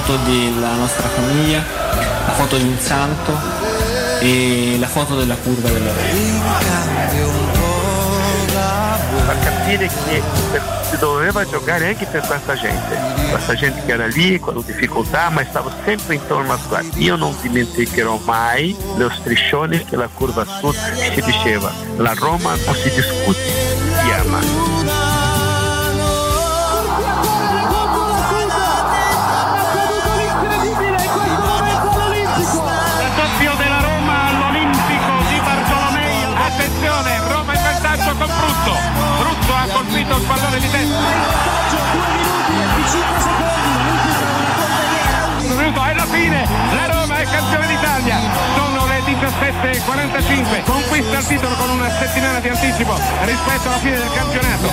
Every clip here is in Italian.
foto della nostra famiglia, la foto di un santo e la foto della curva della d'amore. fa capire che per- si doveva giocare anche per questa gente, questa gente che era lì con difficoltà ma stava sempre intorno a qua. Io non dimenticherò mai lo striscione che la curva sud si diceva, la Roma non si discute, si ama. Colpito il pallone di testa. Un minuto e alla fine la Roma è campione d'Italia. Sono le 17.45. Conquista il titolo con una settimana di anticipo rispetto alla fine del campionato.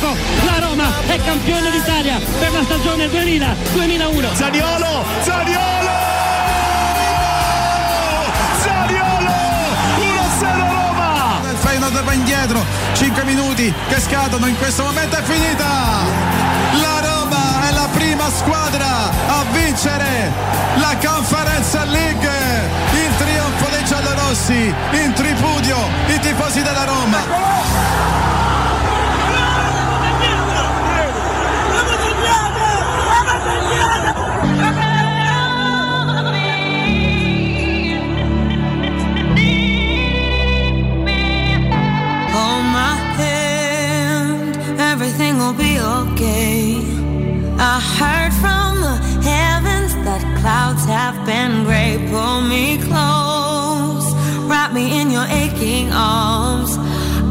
Anticipo. La Roma è campione d'Italia per la stagione 2000-2001. Zaniolo, Zaniolo! Zaniolo! 1-0 Roma! Il Feyenoord va indietro, 5 minuti che scadono, in questo momento è finita! La Roma è la prima squadra a vincere la Conference League! Il trionfo dei giallorossi, in tripudio i tifosi della Roma! Have gray. Pull me close, wrap me in your aching arms.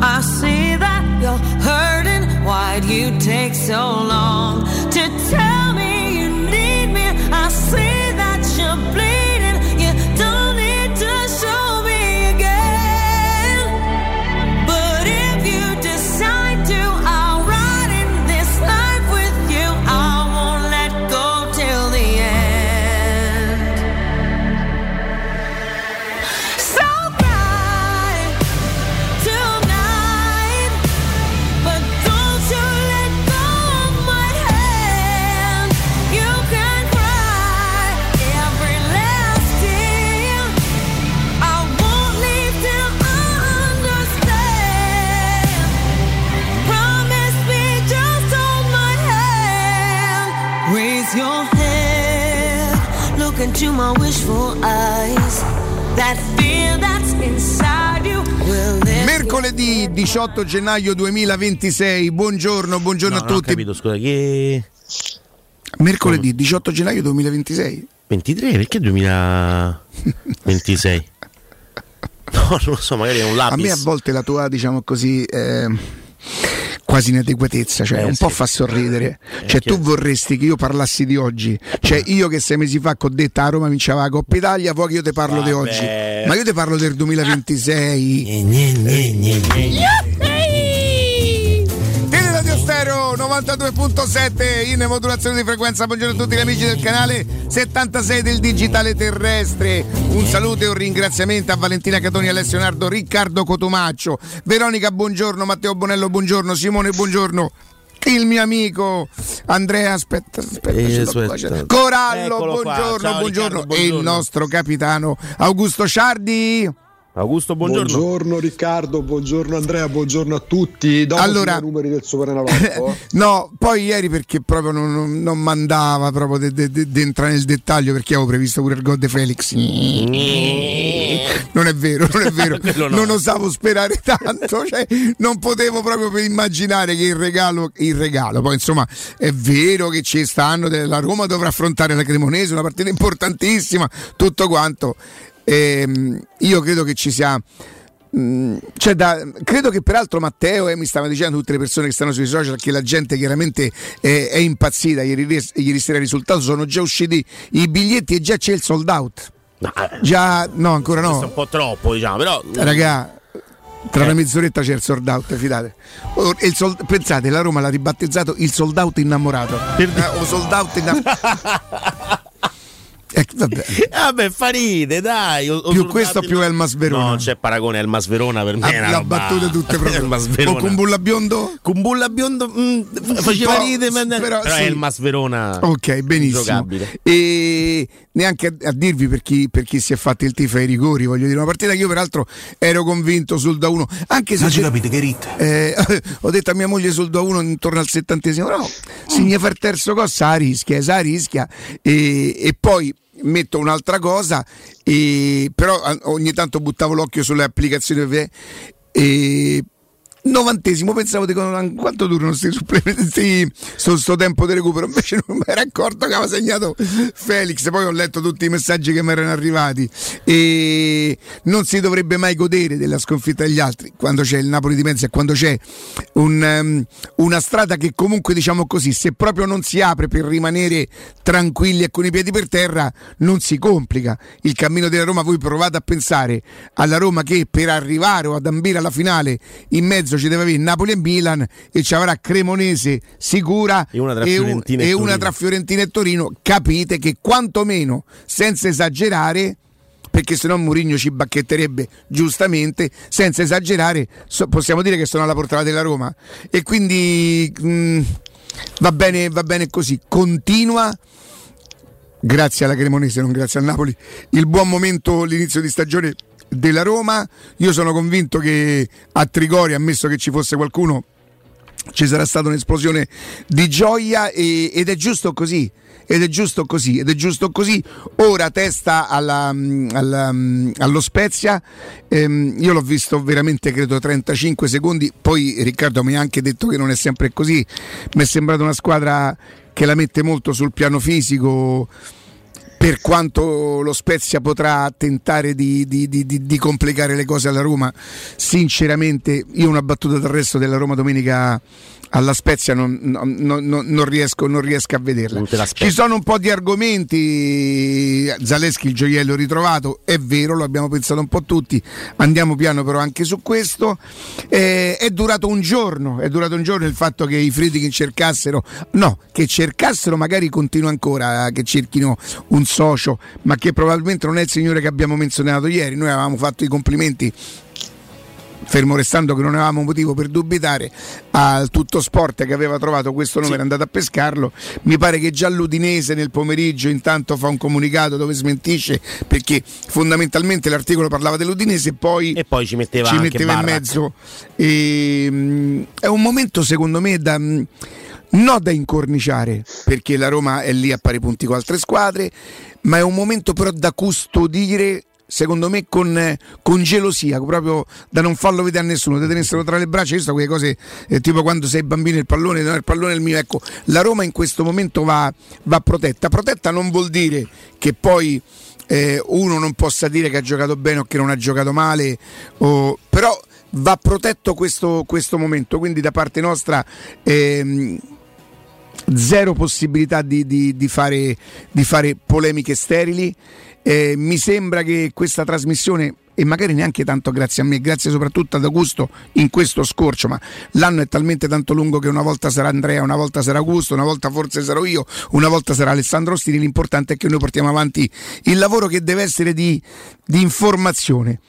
I see that you're hurting. Why'd you take so long 18 gennaio 2026, buongiorno, buongiorno No, a tutti. capito, scusa, che Mercoledì 18 gennaio 2026. 23? Perché 2026? No, non lo so, magari è un A lapis. me a volte la tua, diciamo così, eh, quasi inadeguatezza, cioè Eh, un sì. po' fa sorridere. Cioè tu vorresti che io parlassi di oggi, cioè io che sei mesi fa che ho detto a Roma vinceva la Coppa Italia, poi che io ti parlo di oggi. Vabbè. Ma io ti parlo del 2026. Gne, gne, gne, gne. Teleradio Stereo 92.7 in modulazione di frequenza. Buongiorno a tutti gli amici del canale 76 del digitale terrestre. Un saluto e un ringraziamento a Valentina Catoni, Alessio Nardo, Riccardo Cotomaccio, Veronica, buongiorno, Matteo Bonello, buongiorno, Simone, buongiorno. Il mio amico Andrea, aspetta, aspetta, Eh, ce l'ho aspetta. Corallo, buongiorno, Ciao, buongiorno. Riccardo, E il buongiorno. nostro capitano Augusto Ciardi. Augusto, buongiorno. Buongiorno Riccardo, buongiorno Andrea, buongiorno a tutti. Dopo Allora- i numeri del Superenalotto. No, poi ieri perché proprio non, non- non mandava proprio di entrare nel dettaglio perché avevo previsto pure il gol di Felix. Non è vero, non è vero. No. Non osavo sperare tanto, cioè, non potevo proprio immaginare che il regalo, il regalo, poi insomma è vero che ci stanno, la Roma dovrà affrontare la Cremonese, una partita importantissima, tutto quanto. Ehm, io credo che ci sia Mm, c'è da- credo che peraltro Matteo eh, mi stava dicendo tutte le persone che stanno sui social che la gente chiaramente è, è impazzita. Ieri, ieri sera il risultato sono già usciti i biglietti e già c'è il sold out. No, eh, già no ancora questo è no un po' troppo, diciamo, però. raga tra Eh. una mezz'oretta c'è il sold out fidate. Il sold- pensate la Roma l'ha ribattezzato il sold out innamorato. Eh, o sold out innamorato Eh, vabbè. Vabbè, fa ride, dai. o- o Più questo, più Elmas Verona. No, non c'è paragone. Elmas Verona per me. è una la battuta tutte proprio Elmas o Verona. con Bulla Biondo Con Bulla Biondo mm, faceva po', ridere, ma però però, sì. Elmas Verona. Ok, benissimo. Giocabile. E neanche a, a dirvi per chi, per chi si è fatto il tifo ai rigori, voglio dire, una partita che io peraltro ero convinto sul da 1, anche se c'è- capite che ritte? eh, ho detto a mia moglie sul 2 1 intorno al settantesimo, no, signa far terzo gol, sa rischia, sa rischia e, e poi metto un'altra cosa, e, però eh, ogni tanto buttavo l'occhio sulle applicazioni eh, e novantesimo pensavo di quanto durano questi supplementi sto, tempo di recupero invece non mi ero accorto che aveva segnato Felix. Poi ho letto tutti i messaggi che mi erano arrivati. E non si dovrebbe mai godere della sconfitta degli altri quando c'è il Napoli di e quando c'è un, um, una strada che comunque diciamo così se proprio non si apre per rimanere tranquilli e con i piedi per terra non si complica il cammino della Roma. Voi provate a pensare alla Roma che per arrivare o ad ambire alla finale in mezzo ci deve avere Napoli e Milan e ci avrà Cremonese sicura E una tra un- Fiorentina e e una Torino. tra Fiorentina e Torino. Capite che quantomeno senza esagerare perché se no Mourinho ci bacchetterebbe giustamente senza esagerare so- possiamo dire che sono alla portata della Roma. E quindi mh, va bene va bene così. Continua grazie alla Cremonese, non grazie al Napoli, il buon momento, l'inizio di stagione della Roma. Io sono convinto che a Trigori, ammesso che ci fosse qualcuno, ci sarà stata un'esplosione di gioia e- ed è giusto così. Ed è giusto così, ed è giusto così. Ora testa alla- alla- allo Spezia. Ehm, io l'ho visto veramente, credo, 35 secondi. Poi Riccardo mi ha anche detto che non è sempre così. Mi è sembrata una squadra che la mette molto sul piano fisico per quanto lo Spezia potrà tentare di, di- di- di- complicare le cose alla Roma, sinceramente io una battuta d'arresto della Roma domenica alla Spezia non, non- non- non- riesco, non riesco a vederla. Ci sono un po' di argomenti, Zaleschi il gioiello ritrovato, è vero, lo abbiamo pensato un po' tutti, andiamo piano però anche su questo. Eh, è durato un giorno, è durato un giorno il fatto che i Friedkin cercassero, no, che cercassero magari continua ancora, che cerchino un socio, ma che probabilmente non è il signore che abbiamo menzionato ieri, noi avevamo fatto i complimenti fermo restando che non avevamo motivo per dubitare al tutto sport che aveva trovato questo nome era andato a pescarlo. Mi pare che già l'Udinese nel pomeriggio intanto fa un comunicato dove smentisce perché fondamentalmente l'articolo parlava dell'Udinese e poi E poi ci metteva ci metteva in mezzo. E, mm, è un momento secondo me da non da incorniciare perché la Roma è lì a pari punti con altre squadre ma è un momento però da custodire secondo me con, con gelosia proprio da non farlo vedere a nessuno da tenerselo tra le braccia. Io sto quelle cose eh, tipo quando sei bambino il pallone il pallone è il mio ecco. La Roma in questo momento va, va protetta. Protetta non vuol dire che poi eh, uno non possa dire che ha giocato bene o che non ha giocato male o- però va protetto questo, questo momento, quindi da parte nostra ehm, zero possibilità di, di- di fare, di fare polemiche sterili. Eh, mi sembra che questa trasmissione, e magari neanche tanto grazie a me, grazie soprattutto ad Augusto in questo scorcio, ma l'anno è talmente tanto lungo che una volta sarà Andrea, una volta sarà Augusto, una volta forse sarò io, una volta sarà Alessandro Ostini, l'importante è che noi portiamo avanti il lavoro che deve essere di, di informazione.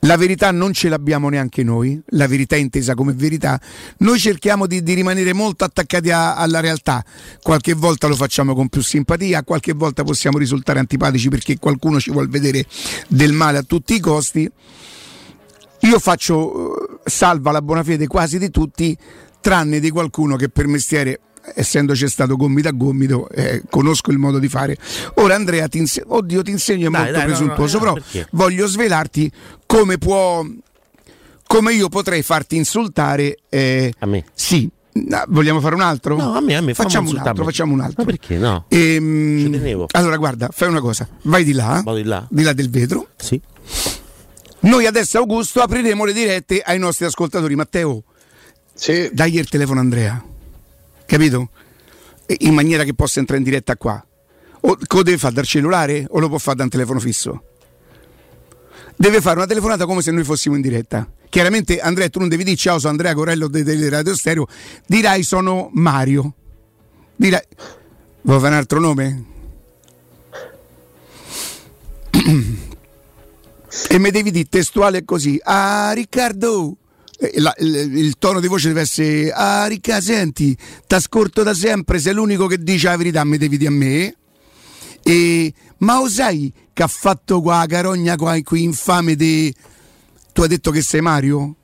La verità non ce l'abbiamo neanche noi, la verità è intesa come verità. Noi cerchiamo di, di rimanere molto attaccati a- alla realtà. Qualche volta lo facciamo con più simpatia, qualche volta possiamo risultare antipatici perché qualcuno ci vuole vedere del male a tutti i costi. Io faccio eh, salva la buona fede quasi di tutti, tranne di qualcuno che per mestiere, essendoci stato gomito a gomito, eh, conosco il modo di fare. Ora Andrea, ti inse- oddio ti insegno è Dai, molto dai, no, no, presuntuoso, no, però perché? voglio svelarti come può come io potrei farti insultare eh, A me? sì No, vogliamo fare un altro? No, a me, a me, facciamo un altro facciamo un altro Ma perché no? Ehm, allora guarda fai una cosa vai di là Vado di là? di là del vetro Sì. noi adesso Augusto apriremo le dirette ai nostri ascoltatori Matteo Sì, dagli il telefono Andrea capito? In maniera che possa entrare in diretta qua. O lo deve fare? Dal cellulare? O lo può fare da un telefono fisso? Deve fare una telefonata come se noi fossimo in diretta. Chiaramente Andrea tu non devi dire ciao sono Andrea Corello delle Radio Stereo dirai sono Mario dirai vuoi fare un altro nome? e mi devi dire testuale così. Ah Riccardo la- il, il tono di voce deve essere ah Ricca senti t'ascolto da sempre sei l'unico che dice la verità mi devi dire a me e, ma lo sai che ha fatto qua carogna qua qui infame di tu hai detto che sei Mario?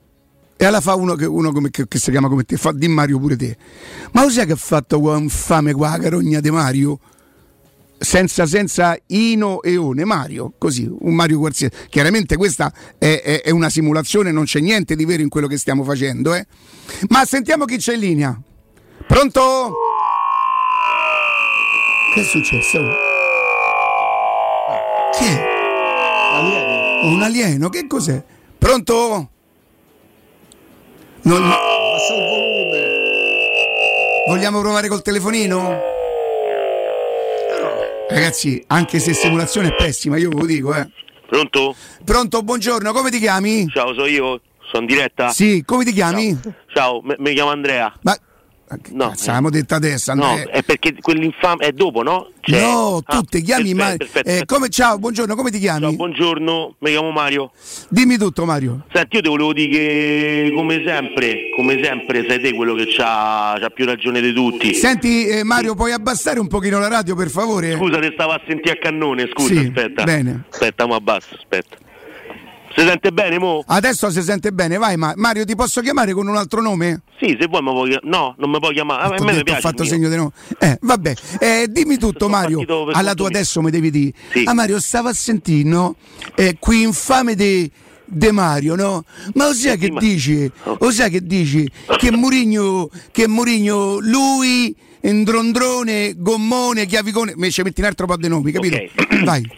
e allora fa uno, che, uno come- che, che si chiama come te fa di Mario pure te ma lo sai che ha fatto qua infame qua carogna di Mario? Senza, senza Ino e One, Mario, così, un Mario qualsiasi. Chiaramente questa è, è- è una simulazione, non c'è niente di vero in quello che stiamo facendo, eh. Ma sentiamo chi c'è in linea. Pronto? Che è successo? Chi è? Un alieno, che cos'è? Pronto? Non- Basta il volume. Vogliamo provare col telefonino? Ragazzi, anche se simulazione è pessima, io ve lo dico, eh. Pronto? Pronto, buongiorno, come ti chiami? Ciao, sono io. Sono in diretta? Sì, come ti chiami? Ciao, mi mi chiamo Andrea. Ma No, cazzo, l'abbiamo detto adesso, no, è perché quell'infame è dopo, no? Cioè- no, Ah, tu ti chiami perfetto, Ma- perfetto, eh, come, ciao, buongiorno, come ti chiami? Ciao, buongiorno, mi chiamo Mario. Dimmi tutto, Mario. Senti, io ti volevo dire che come sempre, come sempre sei te quello che c'ha, c'ha più ragione di tutti. Senti, eh, Mario, puoi abbassare un pochino la radio, per favore? Scusa, te stavo a sentire a cannone, scusa, Sì, aspetta. bene. Aspetta, mo abbasso, aspetta. Si sente bene, mo? Adesso si sente bene, vai, ma Mario, ti posso chiamare con un altro nome? Sì, se vuoi mi puoi. No, non mi puoi chiamare. A T'ho me mi detto, ho piace. fatto il mio. segno di no. Eh, vabbè, eh, dimmi tutto, Mario. Alla tua mio. adesso mi devi dire. Sì. Ah, Mario, stavo a sentire, no? Eh, qui infame di. De Mario, no? Ma lo sai che ma- dici? Oh. Lo sai che dici? Che Murigno, che Murigno, lui, Indrondrone, Gommone, Chiavicone, mi ci metti un altro po' di nomi, capito? Ok. Vai.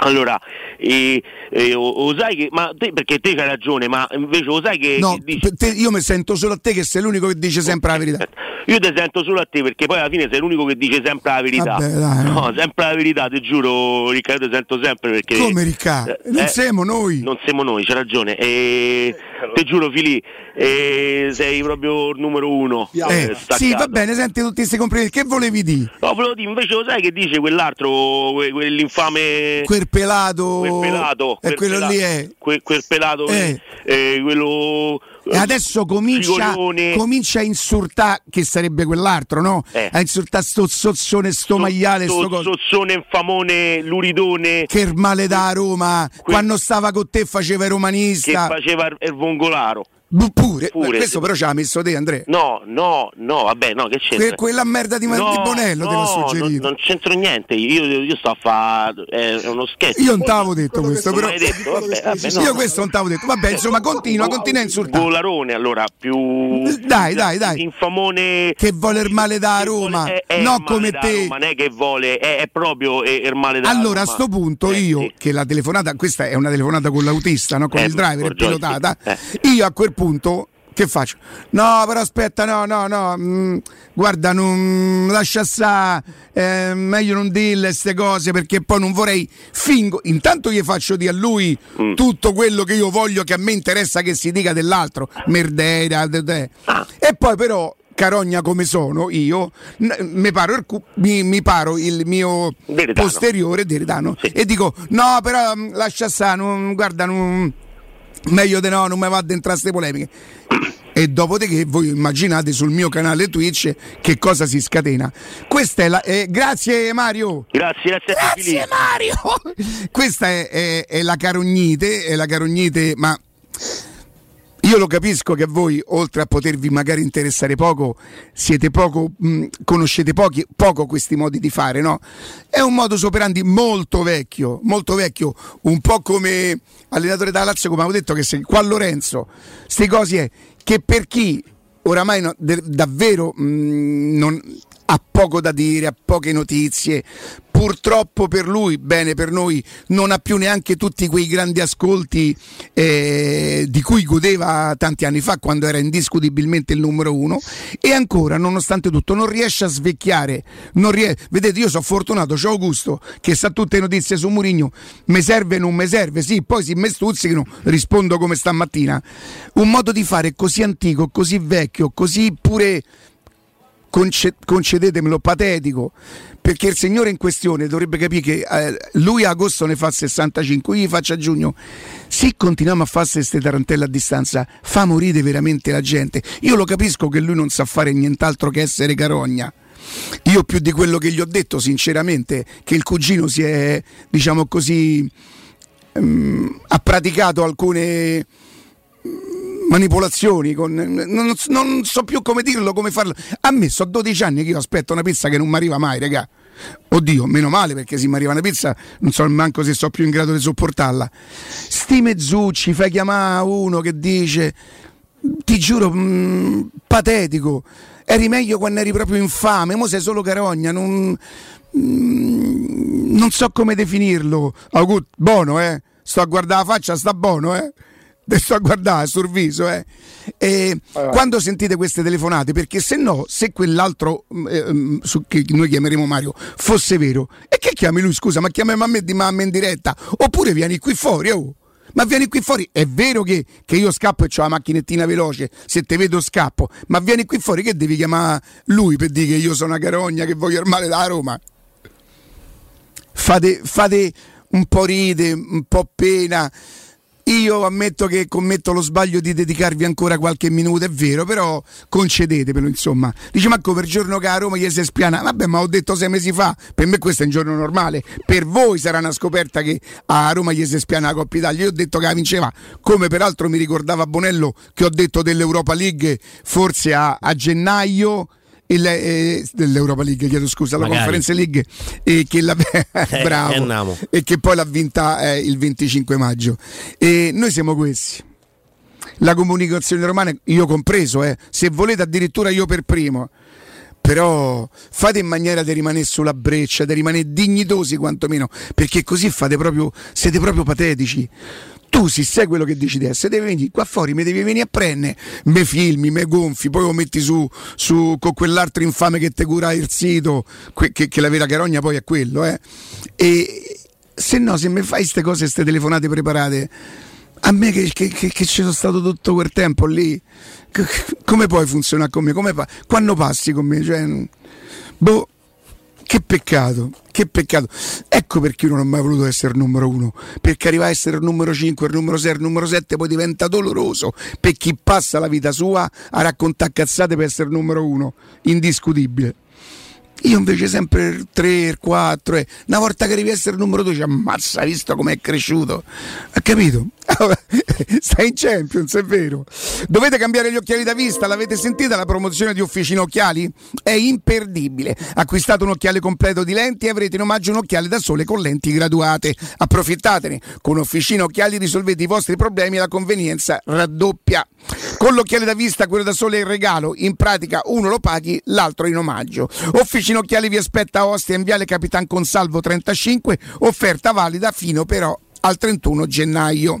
Allora, eh, eh, o, sai che. Ma te, perché te c'hai ragione, ma invece lo sai che. No, che dici- te- io mi sento solo a te che sei l'unico che dice sempre la verità. Io ti sento solo a te perché poi alla fine sei l'unico che dice sempre la verità. Vabbè, dai. No, sempre la verità, ti giuro, Riccardo, ti sento sempre perché. Come Riccardo? Eh, Non eh, siamo noi. Non siamo noi, c'hai ragione. E, ti giuro, Fili, eh, sei proprio il numero uno. Eh, eh, sì, va bene, senti tutti questi complimenti. Che volevi dire? No, volevo dire, invece lo sai che dice quell'altro, que- quell'infame. Quel pelato. quel pelato. E quel quello pelato- lì è. que- quel pelato. Eh. eh, quello. E adesso comincia, comincia a insultare, che sarebbe quell'altro, no? Eh. A insultare sto zozzone, sto maiale, sto Sto- coso. Sozzone infamone, luridone. Che male da Roma, quando stava con te faceva il che romanista. faceva il vongolaro. Pure, Pure. questo però ce l'ha messo te Andrea. No, no, no, vabbè, no, che c'entra? Que- quella merda di, Mar- no, di Bonello te l'ho no, suggerito. Non, non c'entro niente, io, io sto a fare è uno scherzo. Io non t'avevo detto questo, però. m'hai detto, vabbè, vabbè, no. Io questo non t'avevo detto. Vabbè, insomma, continua, continua a insultare. Golarone allora più Dai, dai, dai. infamone Che vuole il male da Roma, è, è no come te. Roma, non è che vuole, è, è proprio il male da Allora, a Roma. sto punto, Eh, io sì. che la telefonata, questa è una telefonata con l'autista, no? con Eh, il driver, pilotata. sì. Io a quel punto. Che faccio? No, però aspetta, no, no, no. mm, guarda, non lascia stare. eh, meglio non dirle queste cose perché poi non vorrei. Fingo. Intanto gli faccio di a lui Mm. tutto quello che io voglio, che a me interessa che si dica dell'altro. Merdeira. de- de. Ah. E poi, però, carogna come sono io, mi paro il, cu- mi, mi paro il mio Deredano. posteriore deredano Sì. e dico no però mm, lascia stare guarda non- meglio di no non mi va ad entrare a queste polemiche e dopodiché voi immaginate sul mio canale Twitch che cosa si scatena questa è la eh, grazie Mario Grazie, grazie a te, Grazie. Mario! Questa è, è- è la carognite, è la carognite, ma io lo capisco che voi, oltre a potervi magari interessare poco, siete poco, mh, conoscete pochi- poco questi modi di fare, no? È un modus operandi molto vecchio, molto vecchio, un po' come allenatore da Lazio, come avevo detto, che se qua Lorenzo, ste cose è che per chi oramai no- de- davvero mh, non, ha poco da dire, ha poche notizie. Purtroppo per lui, bene per noi, non ha più neanche tutti quei grandi ascolti eh, di cui godeva tanti anni fa quando era indiscutibilmente il numero uno e ancora, nonostante tutto, non riesce a svecchiare. Non rie- Vedete, io sono fortunato, c'ho Augusto che sa tutte le notizie su Murigno, mi serve non mi serve, sì, poi si mi stuzzicano, rispondo come stamattina. Un modo di fare così antico, così vecchio, così pure concedetemelo patetico perché il signore in questione dovrebbe capire che eh, lui a agosto ne fa 65 io gli faccio a giugno. Se continuiamo a fare queste tarantelle a distanza fa morire veramente la gente. Io lo capisco che lui non sa fare nient'altro che essere carogna. Io più di quello che gli ho detto sinceramente che il cugino si è diciamo così ehm, ha praticato alcune manipolazioni, con, non, non so più come dirlo, come farlo. A me sono 12 anni che io aspetto una pizza che non mi arriva mai, raga. Oddio, meno male perché se mi arriva una pizza non so manco se sono più in grado di sopportarla. Sti mezzucci, fai chiamare uno che dice, ti giuro, mh, patetico. Eri meglio quando eri proprio infame, mo sei solo carogna, non, mh, non so come definirlo. Augut, buono, eh? Sto a guardare la faccia, sta buono, eh? Sto a guardare sul viso, eh. E quando sentite queste telefonate, perché se no, se quell'altro mm, eh, mm, su- che noi chiameremo Mario fosse vero, e che chiami lui? Scusa, ma chiamiamo a me di mamma in diretta? Oppure vieni qui fuori, oh. Ma vieni qui fuori, è vero che, che io scappo e ho la macchinettina veloce, se te vedo scappo, ma vieni qui fuori che devi chiamare lui per dire che io sono una carogna, che voglio il male da Roma? Fate, fate un po' ride, un po' pena. Io ammetto che commetto lo sbaglio di dedicarvi ancora qualche minuto, è vero, però concedetevelo, insomma. Dice Marco per giorno che a Roma gli si spiana. Vabbè, ma ho detto sei mesi fa, per me questo è un giorno normale. Per voi sarà una scoperta che a Roma gli si spiana la Coppa Italia. Io ho detto che la vinceva, come peraltro mi ricordava Bonello che ho detto dell'Europa League forse a, a gennaio. Il- eh, dell'Europa League, chiedo scusa, la Magari. Conference League e che la bravo eh, andiamo. e che poi l'ha vinta eh, il 25 maggio. E noi siamo questi. La comunicazione romana, io compreso, eh, se volete addirittura io per primo. Però fate in maniera di rimanere sulla breccia, di rimanere dignitosi quantomeno, perché così fate proprio, siete proprio patetici. Tu si sai quello che dici adesso, devi venire qua fuori, mi devi venire a prendere, me filmi, me gonfi, poi lo metti su, su con quell'altro infame che te cura il sito, que- che, che la vera carogna poi è quello, eh. E se no, se mi fai queste cose, queste telefonate preparate, a me che, che, che- ci sono stato tutto quel tempo lì, come puoi funzionare con me? Come pa- quando passi con me? Cioè, boh, che peccato, che peccato. Ecco perché io non ho mai voluto essere il numero uno, perché arrivare a essere il numero 5, il numero 6, il numero 7 poi diventa doloroso per chi passa la vita sua a raccontare cazzate per essere il numero uno, indiscutibile. Io invece sempre il 3, il 4, eh. una volta che arrivi a essere il numero 2 ci ammazza, visto com'è cresciuto? Ha capito? Stai in Champions, è vero. Dovete cambiare gli occhiali da vista, l'avete sentita la promozione di Officina Occhiali? È imperdibile. Acquistate un occhiale completo di lenti e avrete in omaggio un occhiale da sole con lenti graduate. Approfittatene. Con Officina Occhiali risolvete i vostri problemi e la convenienza raddoppia. Con l'occhiale da vista, quello da sole è il regalo. In pratica uno lo paghi, l'altro in omaggio. Officina Occhiali vi aspetta a Ostia in Viale Capitan Consalvo 35, offerta valida fino però al 31 gennaio.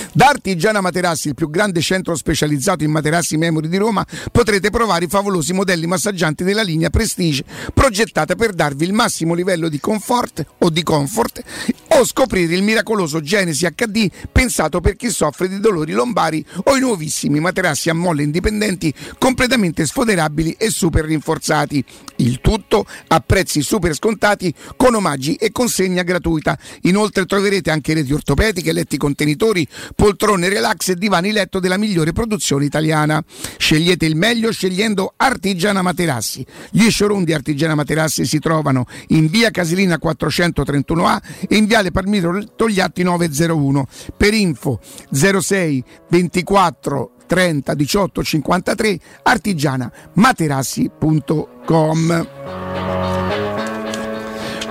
Da Artigiana Materassi, il più grande centro specializzato in materassi memory di Roma, potrete provare i favolosi modelli massaggianti della linea Prestige, progettata per darvi il massimo livello di comfort o di comfort o scoprire il miracoloso Genesi HD pensato per chi soffre di dolori lombari o i nuovissimi materassi a molle indipendenti completamente sfoderabili e super rinforzati. Il tutto a prezzi super scontati con omaggi e consegna gratuita. Inoltre troverete anche reti ortopediche, letti contenitori, poltrone relax e divani letto della migliore produzione italiana. Scegliete il meglio scegliendo Artigiana Materassi. Gli showroom di Artigiana Materassi si trovano in via Casilina 431A e in viale Palmiro Togliatti 901. Per info 06 24 30 18 53 artigianamaterassi.com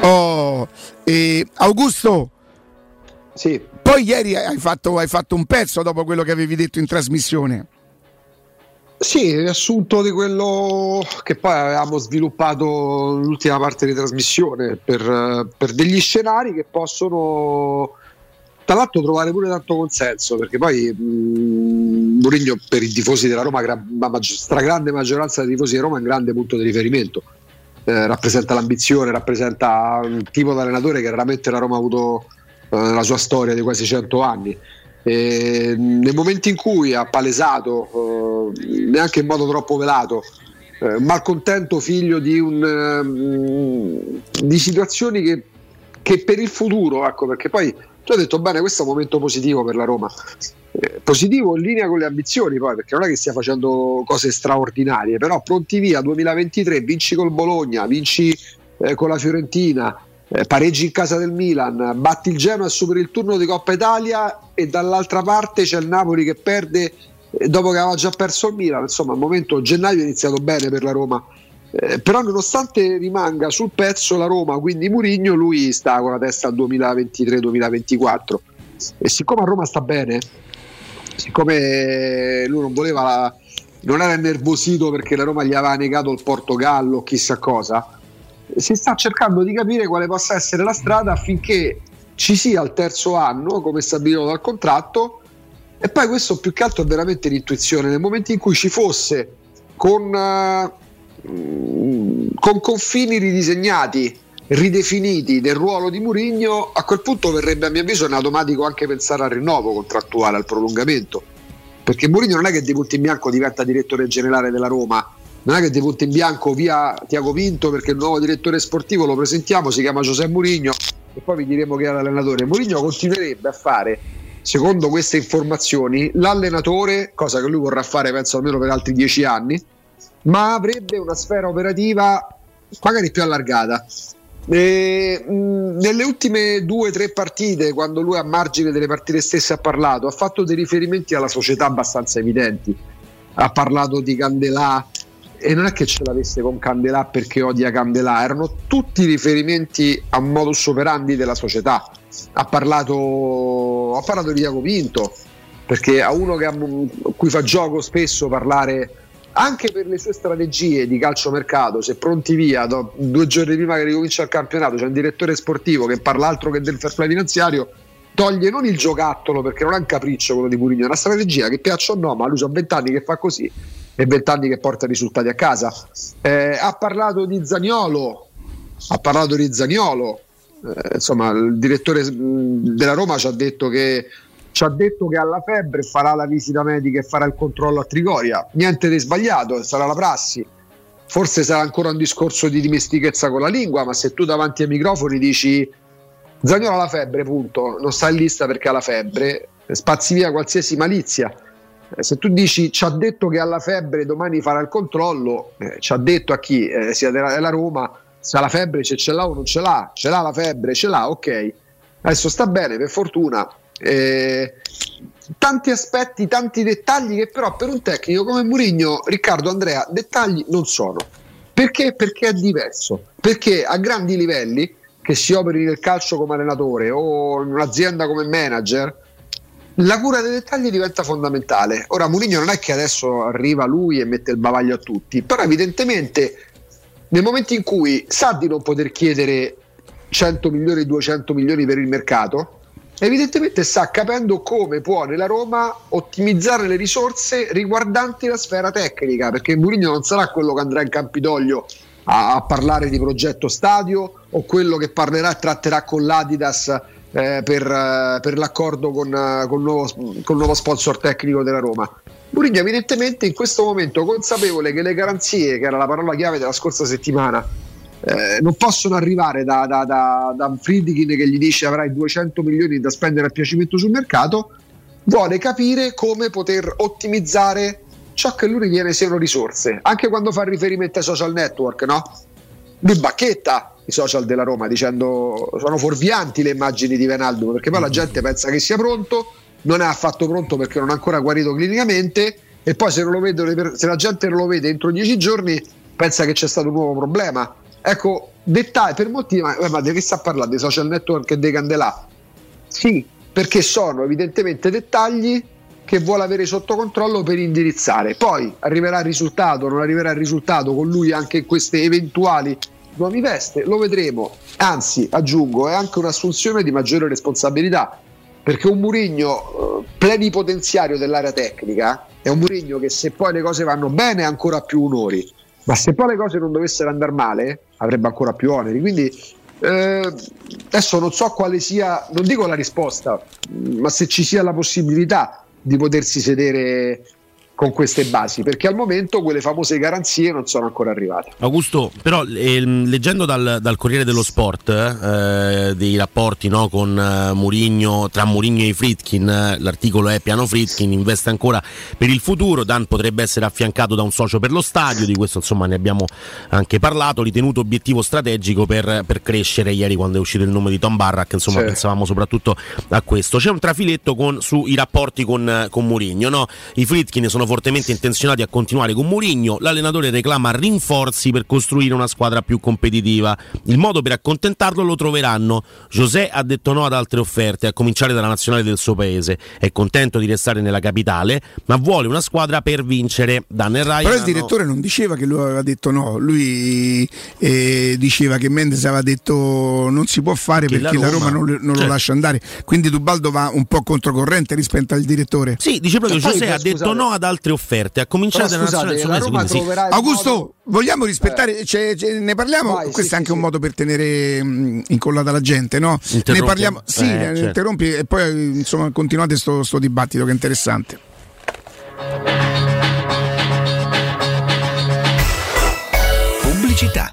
Oh, eh, Augusto sì. Poi ieri hai fatto, hai fatto un pezzo dopo quello che avevi detto in trasmissione. Sì, riassunto di quello che poi avevamo sviluppato nell'ultima parte di trasmissione per, per degli scenari che possono tra l'altro trovare pure tanto consenso perché poi mh, Mourinho per i tifosi della Roma la stragrande maggioranza dei tifosi di Roma è un grande punto di riferimento eh, rappresenta l'ambizione rappresenta un tipo di allenatore che raramente la Roma ha avuto eh, nella sua storia di quasi 100 anni. E nel momento in cui ha palesato eh, neanche in modo troppo velato eh, malcontento figlio di, un, eh, di situazioni che, che, per il futuro ecco perché poi tu hai detto bene questo è un momento positivo per la Roma. Eh, positivo in linea con le ambizioni poi perché non è che stia facendo cose straordinarie però pronti via 2023 vinci col Bologna vinci eh, con la Fiorentina eh, pareggi in casa del Milan, batti il Genoa e superi il turno di Coppa Italia e dall'altra parte c'è il Napoli che perde eh, dopo che aveva già perso il Milan, insomma al momento gennaio è iniziato bene per la Roma. Eh, però nonostante rimanga sul pezzo la Roma, quindi Murigno, lui sta con la testa al 2023-2024 e siccome a Roma sta bene, siccome lui non voleva la, non era nervosito perché la Roma gli aveva negato il Portogallo chissà cosa, si sta cercando di capire quale possa essere la strada affinché ci sia il terzo anno, come stabilito dal contratto, e poi questo più che altro è veramente l'intuizione. Nel momento in cui ci fosse con, uh, con confini ridisegnati, ridefiniti del ruolo di Murigno, a quel punto verrebbe a mio avviso in automatico anche pensare al rinnovo contrattuale, al prolungamento. Perché Mourinho non è che di punto in bianco diventa direttore generale della Roma, non è che di bianco via Tiago Vinto perché il nuovo direttore sportivo lo presentiamo, si chiama Giuseppe Mourinho e poi vi diremo che è l'allenatore. Mourinho continuerebbe a fare, secondo queste informazioni, l'allenatore, cosa che lui vorrà fare penso almeno per altri dieci anni, ma avrebbe una sfera operativa magari più allargata. E, mh, nelle ultime due o tre partite, quando lui a margine delle partite stesse ha parlato, ha fatto dei riferimenti alla società abbastanza evidenti. Ha parlato di Candelà, e non è che ce l'avesse con Candelà perché odia Candelà, erano tutti riferimenti a modus operandi della società. Ha parlato, ha parlato di Diaco Pinto, perché a uno che a cui fa gioco spesso parlare anche per le sue strategie di calciomercato, se pronti via do, due giorni prima che ricomincia il campionato, c'è un direttore sportivo che parla altro che del fair play finanziario, toglie non il giocattolo perché non è un capriccio quello di Murigno, è una strategia che piaccia o no, ma lui ha vent'anni che fa così e vent'anni che porta risultati a casa. Eh, ha parlato di Zagnolo, ha parlato di Zagnolo, eh, insomma il direttore della Roma ci ha detto che ci ha detto che alla febbre farà la visita medica e farà il controllo a Trigoria. Niente di sbagliato, sarà la prassi. Forse sarà ancora un discorso di dimestichezza con la lingua, ma se tu davanti ai microfoni dici Zagnolo ha la febbre, punto, non sta in lista perché ha la febbre, spazi via qualsiasi malizia se tu dici ci ha detto che ha la febbre domani farà il controllo, eh, ci ha detto a chi eh, sia della, Roma se ha la febbre, se ce l'ha o non ce l'ha, ce l'ha la febbre, ce l'ha, ok. Adesso sta bene, per fortuna eh, tanti aspetti, tanti dettagli che però per un tecnico come Mourinho, Riccardo Andrea, dettagli non sono. Perché? Perché è diverso. Perché a grandi livelli, che si operi nel calcio come allenatore o in un'azienda come manager, la cura dei dettagli diventa fondamentale. Ora Mourinho non è che adesso arriva lui e mette il bavaglio a tutti, però evidentemente nel momento in cui sa di non poter chiedere 100 milioni, 200 milioni per il mercato, evidentemente sta capendo come può nella Roma ottimizzare le risorse riguardanti la sfera tecnica, perché Mourinho non sarà quello che andrà in Campidoglio a, a parlare di progetto stadio o quello che parlerà e tratterà con l'Adidas eh, per, eh, per, l'accordo con, eh, con, il nuovo, con il nuovo sponsor tecnico della Roma. Mourinho evidentemente in questo momento consapevole che le garanzie, che era la parola chiave della scorsa settimana, eh, non possono arrivare da, da, da, da Friedkin che gli dice avrai 200 milioni da spendere a piacimento sul mercato, vuole capire come poter ottimizzare ciò che lui ritiene siano risorse, anche quando fa riferimento ai social network, no? Lui bacchetta i social della Roma dicendo sono fuorvianti le immagini di Venaldo perché poi la gente pensa che sia pronto, non è affatto pronto perché non è ancora guarito clinicamente e poi se, vedo, se la gente non lo vede entro dieci giorni pensa che c'è stato un nuovo problema Ecco, dettagli per molti, ma, ma di che sta parlando? Dei social network e dei candelà? Sì, perché sono evidentemente dettagli che vuole avere sotto controllo per indirizzare. Poi arriverà il risultato, non arriverà il risultato con lui anche in queste eventuali nuove veste, lo vedremo. Anzi, aggiungo, è anche un'assunzione di maggiore responsabilità, perché un Murigno eh, plenipotenziario dell'area tecnica è un Murigno che se poi le cose vanno bene ha ancora più onori ma se poi le cose non dovessero andare male, avrebbe ancora più oneri. Quindi eh, adesso non so quale sia, non dico la risposta, ma se ci sia la possibilità di potersi sedere con queste basi, perché al momento quelle famose garanzie non sono ancora arrivate. Augusto, però eh, leggendo dal, dal, Corriere dello Sport eh, dei rapporti no, con uh, Murigno, tra Murigno e Fritkin, l'articolo è piano Fritkin investe ancora per il futuro, Dan potrebbe essere affiancato da un socio per lo stadio, di questo insomma ne abbiamo anche parlato, ritenuto obiettivo strategico per, per crescere ieri quando è uscito il nome di Tom Barrack, insomma sì. pensavamo soprattutto a questo. C'è un trafiletto con, sui rapporti con, con Murigno, no? i Fritkin sono fortemente intenzionati a continuare con Mourinho, l'allenatore reclama rinforzi per costruire una squadra più competitiva. Il modo per accontentarlo lo troveranno. José ha detto no ad altre offerte, a cominciare dalla nazionale del suo paese. È contento di restare nella capitale, ma vuole una squadra per vincere. Dan e Ryan Però il direttore non diceva che lui aveva detto no, lui eh, diceva che Mendes aveva detto non si può fare che perché la Roma, la Roma non, non certo. lo lascia andare. Quindi Dubaldo va un po' controcorrente rispetto al direttore. Sì, dice proprio José ha detto no ad altre altre offerte, a cominciare dalla nazionale la Roma sì. Augusto, modo... vogliamo rispettare, eh. cioè, cioè, ne parliamo? Vai, Questo sì, è anche sì, un modo per tenere mh, incollata la gente, no? Ne parliamo, sì, eh, certo. interrompi e poi insomma continuate questo dibattito che è interessante. Pubblicità.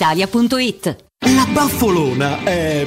brispalitalia.it. La baffolona è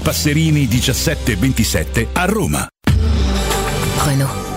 Passerini 1727 a Roma. Renault.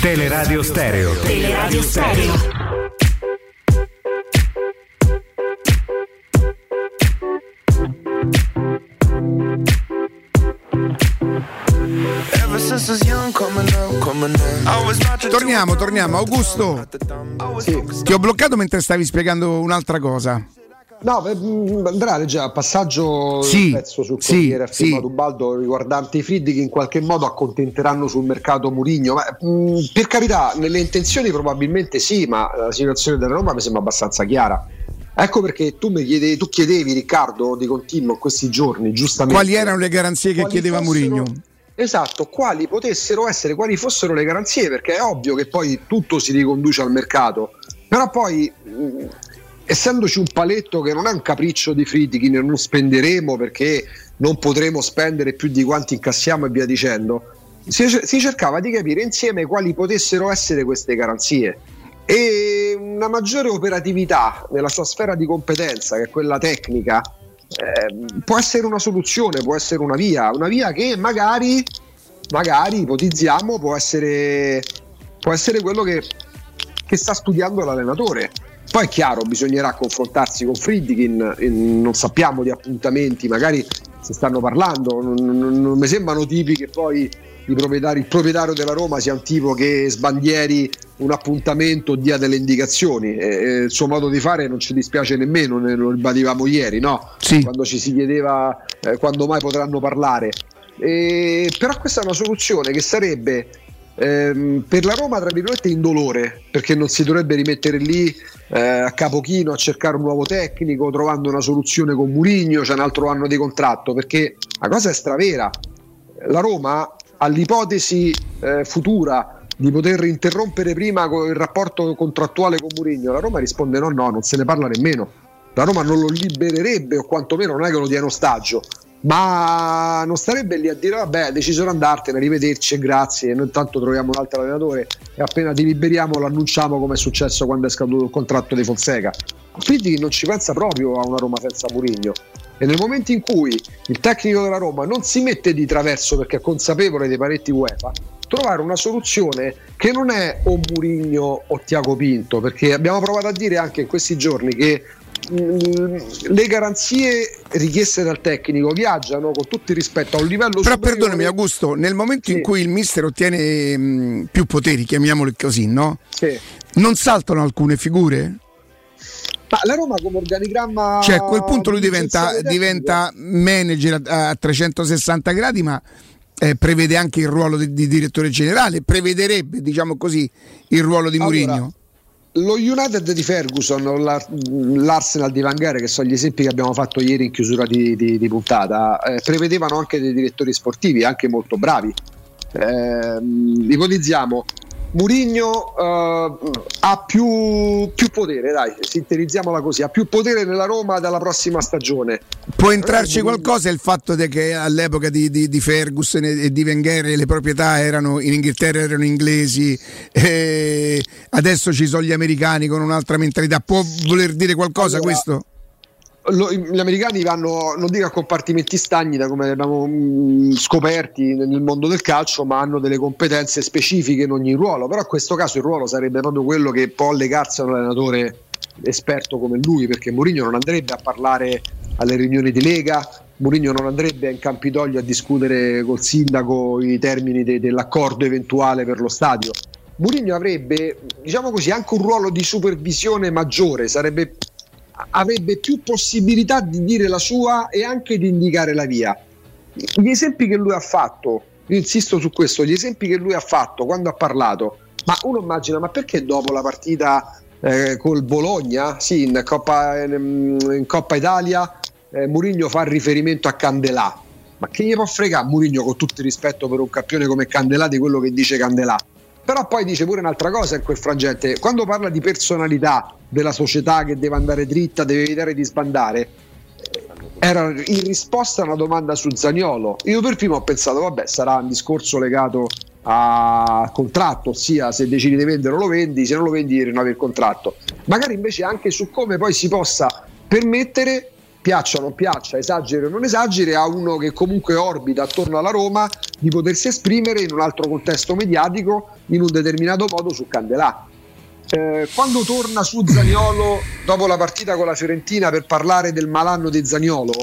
Teleradio Stereo. Teleradio Stereo. Torniamo, torniamo. Augusto, ti ho bloccato mentre stavi spiegando un'altra cosa. No, eh, mh, Andrea già passaggio Sì, pezzo sul sì, Corriere sì. firmato Ubaldo riguardante i Friddi che in qualche modo accontenteranno sul mercato Murigno. Ma, mh, per carità, nelle intenzioni probabilmente sì, ma la situazione della Roma mi sembra abbastanza chiara. Ecco perché tu, mi chiede- tu chiedevi, Riccardo, di continuo in questi giorni, giustamente. Quali erano le garanzie che chiedeva Mourinho? Esatto, quali potessero essere, quali fossero le garanzie, perché è ovvio che poi tutto si riconduce al mercato, però poi mh, essendoci un paletto che non è un capriccio di Friedkin, non spenderemo perché non potremo spendere più di quanti incassiamo e via dicendo, si, cercava di capire insieme quali potessero essere queste garanzie e una maggiore operatività nella sua sfera di competenza, che è quella tecnica, eh, può essere una soluzione, può essere una via, una via che magari, magari ipotizziamo, può essere, può essere quello che, che sta studiando l'allenatore. Poi è chiaro, bisognerà confrontarsi con Friedkin, non sappiamo di appuntamenti, magari si stanno parlando, non, non- non mi sembrano tipi che poi il proprietario della Roma sia un tipo che sbandieri un appuntamento dia delle indicazioni. E- e il suo modo di fare non ci dispiace nemmeno, ne lo ribadivamo ieri, no? quando ci si chiedeva eh, quando mai potranno parlare. E- però questa è una soluzione che sarebbe ehm, per la Roma, tra virgolette, indolore, perché non si dovrebbe rimettere lì eh, a capochino a cercare un nuovo tecnico, trovando una soluzione con Murigno, c'è un altro anno di contratto, perché la cosa è stravera. La Roma ha l'ipotesi eh, futura di poter interrompere prima il rapporto contrattuale con Murigno. La Roma risponde no, no, non se ne parla nemmeno. La Roma non lo libererebbe o quantomeno non è che lo dia in ostaggio ma non starebbe lì a dire vabbè hai deciso di andartene arrivederci e grazie noi intanto troviamo un altro allenatore e appena ti liberiamo lo annunciamo come è successo quando è scaduto il contratto di Fonseca. Quindi non ci pensa proprio a una Roma senza Murigno e nel momento in cui il tecnico della Roma non si mette di traverso perché è consapevole dei paretti UEFA trovare una soluzione che non è o Murigno o Tiago Pinto perché abbiamo provato a dire anche in questi giorni che le garanzie richieste dal tecnico viaggiano con tutto il rispetto a un livello però superiore. perdonami Augusto nel momento sì. in cui il mister ottiene mh, più poteri chiamiamoli così no? Sì. non saltano alcune figure? Ma la Roma come organigramma cioè a quel punto lui diventa, diventa manager a, a 360 gradi ma eh, prevede anche il ruolo di, di, direttore generale prevederebbe diciamo così il ruolo di Mourinho allora, lo United di Ferguson, l'Arsenal di Vangare, che sono gli esempi che abbiamo fatto ieri in chiusura di, di, di puntata, eh, prevedevano anche dei direttori sportivi, anche molto bravi. Eh, ipotizziamo Murigno uh, ha più, più, potere, dai, sintetizziamola così, ha più potere nella Roma dalla prossima stagione. Può entrarci qualcosa il fatto che all'epoca di, di, di, Ferguson e di Wenger le proprietà erano in Inghilterra erano inglesi, adesso ci sono gli americani con un'altra mentalità. Può voler dire qualcosa allora, questo? Lo, gli americani vanno, non dico a compartimenti stagni da come abbiamo mm, scoperti nel mondo del calcio, ma hanno delle competenze specifiche in ogni ruolo. Però in questo caso il ruolo sarebbe proprio quello che può legarsi a un allenatore esperto come lui, perché Mourinho non andrebbe a parlare alle riunioni di Lega, Mourinho non andrebbe in Campidoglio a discutere col sindaco i termini de- dell'accordo eventuale per lo stadio. Mourinho avrebbe, diciamo così, anche un ruolo di supervisione maggiore, sarebbe avrebbe più possibilità di dire la sua e anche di indicare la via. Gli esempi che lui ha fatto, insisto su questo, gli esempi che lui ha fatto quando ha parlato, ma uno immagina, ma perché dopo la partita eh, col Bologna, sì, in Coppa, in Coppa Italia, eh, Murigno fa riferimento a Candelà? Ma che gli può fregare Murigno con tutto il rispetto per un campione come Candelà di quello che dice Candelà? Però poi dice pure un'altra cosa in quel frangente, quando parla di personalità della società che deve andare dritta, deve evitare di sbandare, era in risposta a una domanda su Zagnolo. Io per primo ho pensato, vabbè, sarà un discorso legato al contratto, ossia se decidi di vendere lo vendi, se non lo vendi rinnovi il contratto. Magari invece anche su come poi si possa permettere piaccia o non piaccia, esageri o non esageri, a uno che comunque orbita attorno alla Roma di potersi esprimere in un altro contesto mediatico in un determinato modo su Candelà. Eh, quando torna su Zagnolo dopo la partita con la Fiorentina per parlare del malanno di Zagnolo,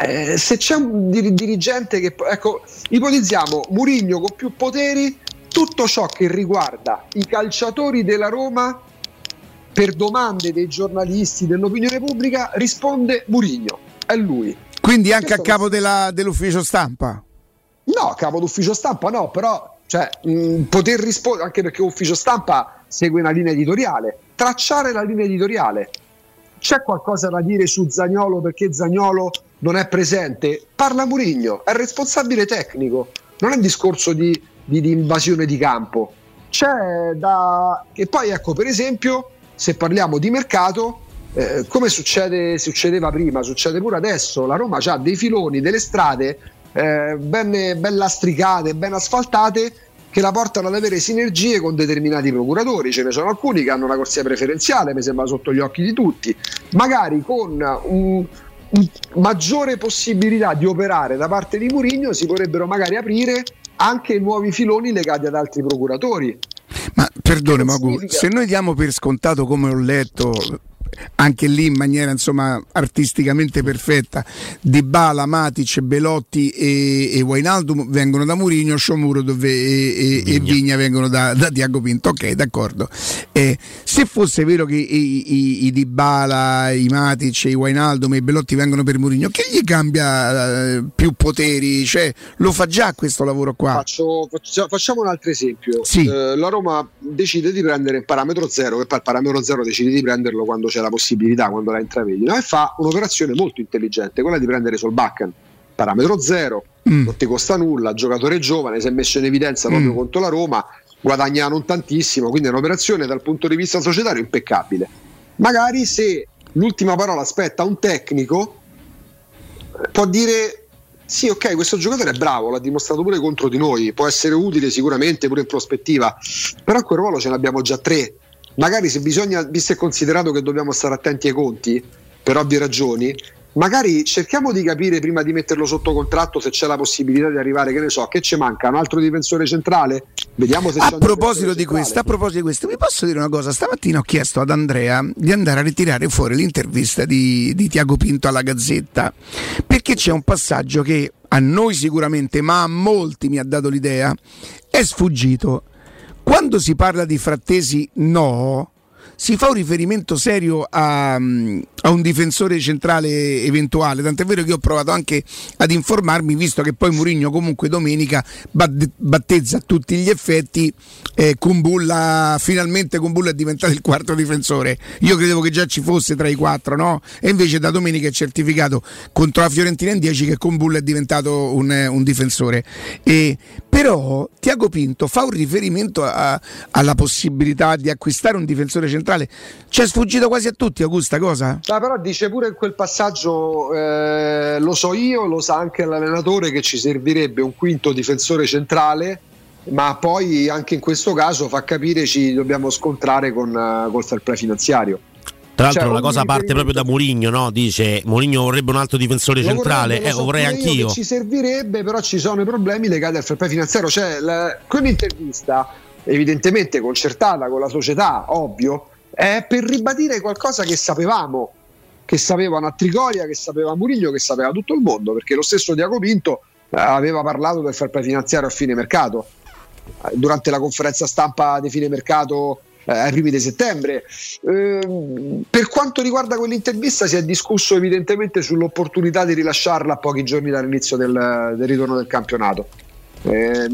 eh, se c'è un dir- dirigente che ecco, ipotizziamo Murigno con più poteri, tutto ciò che riguarda i calciatori della Roma per domande dei giornalisti dell'opinione pubblica risponde Murigno, è lui. Quindi anche a capo della, dell'ufficio stampa? No, a capo d'ufficio stampa no, però cioè, mh, poter rispondere, anche perché l'ufficio stampa segue una linea editoriale, tracciare la linea editoriale. C'è qualcosa da dire su Zagnolo perché Zagnolo non è presente? Parla Murigno, è responsabile tecnico, non è un discorso di, di, di invasione di campo. C'è da... E poi ecco, per esempio, se parliamo di mercato, eh, come succede, succedeva prima, succede pure adesso, la Roma ha dei filoni, delle strade eh, ben, ben lastricate, ben asfaltate che la portano ad avere sinergie con determinati procuratori. Ce ne sono alcuni che hanno una corsia preferenziale, mi sembra sotto gli occhi di tutti, magari con un, maggiore possibilità di operare da parte di Murigno si potrebbero magari aprire anche nuovi filoni legati ad altri procuratori. Ma perdone, Magu, se noi diamo per scontato, come ho letto, anche lì in maniera insomma artisticamente perfetta. Di Bala, Matic, Belotti e, e Wainaldum vengono da Mourinho, Sciomuro dove, e, e, e, Vigna vengono da, da Tiago Pinto. Ok, d'accordo. Eh, se fosse vero che i, i, i Di Bala, i Matic, i Wainaldum e i Belotti vengono per Mourinho, che gli cambia eh, più poteri? Cioè, lo fa già questo lavoro qua? Faccio, facciamo un altro esempio. Sì. Eh, la Roma decide di prendere il parametro zero, che poi il parametro zero decide di prenderlo quando c'è la possibilità, quando la intravedi, no? e fa un'operazione molto intelligente, quella di prendere Solbakken, parametro zero, mm. non ti costa nulla, giocatore giovane, si è messo in evidenza proprio mm. contro la Roma, guadagna non tantissimo, quindi è un'operazione dal punto di vista societario impeccabile. Magari se l'ultima parola aspetta un tecnico, può dire sì, ok, questo giocatore è bravo, l'ha dimostrato pure contro di noi, può essere utile sicuramente pure in prospettiva, però a quel ruolo ce ne abbiamo già tre. Magari se bisogna, visto e considerato che dobbiamo stare attenti ai conti, per ovvie ragioni, magari cerchiamo di capire prima di metterlo sotto contratto se c'è la possibilità di arrivare, che ne so, che ci manca un altro difensore centrale? Vediamo se a c'è proposito di questo, a proposito di questo, vi posso dire una cosa? Stamattina ho chiesto ad Andrea di andare a ritirare fuori l'intervista di, di Tiago Pinto alla Gazzetta, perché c'è un passaggio che a noi sicuramente, ma a molti mi ha dato l'idea, è sfuggito. Quando si parla di frattesi, no si fa un riferimento serio a, a, un difensore centrale eventuale, tant'è vero che ho provato anche ad informarmi, visto che poi Mourinho comunque domenica battezza a tutti gli effetti eh, Kumbulla, finalmente Kumbulla è diventato il quarto difensore. Io credevo che già ci fosse tra i quattro, no? E invece da domenica è certificato contro la Fiorentina in 10 che Kumbulla è diventato un, un difensore. E, però Tiago Pinto fa un riferimento a, alla possibilità di acquistare un difensore centrale centrale. Ci è sfuggito quasi a tutti, Augusta, cosa? No, però dice pure in quel passaggio, eh, lo so io, lo sa anche l'allenatore, che ci servirebbe un quinto difensore centrale ma poi anche in questo caso fa capire ci dobbiamo scontrare con uh, col fair play finanziario. Tra l'altro cioè, la cosa parte proprio da Mourinho, no? Dice Mourinho vorrebbe un altro difensore lo centrale, vorrei, eh, so vorrei anch'io. Ci servirebbe, però ci sono i problemi legati al fair play finanziario. Cioè, la, quell'intervista, evidentemente concertata con la società, ovvio, è per ribadire qualcosa che sapevamo, che sapevano a Trigoria, che sapeva Murillo, che sapeva tutto il mondo, perché lo stesso Diaco Pinto eh, aveva parlato del fair play finanziario a fine mercato, eh, durante la conferenza stampa di fine mercato eh, ai primi di settembre. Eh, per quanto riguarda quell'intervista si è discusso evidentemente sull'opportunità di rilasciarla a pochi giorni dall'inizio del, del ritorno del campionato. Eh,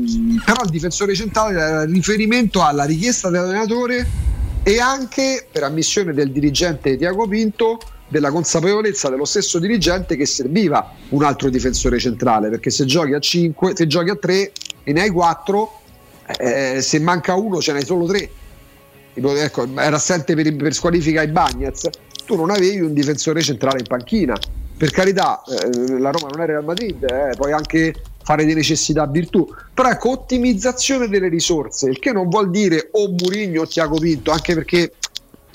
però il difensore centrale era riferimento alla richiesta dell'allenatore e anche per ammissione del dirigente Tiago Pinto della consapevolezza dello stesso dirigente che serviva un altro difensore centrale perché se giochi a 5 se giochi a 3 e ne hai 4 eh, se manca uno ce n'hai solo 3 ecco, era assente per, per squalifica i Bagnets. Tu non avevi un difensore centrale in panchina. Per carità eh, la Roma non era Real Madrid eh, poi anche fare di necessità virtù. Però ecco, ottimizzazione delle risorse, il che non vuol dire o Murigno o Tiago Pinto, anche perché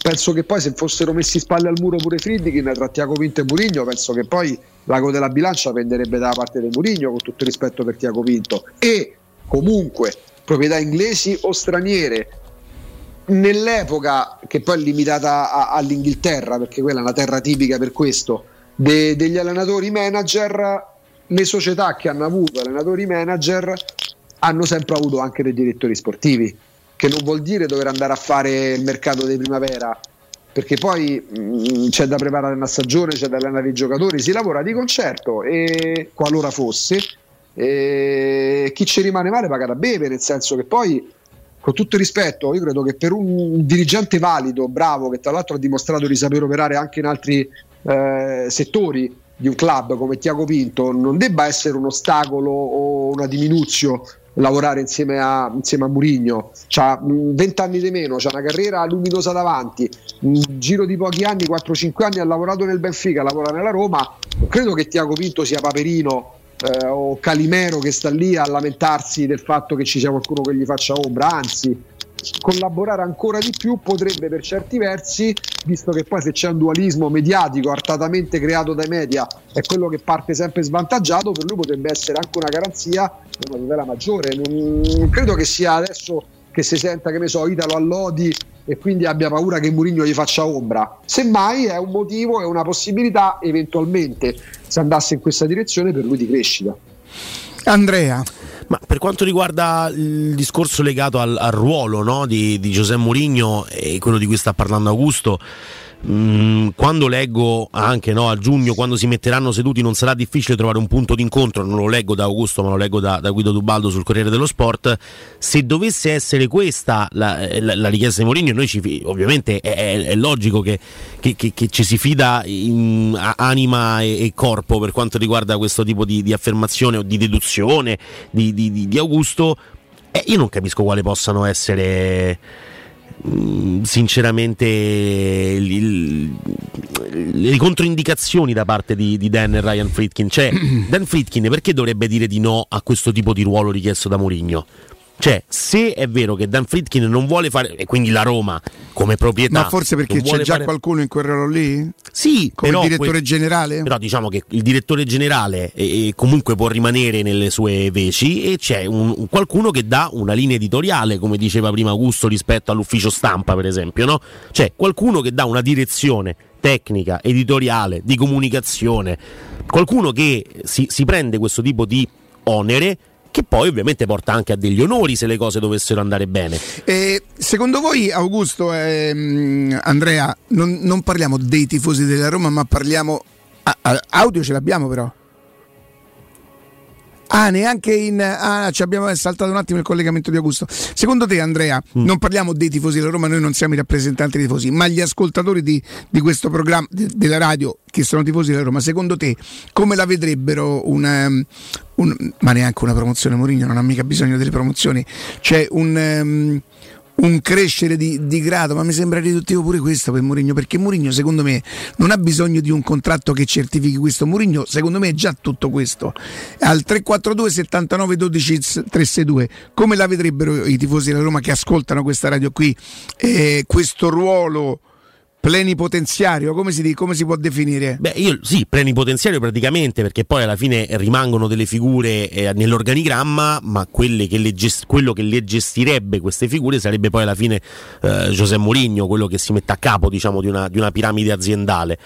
penso che poi se fossero messi spalle al muro pure Friedkin tra Tiago Pinto e Murigno, penso che poi l'ago della bilancia penderebbe dalla parte di Murigno, con tutto il rispetto per Tiago Pinto. E comunque proprietà inglesi o straniere nell'epoca che poi è limitata a, all'Inghilterra perché quella è una terra tipica per questo de, degli allenatori manager le società che hanno avuto allenatori manager hanno sempre avuto anche dei direttori sportivi, che non vuol dire dover andare a fare il mercato di primavera, perché poi mh, mm, c'è da preparare una stagione, c'è da allenare i giocatori, si lavora di concerto e qualora fosse, e chi ci rimane male paga da bere, nel senso che poi con tutto il rispetto, io credo che per un dirigente valido, bravo, che tra l'altro ha dimostrato di saper operare anche in altri eh, settori, di un club come Tiago Pinto non debba essere un ostacolo o una diminuzione lavorare insieme a, insieme a Murigno. Ha 20 anni di meno, ha una carriera luminosa davanti, un giro di pochi anni, 4-5 anni, ha lavorato nel Benfica, lavora nella Roma. Non credo che Tiago Pinto sia Paperino eh, o Calimero che sta lì a lamentarsi del fatto che ci sia qualcuno che gli faccia ombra, anzi collaborare ancora di più potrebbe per certi versi, visto che poi se c'è un dualismo mediatico artatamente creato dai media è quello che parte sempre svantaggiato, per lui potrebbe essere anche una garanzia una tutela maggiore. Non, credo che sia adesso che si senta, che ne so, Italo Allodi e quindi abbia paura che Mourinho gli faccia ombra. Semmai è un motivo, è una possibilità eventualmente se andasse in questa direzione per lui di crescita. Andrea. Ma per quanto riguarda il discorso legato al, al ruolo no, di, di Giuseppe Mourinho e quello di cui sta parlando Augusto, Mm, quando leggo anche no, a giugno, quando si metteranno seduti, non sarà difficile trovare un punto d'incontro. Non lo leggo da Augusto, ma lo leggo da, da Guido Dubaldo sul Corriere dello Sport. Se dovesse essere questa la, la, la richiesta di Mourinho, noi ci, ovviamente è, è, è logico che, che, che, che, ci si fida in anima e, e, corpo per quanto riguarda questo tipo di, di affermazione o di deduzione di, di, di Augusto. Eh, io non capisco quale possano essere sinceramente il, le controindicazioni da parte di, di, Dan e Ryan Friedkin cioè Dan Friedkin perché dovrebbe dire di no a questo tipo di ruolo richiesto da Mourinho? Cioè, se è vero che Dan Friedkin non vuole fare, e quindi la Roma come proprietà. Ma forse perché c'è già fare... qualcuno in quel ruolo lì? Sì, come però, direttore que... generale? Però diciamo che il direttore generale eh, comunque può rimanere nelle sue veci e c'è un, un, qualcuno che dà una linea editoriale, come diceva prima Augusto, rispetto all'ufficio stampa, per esempio, no? C'è qualcuno che dà una direzione tecnica, editoriale, di comunicazione, qualcuno che si, si prende questo tipo di onere che poi ovviamente porta anche a degli onori se le cose dovessero andare bene. E secondo voi, Augusto e ehm, Andrea, non, non, parliamo dei tifosi della Roma, ma parliamo. Ah, audio ce l'abbiamo però. Ah, neanche in. Ah, ci abbiamo saltato un attimo il collegamento di Augusto. Secondo te, Andrea, mm. non parliamo dei tifosi della Roma, noi non siamo i rappresentanti dei tifosi, ma gli ascoltatori di, di questo programma, de, della radio, che sono tifosi della Roma, secondo te come la vedrebbero una, um, un, ma neanche una promozione? Mourinho non ha mica bisogno delle promozioni. C'è un. Um, un crescere di, di, grado, ma mi sembra riduttivo pure questo per Mourinho, perché Mourinho secondo me non ha bisogno di un contratto che certifichi questo, Mourinho secondo me è già tutto questo. Al 342 79 12 362, come la vedrebbero i tifosi della Roma che ascoltano questa radio qui, eh, questo ruolo plenipotenziario, come si, come si, può definire? Beh, io sì, plenipotenziario praticamente, perché poi alla fine rimangono delle figure eh, nell'organigramma, ma che gest- quello che le gestirebbe queste figure sarebbe poi alla fine eh, José Mourinho, quello che si mette a capo diciamo, di, una, di una piramide aziendale.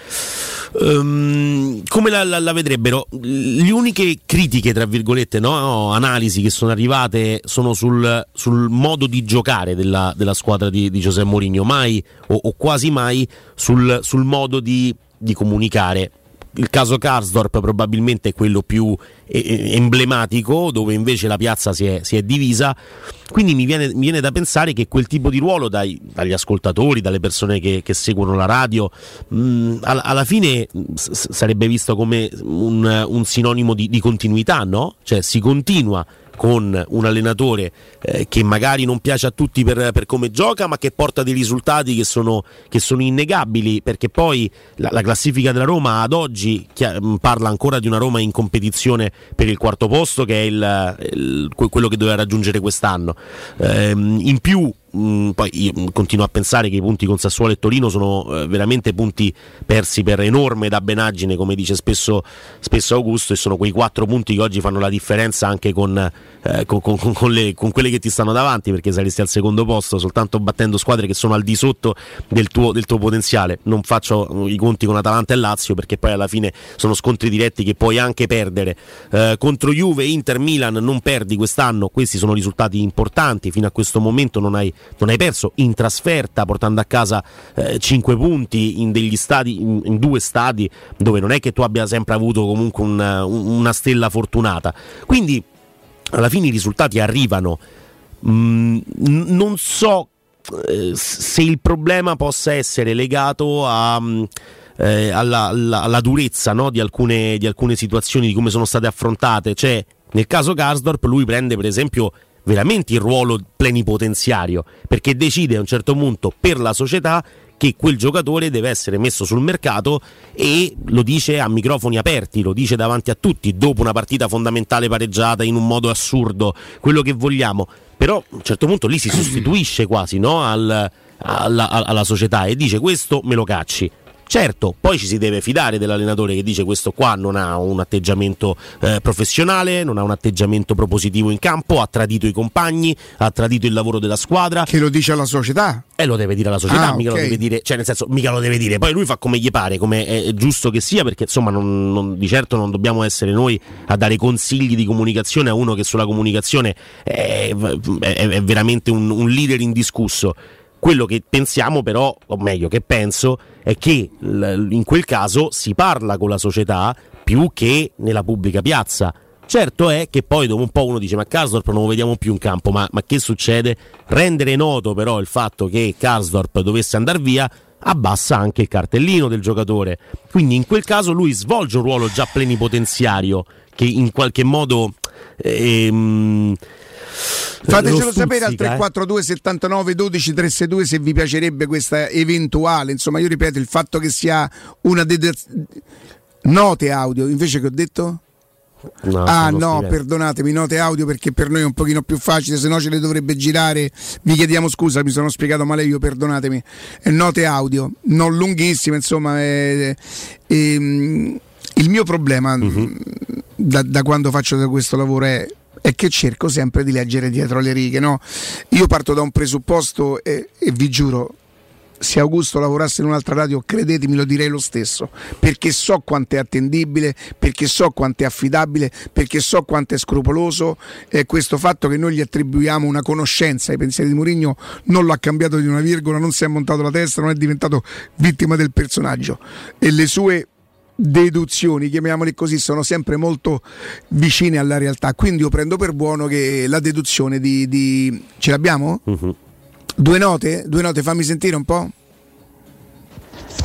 Um, come la, la, la, vedrebbero? Le uniche critiche, tra virgolette, no? analisi che sono arrivate sono sul, sul modo di giocare della, della squadra di, di José Mourinho, mai o, o quasi mai sul, sul modo di, di comunicare il caso Karsdorp probabilmente è quello più emblematico, dove invece la piazza si è, si è divisa. Quindi mi viene, mi viene, da pensare che quel tipo di ruolo dai, dagli ascoltatori, dalle persone che, che seguono la radio, mh, alla, alla, fine s- sarebbe visto come un, un sinonimo di, di continuità, no? Cioè si continua con un allenatore eh, che magari non piace a tutti per, per, come gioca, ma che porta dei risultati che sono, che sono innegabili, perché poi la, la, classifica della Roma ad oggi chia- parla ancora di una Roma in competizione per il quarto posto, che è il, il, quello che doveva raggiungere quest'anno. Eh, in più Mm, poi io continuo a pensare che i punti con Sassuolo e Torino sono eh, veramente punti persi per enorme dabbenaggine, come dice spesso, spesso, Augusto, e sono quei quattro punti che oggi fanno la differenza anche con, eh, con, con, con, le, quelle che ti stanno davanti, perché saresti al secondo posto soltanto battendo squadre che sono al di sotto del tuo, del tuo potenziale. Non faccio i conti con Atalanta e Lazio, perché poi alla fine sono scontri diretti che puoi anche perdere. Eh, contro Juve, Inter, Milan non perdi quest'anno, questi sono risultati importanti, fino a questo momento non hai non hai perso in trasferta portando a casa eh, 5 punti in stadi, in, in, due stadi dove non è che tu abbia sempre avuto comunque una, una stella fortunata. Quindi alla fine i risultati arrivano. Mm, non so eh, se il problema possa essere legato a, mm, eh, alla, alla, alla, durezza no? di, alcune, di, alcune, situazioni, di come sono state affrontate. Cioè, nel caso Garsdorp, lui prende per esempio veramente il ruolo plenipotenziario, perché decide a un certo punto per la società che quel giocatore deve essere messo sul mercato e lo dice a microfoni aperti, lo dice davanti a tutti, dopo una partita fondamentale pareggiata in un modo assurdo, quello che vogliamo. Però a un certo punto lì si sostituisce quasi no? Al, alla, alla società e dice questo me lo cacci Certo, poi ci si deve fidare dell'allenatore che dice questo qua non ha un atteggiamento eh, professionale, non ha un atteggiamento propositivo in campo, ha tradito i compagni, ha tradito il lavoro della squadra. Che lo dice alla società? E lo deve dire alla società, Ah, mica ok. lo deve dire, cioè nel senso, mica lo deve dire. Poi lui fa come gli pare, come è giusto che sia, perché insomma non- non- di certo non dobbiamo essere noi a dare consigli di comunicazione a uno che sulla comunicazione è, è- è veramente un, un leader indiscusso. Quello che pensiamo però, o meglio che penso, è che in quel caso si parla con la società più che nella pubblica piazza. Certo è che poi dopo un po' uno dice ma Karsdorp non lo vediamo più in campo, ma, ma che succede? Rendere noto però il fatto che Karsdorp dovesse andare via abbassa anche il cartellino del giocatore. Quindi in quel caso lui svolge un ruolo già plenipotenziario che in qualche modo... ehm, Fatecelo lo sapere al stuzzica, eh. 342 79 12 362 se vi piacerebbe questa eventuale. Insomma, io ripeto il fatto che sia una dedu- note audio invece che ho detto. No, ah no, scrivendo. perdonatemi, note audio perché per noi è un pochino più facile, se no ce le dovrebbe girare. Vi chiediamo scusa, mi sono spiegato male io, perdonatemi. È note audio, non lunghissime, insomma. è- ehm, il mio problema Mhm. da, da quando faccio questo lavoro è, è che cerco sempre di leggere dietro le righe. No? Io parto da un presupposto e, e vi giuro, se Augusto lavorasse in un'altra radio, credetemi, lo direi lo stesso, perché so quanto è attendibile, perché so quanto è affidabile, perché so quanto è scrupoloso e questo fatto che noi gli attribuiamo una conoscenza ai pensieri di Mourinho non lo ha cambiato di una virgola, non si è montato la testa, non è diventato vittima del personaggio e le sue deduzioni, chiamiamole così, sono sempre molto vicine alla realtà. Quindi io prendo per buono che la deduzione di. di- ce l'abbiamo? Due note? Due note, fammi sentire un po'.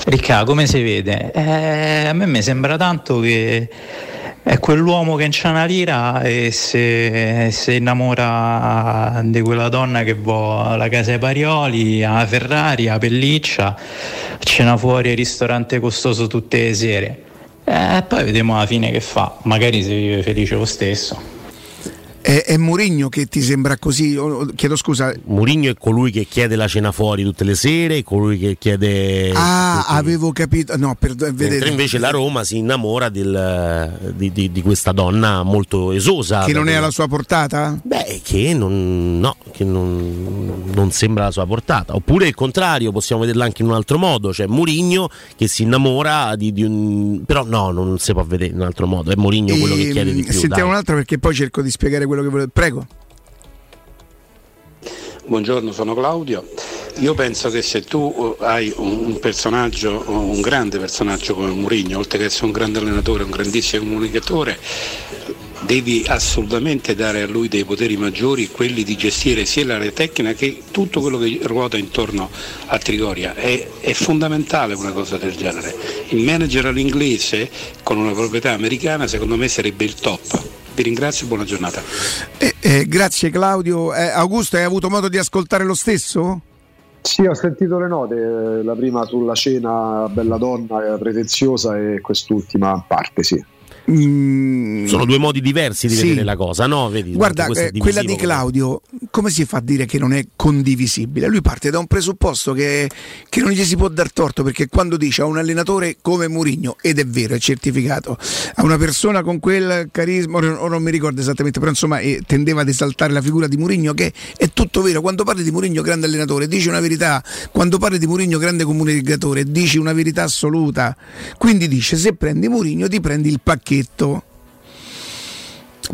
Ricca, come si vede? Eh, a me mi sembra tanto che è quell'uomo che c'ha una lira e se, se innamora di quella donna che va alla casa ai Parioli, alla Ferrari, a Pelliccia, cena fuori al ristorante costoso tutte le sere. E poi vediamo alla fine che fa. Magari si vive felice lo stesso. È, è Mourinho che ti sembra così? Chiedo scusa. Mourinho è colui che chiede la cena fuori tutte le sere, colui che chiede... Ah, avevo capito. No, Mentre vedete. invece la Roma si innamora del- di, di- di questa donna molto esosa. Che non è alla sua portata? Beh, che non, no, che non, non sembra la sua portata. Oppure il contrario, possiamo vederla anche in un altro modo. Cioè Mourinho che si innamora di, di un. Però no, non si può vedere in un altro modo. È Mourinho quello che Ehm, chiede di più. Sentiamo dai. un'altra perché poi cerco di spiegare quello che volevo. Prego. Buongiorno, sono Claudio. Io penso che se tu eh, hai un, personaggio, un grande personaggio come Mourinho, oltre che essere un grande allenatore, un grandissimo comunicatore, devi assolutamente dare a lui dei poteri maggiori, quelli di gestire sia l'area tecnica che tutto quello che ruota intorno a Trigoria. È, è fondamentale una cosa del genere. Il manager all'inglese con una proprietà americana secondo me sarebbe il top. Vi ringrazio e buona giornata. Eh, eh, grazie Claudio. Eh, Augusto, hai avuto modo di ascoltare lo stesso? Sì, ho sentito le note, la prima sulla cena bella donna eh, pretenziosa e quest'ultima parte, sì. Sono due modi diversi di Sì. vedere la cosa, no? Vedi, Guarda, eh, quella di. Claudio, come si fa a dire che non è condivisibile? Lui parte da un presupposto che, che non gli si può dar torto, perché quando dice a un allenatore come Mourinho, ed è vero, è certificato, a una persona con quel carisma, ora non mi ricordo esattamente, però insomma eh, tendeva ad esaltare la figura di Mourinho, che è tutto vero. Quando parli di Mourinho grande allenatore, dici una verità, quando parli di Mourinho grande comunicatore, dici una verità assoluta. Quindi dice, se prendi Mourinho ti prendi il pacchetto.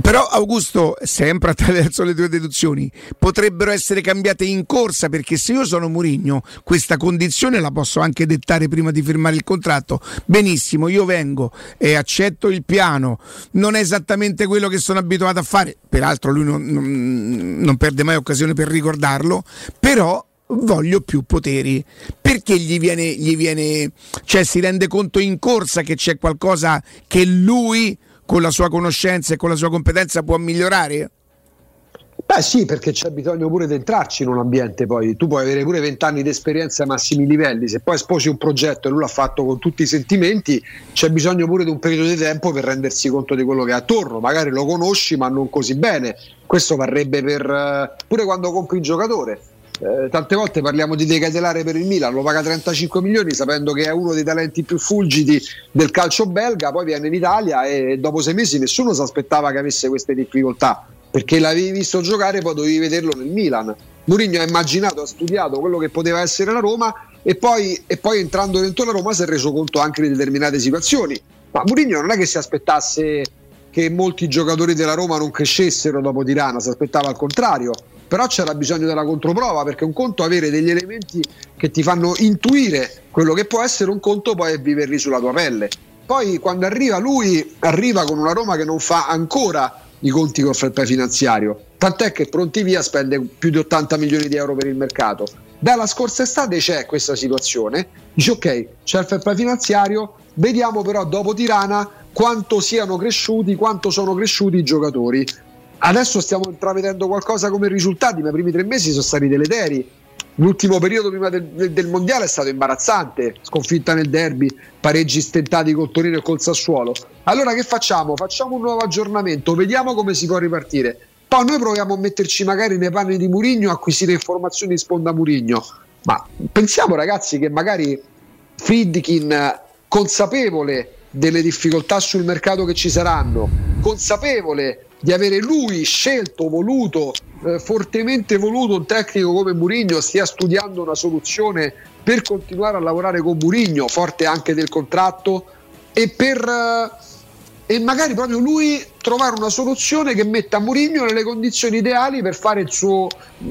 Però Augusto, sempre attraverso le tue deduzioni, potrebbero essere cambiate in corsa perché se io sono Murigno, questa condizione la posso anche dettare prima di firmare il contratto. Benissimo, io vengo e accetto il piano, non è esattamente quello che sono abituato a fare, peraltro lui non, non- non perde mai occasione per ricordarlo, però voglio più poteri perché gli viene, gli viene cioè si rende conto in corsa che c'è qualcosa che lui con la sua conoscenza e con la sua competenza può migliorare? Beh sì, perché c'è bisogno pure di entrarci in un ambiente poi. Tu puoi avere pure vent'anni di esperienza ai massimi livelli, se poi sposi un progetto e lui l'ha fatto con tutti i sentimenti, c'è bisogno pure di un periodo di tempo per rendersi conto di quello che è attorno. Magari lo conosci ma non così bene. Questo varrebbe per eh, pure quando compri il giocatore. Eh, tante volte parliamo di De Ketelare per il Milan, lo paga 35 milioni sapendo che è uno dei talenti più fulgidi del calcio belga, poi viene in Italia e dopo sei mesi nessuno si aspettava che avesse queste difficoltà, perché l'avevi visto giocare poi dovevi vederlo nel Milan. Mourinho ha immaginato, ha studiato quello che poteva essere la Roma e poi, e poi entrando dentro la Roma si è reso conto anche di determinate situazioni. Ma Mourinho non è che si aspettasse che molti giocatori della Roma non crescessero dopo Tirana, si aspettava al contrario. Però c'era bisogno della controprova perché un conto è avere degli elementi che ti fanno intuire quello che può essere, un conto poi è viverli sulla tua pelle. Poi quando arriva lui, arriva con una Roma che non fa ancora i conti col fair play finanziario. Tant'è che Pronti Via spende più di 80 milioni di euro per il mercato. Dalla scorsa estate c'è questa situazione, dice ok, c'è il fair play finanziario, vediamo però dopo Tirana quanto siano cresciuti, quanto sono cresciuti i giocatori. Adesso stiamo intravedendo qualcosa come risultati, ma i primi tre mesi sono stati deleteri. L'ultimo periodo prima del, del, mondiale è stato imbarazzante, sconfitta nel derby, pareggi stentati col Torino e col Sassuolo. Allora che facciamo? Facciamo un nuovo aggiornamento, vediamo come si può ripartire. Poi noi proviamo a metterci magari nei panni di Murigno, acquisire informazioni di sponda Murigno. Ma pensiamo ragazzi che magari Friedkin, consapevole delle difficoltà sul mercato che ci saranno, consapevole di avere lui scelto, voluto, eh, fortemente voluto un tecnico come Murigno, stia studiando una soluzione per continuare a lavorare con Murigno, forte anche del contratto, e per eh, e magari proprio lui trovare una soluzione che metta Murigno nelle condizioni ideali per fare il suo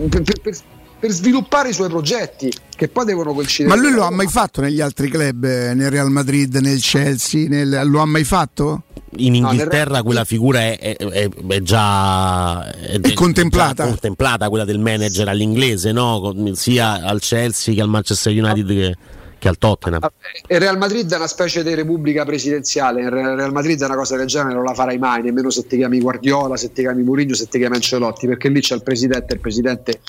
per, per, per, sviluppare i suoi progetti che poi devono coincidere. Ma lui lo ha mai fatto negli altri club, eh, nel Real Madrid, nel Chelsea, nel... lo ha mai fatto? In Inghilterra no, quella figura è, è, è, è già è, contemplata. Già contemplata, quella del manager all'inglese, no? sia al Chelsea che al Manchester United che, che al Tottenham. Il Real Madrid è una specie di repubblica presidenziale. Il Real Madrid è una cosa del genere, non la farai mai, nemmeno se ti chiami Guardiola, se ti chiami Mourinho, se ti chiami Ancelotti, perché lì c'è il presidente, il presidente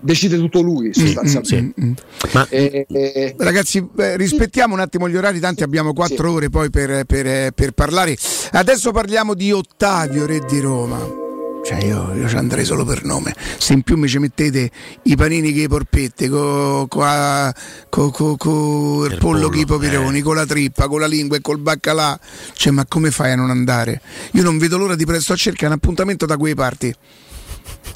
decide tutto lui sostanzialmente. Mm, mm, mm. Ma, eh, eh, ragazzi, eh, rispettiamo un attimo gli orari, tanti abbiamo quattro sì. ore poi per, per, per, parlare. Adesso parliamo di Ottavio, re di Roma. Cioè io, io ci andrei solo per nome. Se in più mi ci mettete i panini che i porpette, con co, co, co, co il, il pollo che i poveroni, eh. con la trippa, con la lingua e col baccalà. Cioè, ma come fai a non andare? Io non vedo l'ora di presto a cercare un appuntamento da quei parti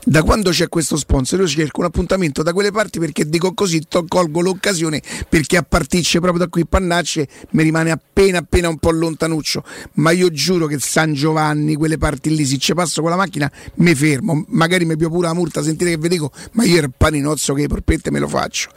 da quando c'è questo sponsor io cerco un appuntamento da quelle parti perché dico così to- colgo l'occasione perché a particce proprio da qui Pannacce mi rimane appena appena un po' lontanuccio. Ma io giuro che San Giovanni quelle parti lì se ci passo con la macchina mi fermo. Magari mi più pure la multa sentire che vi dico ma io il paninozzo che polpette me lo faccio.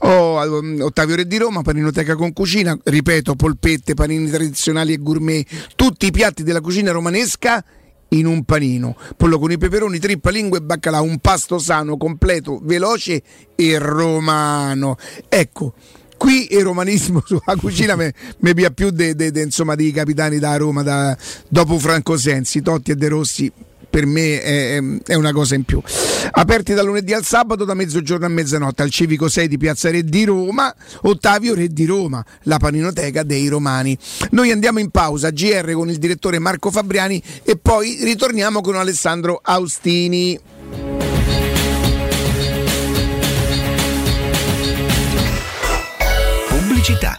Oh, Ottavio Re di Roma paninoteca con cucina ripeto polpette panini tradizionali e gourmet tutti i piatti della cucina romanesca in un panino, pollo con i peperoni, trippa, lingua e baccalà, un pasto sano, completo, veloce e romano. Ecco, qui il romanismo sulla cucina mi pia più dei de, de, de, capitani da Roma da, dopo Franco Sensi, Totti e De Rossi per me è, è, una cosa in più. Aperti da lunedì al sabato da mezzogiorno a mezzanotte al Civico 6 di Piazza Re di Roma, Ottavio Re di Roma, la paninoteca dei romani. Noi andiamo in pausa, GR con il direttore Marco Fabriani e poi ritorniamo con Alessandro Austini. Pubblicità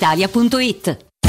brispalitalia.it.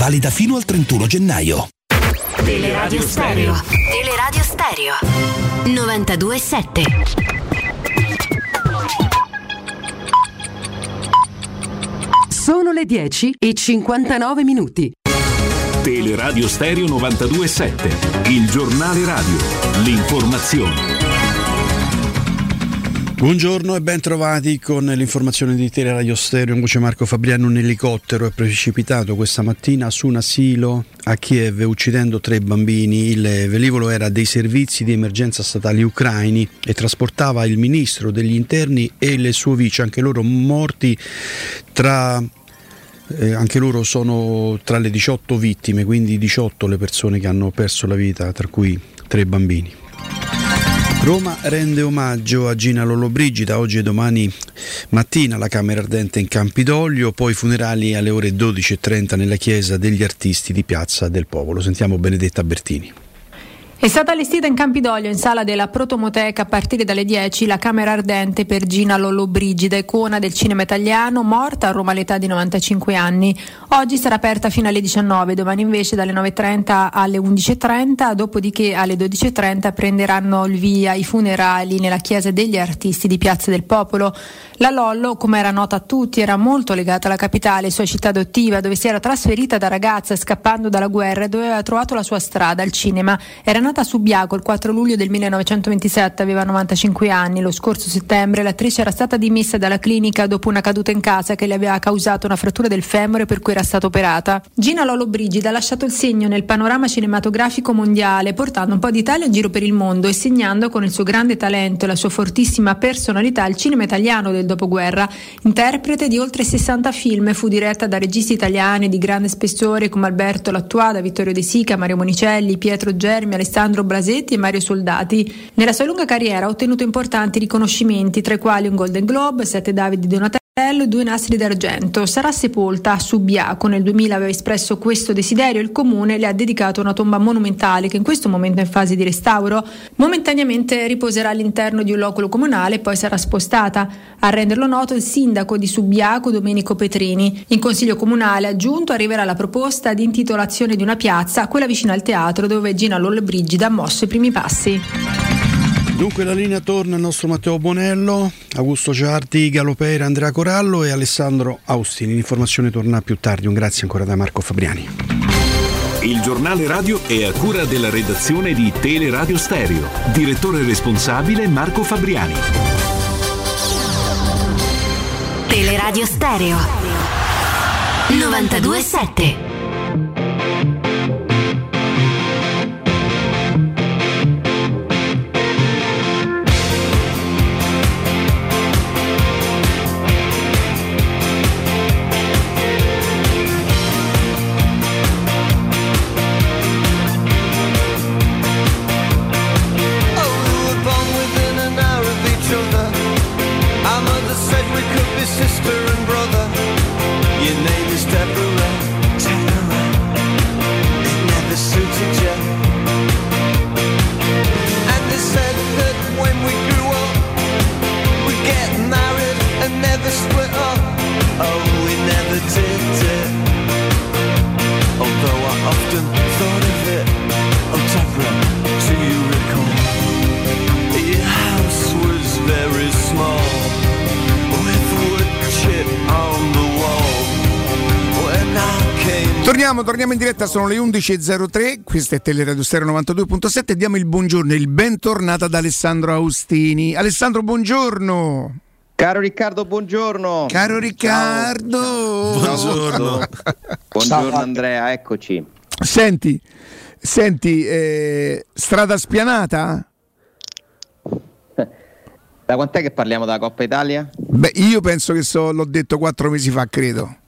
valida fino al 31 gennaio. Teleradio Stereo. Teleradio Stereo. 927. Sono le 10 e 59 minuti. Teleradio Stereo 927, il giornale radio, l'informazione. Buongiorno e ben trovati con l'informazione di Teleradio Stereo. In voce Marco Fabriano, un elicottero è precipitato questa mattina su un asilo a Kiev uccidendo tre bambini. Il velivolo era dei servizi di emergenza statali ucraini e trasportava il ministro degli interni e le sue vice, anche loro morti tra eh, anche loro sono tra le 18 vittime, quindi 18 le persone che hanno perso la vita, tra cui tre bambini. Roma rende omaggio a Gina Lollobrigida oggi e domani mattina alla Camera Ardente in Campidoglio, poi funerali alle ore 12.30 nella chiesa degli artisti di Piazza del Popolo. Sentiamo Benedetta Bertini. È stata allestita in Campidoglio, in sala della Protomoteca, a partire dalle 10, la Camera Ardente per Gina Lollobrigida, icona del cinema italiano, morta a Roma all'età di 95 anni. Oggi sarà aperta fino alle 19, domani invece dalle 9.30 alle 11.30, dopodiché alle 12.30 prenderanno il via i funerali nella chiesa degli artisti di Piazza del Popolo. La Lollo, come era nota a tutti, era molto legata alla capitale, sua città adottiva, dove si era trasferita da ragazza scappando dalla guerra e dove aveva trovato la sua strada al cinema. Era nata a Subiaco il 4 luglio del 1927, aveva 95 anni. Lo scorso settembre l'attrice era stata dimessa dalla clinica dopo una caduta in casa che le aveva causato una frattura del femore per cui era stata operata. Gina Lolo Brigida ha lasciato il segno nel panorama cinematografico mondiale, portando un po' d'Italia in giro per il mondo e segnando con il suo grande talento e la sua fortissima personalità il cinema italiano del dopoguerra. Interprete di oltre 60 film, fu diretta da registi italiani di grande spessore come Alberto Lattuada, Vittorio De Sica, Mario Monicelli, Pietro Germi, Alessandro Brasetti e Mario Soldati. Nella sua lunga carriera ha ottenuto importanti riconoscimenti, tra i quali un Golden Globe, sette Davide Donatello due nastri d'argento. Sarà sepolta a Subiaco. Nel 2000 aveva espresso questo desiderio. Il comune le ha dedicato una tomba monumentale che in questo momento è in fase di restauro. Momentaneamente riposerà all'interno di un loculo comunale e poi sarà spostata. A renderlo noto il sindaco di Subiaco, Domenico Petrini. In consiglio comunale aggiunto arriverà la proposta di intitolazione di una piazza, quella vicino al teatro dove Gina Lollobrigida ha mosso i primi passi. Dunque la linea torna al nostro Matteo Bonello, Augusto Ciardi, Galopera, Andrea Corallo e Alessandro Austini. L'informazione torna più tardi. Un grazie ancora da Marco Fabriani. Il giornale radio è a cura della redazione di Teleradio Stereo. Direttore responsabile Marco Fabriani. Teleradio Stereo 927 diretta, sono le 11.03, questo è Teleradio Stereo 92.7 e diamo il buongiorno e il bentornato ad Alessandro Austini. Alessandro, buongiorno! Caro Riccardo, buongiorno. Caro Riccardo! Buongiorno. Buongiorno Andrea, eccoci. Senti, senti, eh, strada spianata? Da quant'è che parliamo della Coppa Italia? Beh, io penso che so, l'ho detto quattro mesi fa, credo.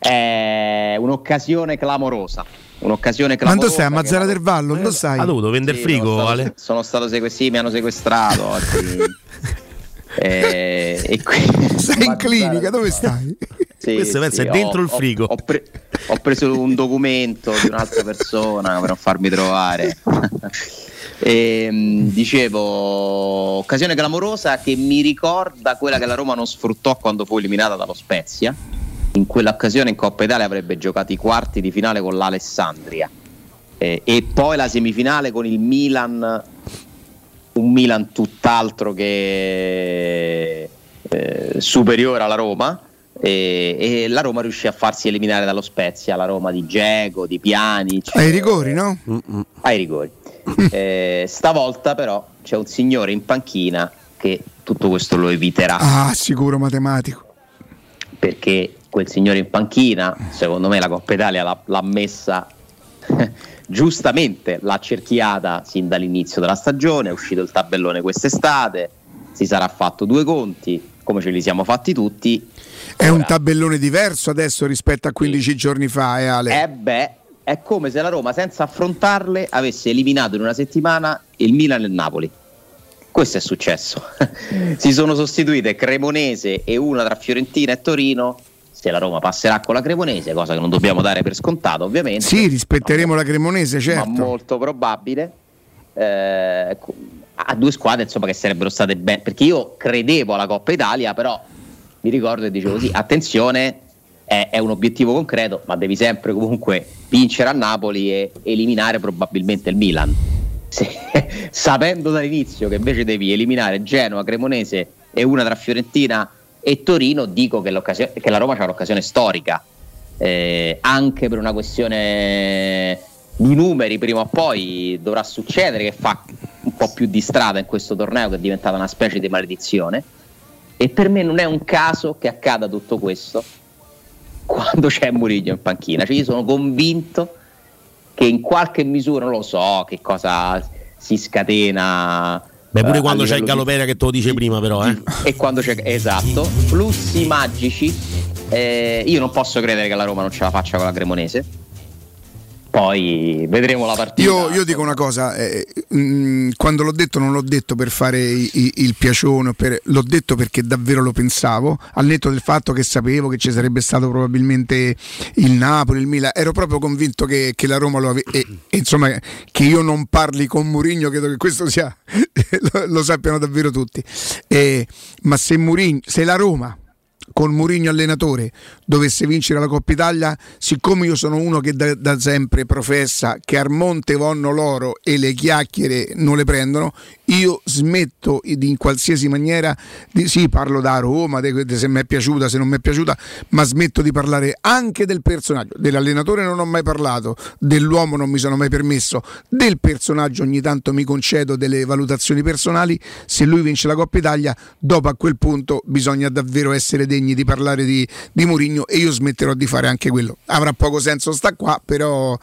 È un'occasione clamorosa. Un'occasione clamorosa. stai? A che- Mazzara del Vallo? Dove stai? Ha dovuto vendere Sì, frigo, sono stato, Ale? Sono stato sequestrato, sì, mi hanno sequestrato oggi. Eh, e qui- Sei in clinica, dove stai? Sì, Questo pensa sì, è dentro ho- il frigo. Ho, ho pre- ho preso un documento di un'altra persona per non farmi trovare. E, mh, dicevo, occasione clamorosa che mi ricorda quella che la Roma non sfruttò quando fu eliminata dallo Spezia. In quell'occasione in Coppa Italia avrebbe giocato i quarti di finale con l'Alessandria Eh, e poi la semifinale con il Milan, un Milan tutt'altro che eh, superiore alla Roma. E, e la Roma riuscì a farsi eliminare dallo Spezia, la Roma di Geco, di Pjanic, Ai rigori, no? ai rigori. Eh, stavolta però c'è un signore in panchina che tutto questo lo eviterà Ah, sicuro matematico. perché quel signore in panchina, secondo me la Coppa Italia l'ha, l'ha messa giustamente, l'ha cerchiata sin dall'inizio della stagione, è uscito il tabellone quest'estate, si sarà fatto due conti, come ce li siamo fatti tutti. È un tabellone diverso adesso rispetto a 15 giorni fa, eh, Ale? Eh beh, è come se la Roma senza affrontarle avesse eliminato in una settimana il Milan e il Napoli. Questo è successo. si sono sostituite Cremonese e una tra Fiorentina e Torino. Se la Roma passerà con la Cremonese, cosa che non dobbiamo dare per scontato, ovviamente. Sì, rispetteremo la Cremonese, ma certo. molto probabile. Eh, a due squadre insomma che sarebbero state bene perché io credevo alla Coppa Italia però mi ricordo e dicevo sì attenzione è, è un obiettivo concreto ma devi sempre comunque vincere a Napoli e eliminare probabilmente il Milan Se- sapendo dall'inizio che invece devi eliminare Genoa, Cremonese e una tra Fiorentina e Torino dico che, che la Roma c'ha un'occasione storica eh, anche per una questione di numeri prima o poi dovrà succedere che fa un po' più di strada in questo torneo che è diventata una specie di maledizione. E per me non è un caso che accada tutto questo quando c'è Mourinho in panchina. Cioè io sono convinto che in qualche misura non lo so che cosa si scatena Beh, pure eh, quando c'è il livello di- Galopera che te lo dice prima, però, eh. e quando c'è esatto. Flussi magici. Eh, io non posso credere che la Roma non ce la faccia con la Cremonese poi vedremo la partita. Io, io dico una cosa, eh, mm, quando l'ho detto non l'ho detto per fare i- i- il piacione, per- l'ho detto perché davvero lo pensavo, al netto del fatto che sapevo che ci sarebbe stato probabilmente il Napoli, il Milan, ero proprio convinto che, che la Roma lo avesse, insomma che io non parli con Murigno, credo che questo sia, lo, lo sappiano davvero tutti, Eh, ma se, Mourinho, se la Roma con Mourinho allenatore dovesse vincere la Coppa Italia, siccome io sono uno che da, da sempre professa che al monte vanno l'oro e le chiacchiere non le prendono, io smetto di- in qualsiasi maniera di sì, parlo da Roma, de- de- se mi è piaciuta, se non mi è piaciuta, ma smetto di parlare anche del personaggio. Dell'allenatore non ho mai parlato, dell'uomo non mi sono mai permesso, del personaggio ogni tanto mi concedo delle valutazioni personali. Se lui vince la Coppa Italia, dopo a quel punto bisogna davvero essere degni di parlare di, di Mourinho e io smetterò di fare anche quello. Avrà poco senso sta qua, però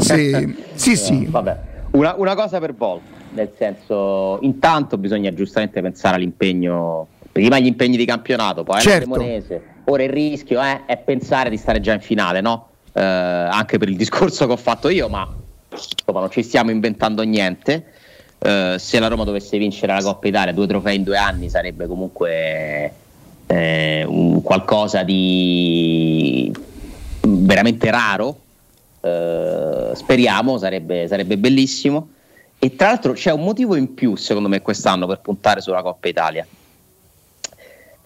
se, sì, sì. Vabbè, una, una cosa per volta, nel senso, intanto bisogna giustamente pensare all'impegno, prima gli impegni di campionato, poi Certo. alla Cremonese. Ora il rischio eh, è pensare di stare già in finale, no? Eh, anche per il discorso che ho fatto io, ma insomma non ci stiamo inventando niente. Eh, se la Roma dovesse vincere la Coppa Italia, due trofei in due anni sarebbe comunque eh, un qualcosa di veramente raro. Eh, speriamo, sarebbe, sarebbe bellissimo. E tra l'altro c'è un motivo in più, secondo me, quest'anno per puntare sulla Coppa Italia.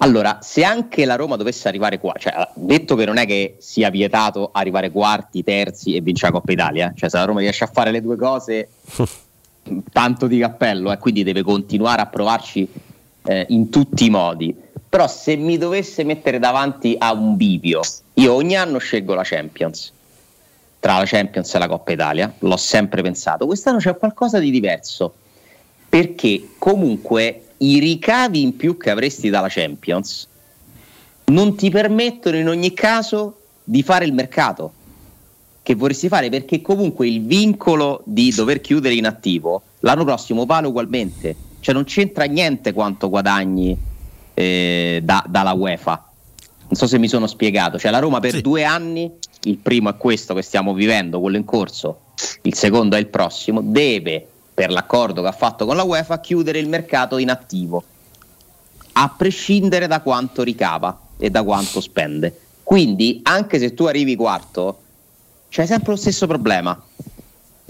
Allora, se anche la Roma dovesse arrivare qua, cioè, detto che non è che sia vietato arrivare quarti, terzi e vincere la Coppa Italia, cioè se la Roma riesce a fare le due cose, tanto di cappello, e quindi deve continuare a provarci eh, in tutti i modi. Però se mi dovesse mettere davanti a un bivio, io ogni anno scelgo la Champions. Tra la Champions e la Coppa Italia, l'ho sempre pensato. Quest'anno c'è qualcosa di diverso, perché comunque i ricavi in più che avresti dalla Champions non ti permettono in ogni caso di fare il mercato che vorresti fare perché comunque il vincolo di dover chiudere in attivo l'anno prossimo vale ugualmente, cioè non c'entra niente quanto guadagni eh, da- dalla UEFA. Non so se mi sono spiegato, cioè la Roma per due anni, il primo è questo che stiamo vivendo, quello in corso, il secondo è il prossimo, deve per l'accordo che ha fatto con la UEFA chiudere il mercato in attivo, a prescindere da quanto ricava e da quanto spende. Quindi anche se tu arrivi quarto, c'è sempre lo stesso problema.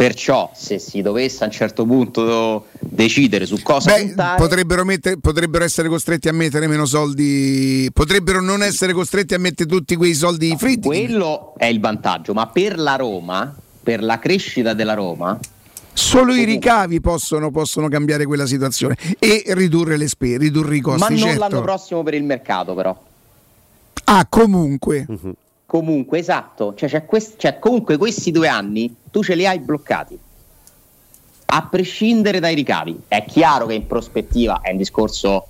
Perciò, se si dovesse a un certo punto decidere su cosa Beh, puntare, potrebbero, mettere- potrebbero essere costretti a mettere meno soldi, potrebbero non essere costretti a mettere tutti quei soldi fritti. quello è il vantaggio. Ma per la Roma, per la crescita della Roma, Solo i ricavi possono, possono cambiare quella situazione e ridurre le spese, ridurre i costi. ma non certo. l'anno prossimo per il mercato, però. Ah, comunque. Comunque, esatto, cioè, c'è quest- cioè, comunque questi due anni tu ce li hai bloccati. A prescindere dai ricavi. È chiaro che in prospettiva è un discorso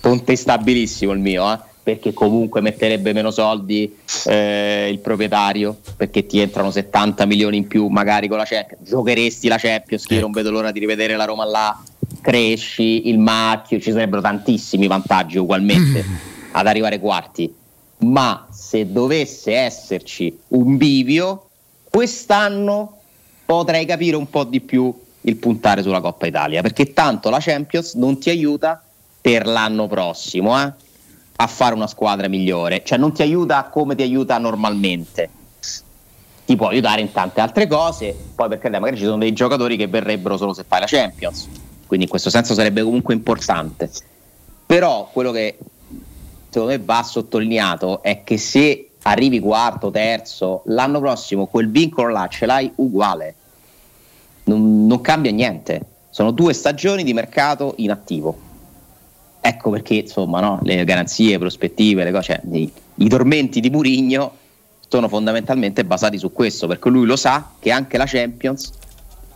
contestabilissimo il mio, eh, perché comunque metterebbe meno soldi eh, il proprietario, perché ti entrano 70 milioni in più magari con la Champions. Giocheresti la Champions, io non vedo l'ora di rivedere la Roma là, cresci, il marchio, ci sarebbero tantissimi vantaggi ugualmente ad arrivare quarti ma se dovesse esserci un bivio, quest'anno potrei capire un po' di più il puntare sulla Coppa Italia, perché tanto la Champions non ti aiuta per l'anno prossimo eh, a fare una squadra migliore, cioè non ti aiuta come ti aiuta normalmente. Ti può aiutare in tante altre cose, poi perché magari ci sono dei giocatori che verrebbero solo se fai la Champions, quindi in questo senso sarebbe comunque importante. Però quello che secondo me va sottolineato è che se arrivi quarto, terzo, l'anno prossimo quel vincolo là ce l'hai uguale. Non, non cambia niente. Sono due stagioni di mercato in attivo. Ecco perché, insomma, no, le garanzie, prospettive, le cose, cioè, i, i tormenti di Murigno sono fondamentalmente basati su questo, perché lui lo sa che anche la Champions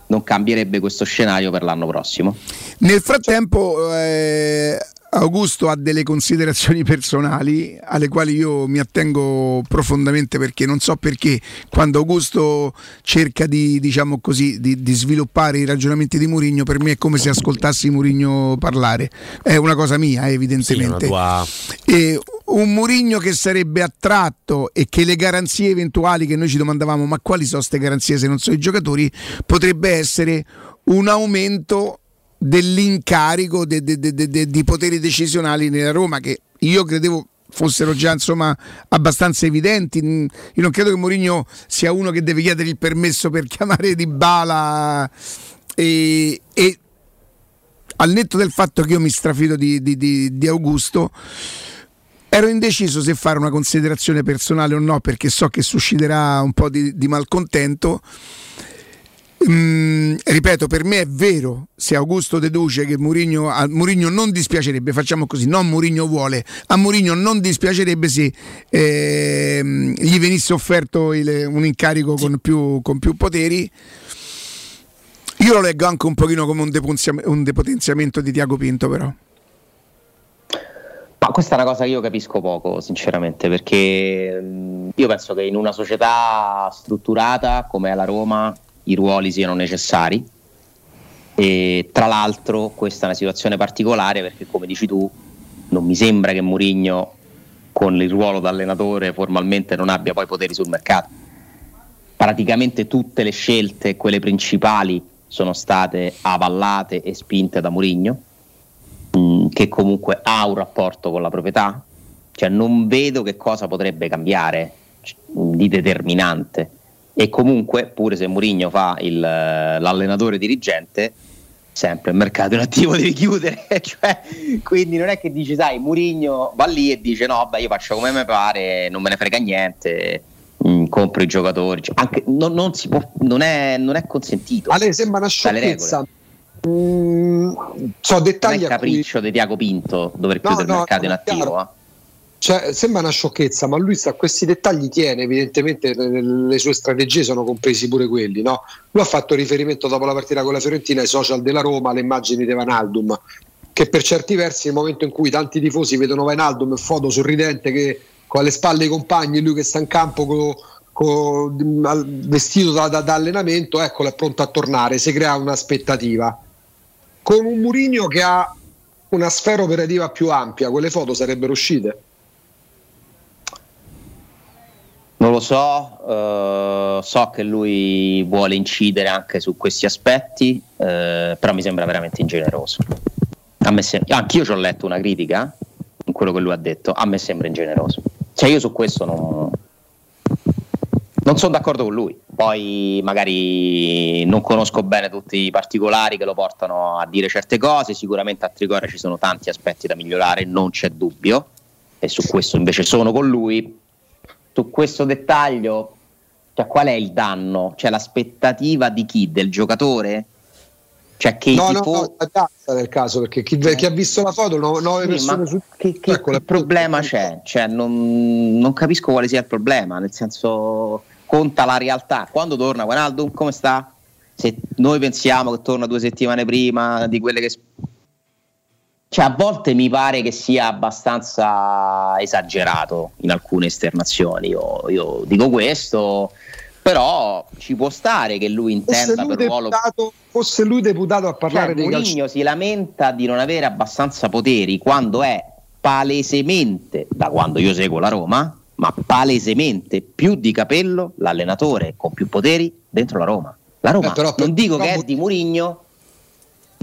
non cambierebbe questo scenario per l'anno prossimo. Nel frattempo, eh, Augusto ha delle considerazioni personali alle quali io mi attengo profondamente perché non so perché quando Augusto cerca di, diciamo così, di, di sviluppare i ragionamenti di Murigno, per me è come se ascoltassi Murigno parlare. È una cosa mia, evidentemente. Sì, tua- E un Murigno che sarebbe attratto e che le garanzie eventuali che noi ci domandavamo, ma quali sono queste garanzie se non sono i giocatori, potrebbe essere un aumento dell'incarico de- de- de- de- poteri decisionali nella Roma che io credevo fossero già insomma abbastanza evidenti. Mm, io non credo che Mourinho sia uno che deve chiedere il permesso per chiamare Di Bala e, e al netto del fatto che io mi strafido di, di- di- di Augusto ero indeciso se fare una considerazione personale o no perché so che susciterà un po' di malcontento Mm, ripeto, per me è vero se Augusto deduce che Mourinho, a Mourinho non dispiacerebbe, facciamo così, non Mourinho vuole, a Mourinho non dispiacerebbe se ehm, gli venisse offerto il- un incarico con più, con più poteri. Io lo leggo anche un pochino come un, deponzia- un depotenziamento di Tiago Pinto, però. Ma questa è una cosa che io capisco poco, sinceramente, perché mh, io penso che in una società strutturata come è la Roma i ruoli siano necessari. E tra l'altro questa è una situazione particolare perché, come dici tu, non mi sembra che Mourinho con il ruolo da allenatore formalmente non abbia poi poteri sul mercato. Praticamente tutte le scelte, quelle principali, sono state avallate e spinte da Mourinho mh, che comunque ha un rapporto con la proprietà, cioè non vedo che cosa potrebbe cambiare c- di determinante. E comunque, pure se Mourinho fa il, l'allenatore dirigente, sempre il mercato in attivo devi chiudere. cioè, quindi non è che dici, sai, Mourinho va lì e dice: No, beh, io faccio come mi pare, non me ne frega niente. mh, Compro i giocatori, Cioè, anche- non, non si può, non, è, non è consentito. A lei sembra una sciocchezza. Mm, so dettagli non è a cui capriccio di Tiago Pinto dover chiudere no, il mercato in è attivo. chiaro. eh. Cioè, sembra una sciocchezza, ma lui a questi dettagli tiene, evidentemente le, sue strategie sono compresi pure quelli. No? Lui ha fatto riferimento dopo la partita con la Fiorentina ai social della Roma, alle immagini di Vanaldum, che per certi versi nel momento in cui tanti tifosi vedono Vanaldum foto sorridente che con alle spalle i compagni, lui che sta in campo co- co- vestito da, da- da allenamento, eccolo è pronto a tornare, si crea un'aspettativa. Con un Murigno che ha una sfera operativa più ampia, quelle foto sarebbero uscite. Non lo so, eh, so che lui vuole incidere anche su questi aspetti, eh, però mi sembra veramente ingeneroso. A me sem- anch'io ci ho letto una critica in quello che lui ha detto, a me sembra ingeneroso. Cioè io su questo non, non sono d'accordo con lui. Poi magari non conosco bene tutti i particolari che lo portano a dire certe cose, sicuramente a Trigoria ci sono tanti aspetti da migliorare, non c'è dubbio, e su questo invece sono con lui. Su questo dettaglio, cioè, qual è il danno? Cioè l'aspettativa di chi? Del giocatore? Cioè che No, no, tifo- no, la piazza nel caso, perché chi, chi ha visto la foto, no- nove Sì, persone ma su che, che- Ecco, che problema c'è? Cioè, non, non capisco quale sia il problema, nel senso conta la realtà. Quando torna Wijnaldum, come sta? Se noi pensiamo che torna due settimane prima di quelle che... Cioè, a volte mi pare che sia abbastanza esagerato in alcune esternazioni. Io, io dico questo, però ci può stare che lui intenda per ruolo fosse lui deputato a parlare cioè, dei. Mourinho si lamenta di non avere abbastanza poteri quando è palesemente, da quando io seguo la Roma, ma palesemente più di capello l'allenatore con più poteri dentro la Roma. La Roma, Eh, però per- non dico però che è di Mourinho,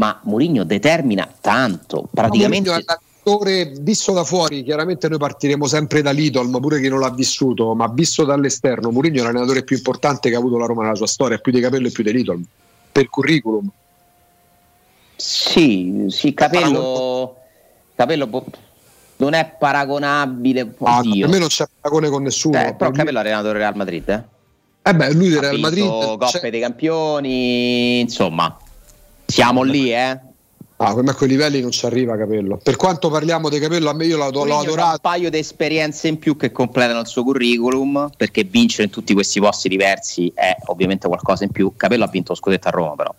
ma Mourinho determina tanto, praticamente... Attore visto da fuori, chiaramente noi partiremo sempre da Lidl, ma pure chi non l'ha vissuto, ma visto dall'esterno, Mourinho è l'allenatore più importante che ha avuto la Roma nella sua storia, più di capello e più di Lidl, per curriculum. Sì, sì, capello, capello non è paragonabile. Ah, per me non c'è paragone con nessuno. Eh, però Capello è allenatore del Real Madrid, eh? Eh beh, lui del Real Madrid Coppe dei Campioni, insomma, siamo lì, eh? Ah, a quei livelli non ci arriva Capello. Per quanto parliamo di Capello, a me io l'ho, l'ho adorato. un paio di esperienze in più che completano il suo curriculum perché vincere in tutti questi posti diversi è ovviamente qualcosa in più. Capello ha vinto lo scudetto a Roma però.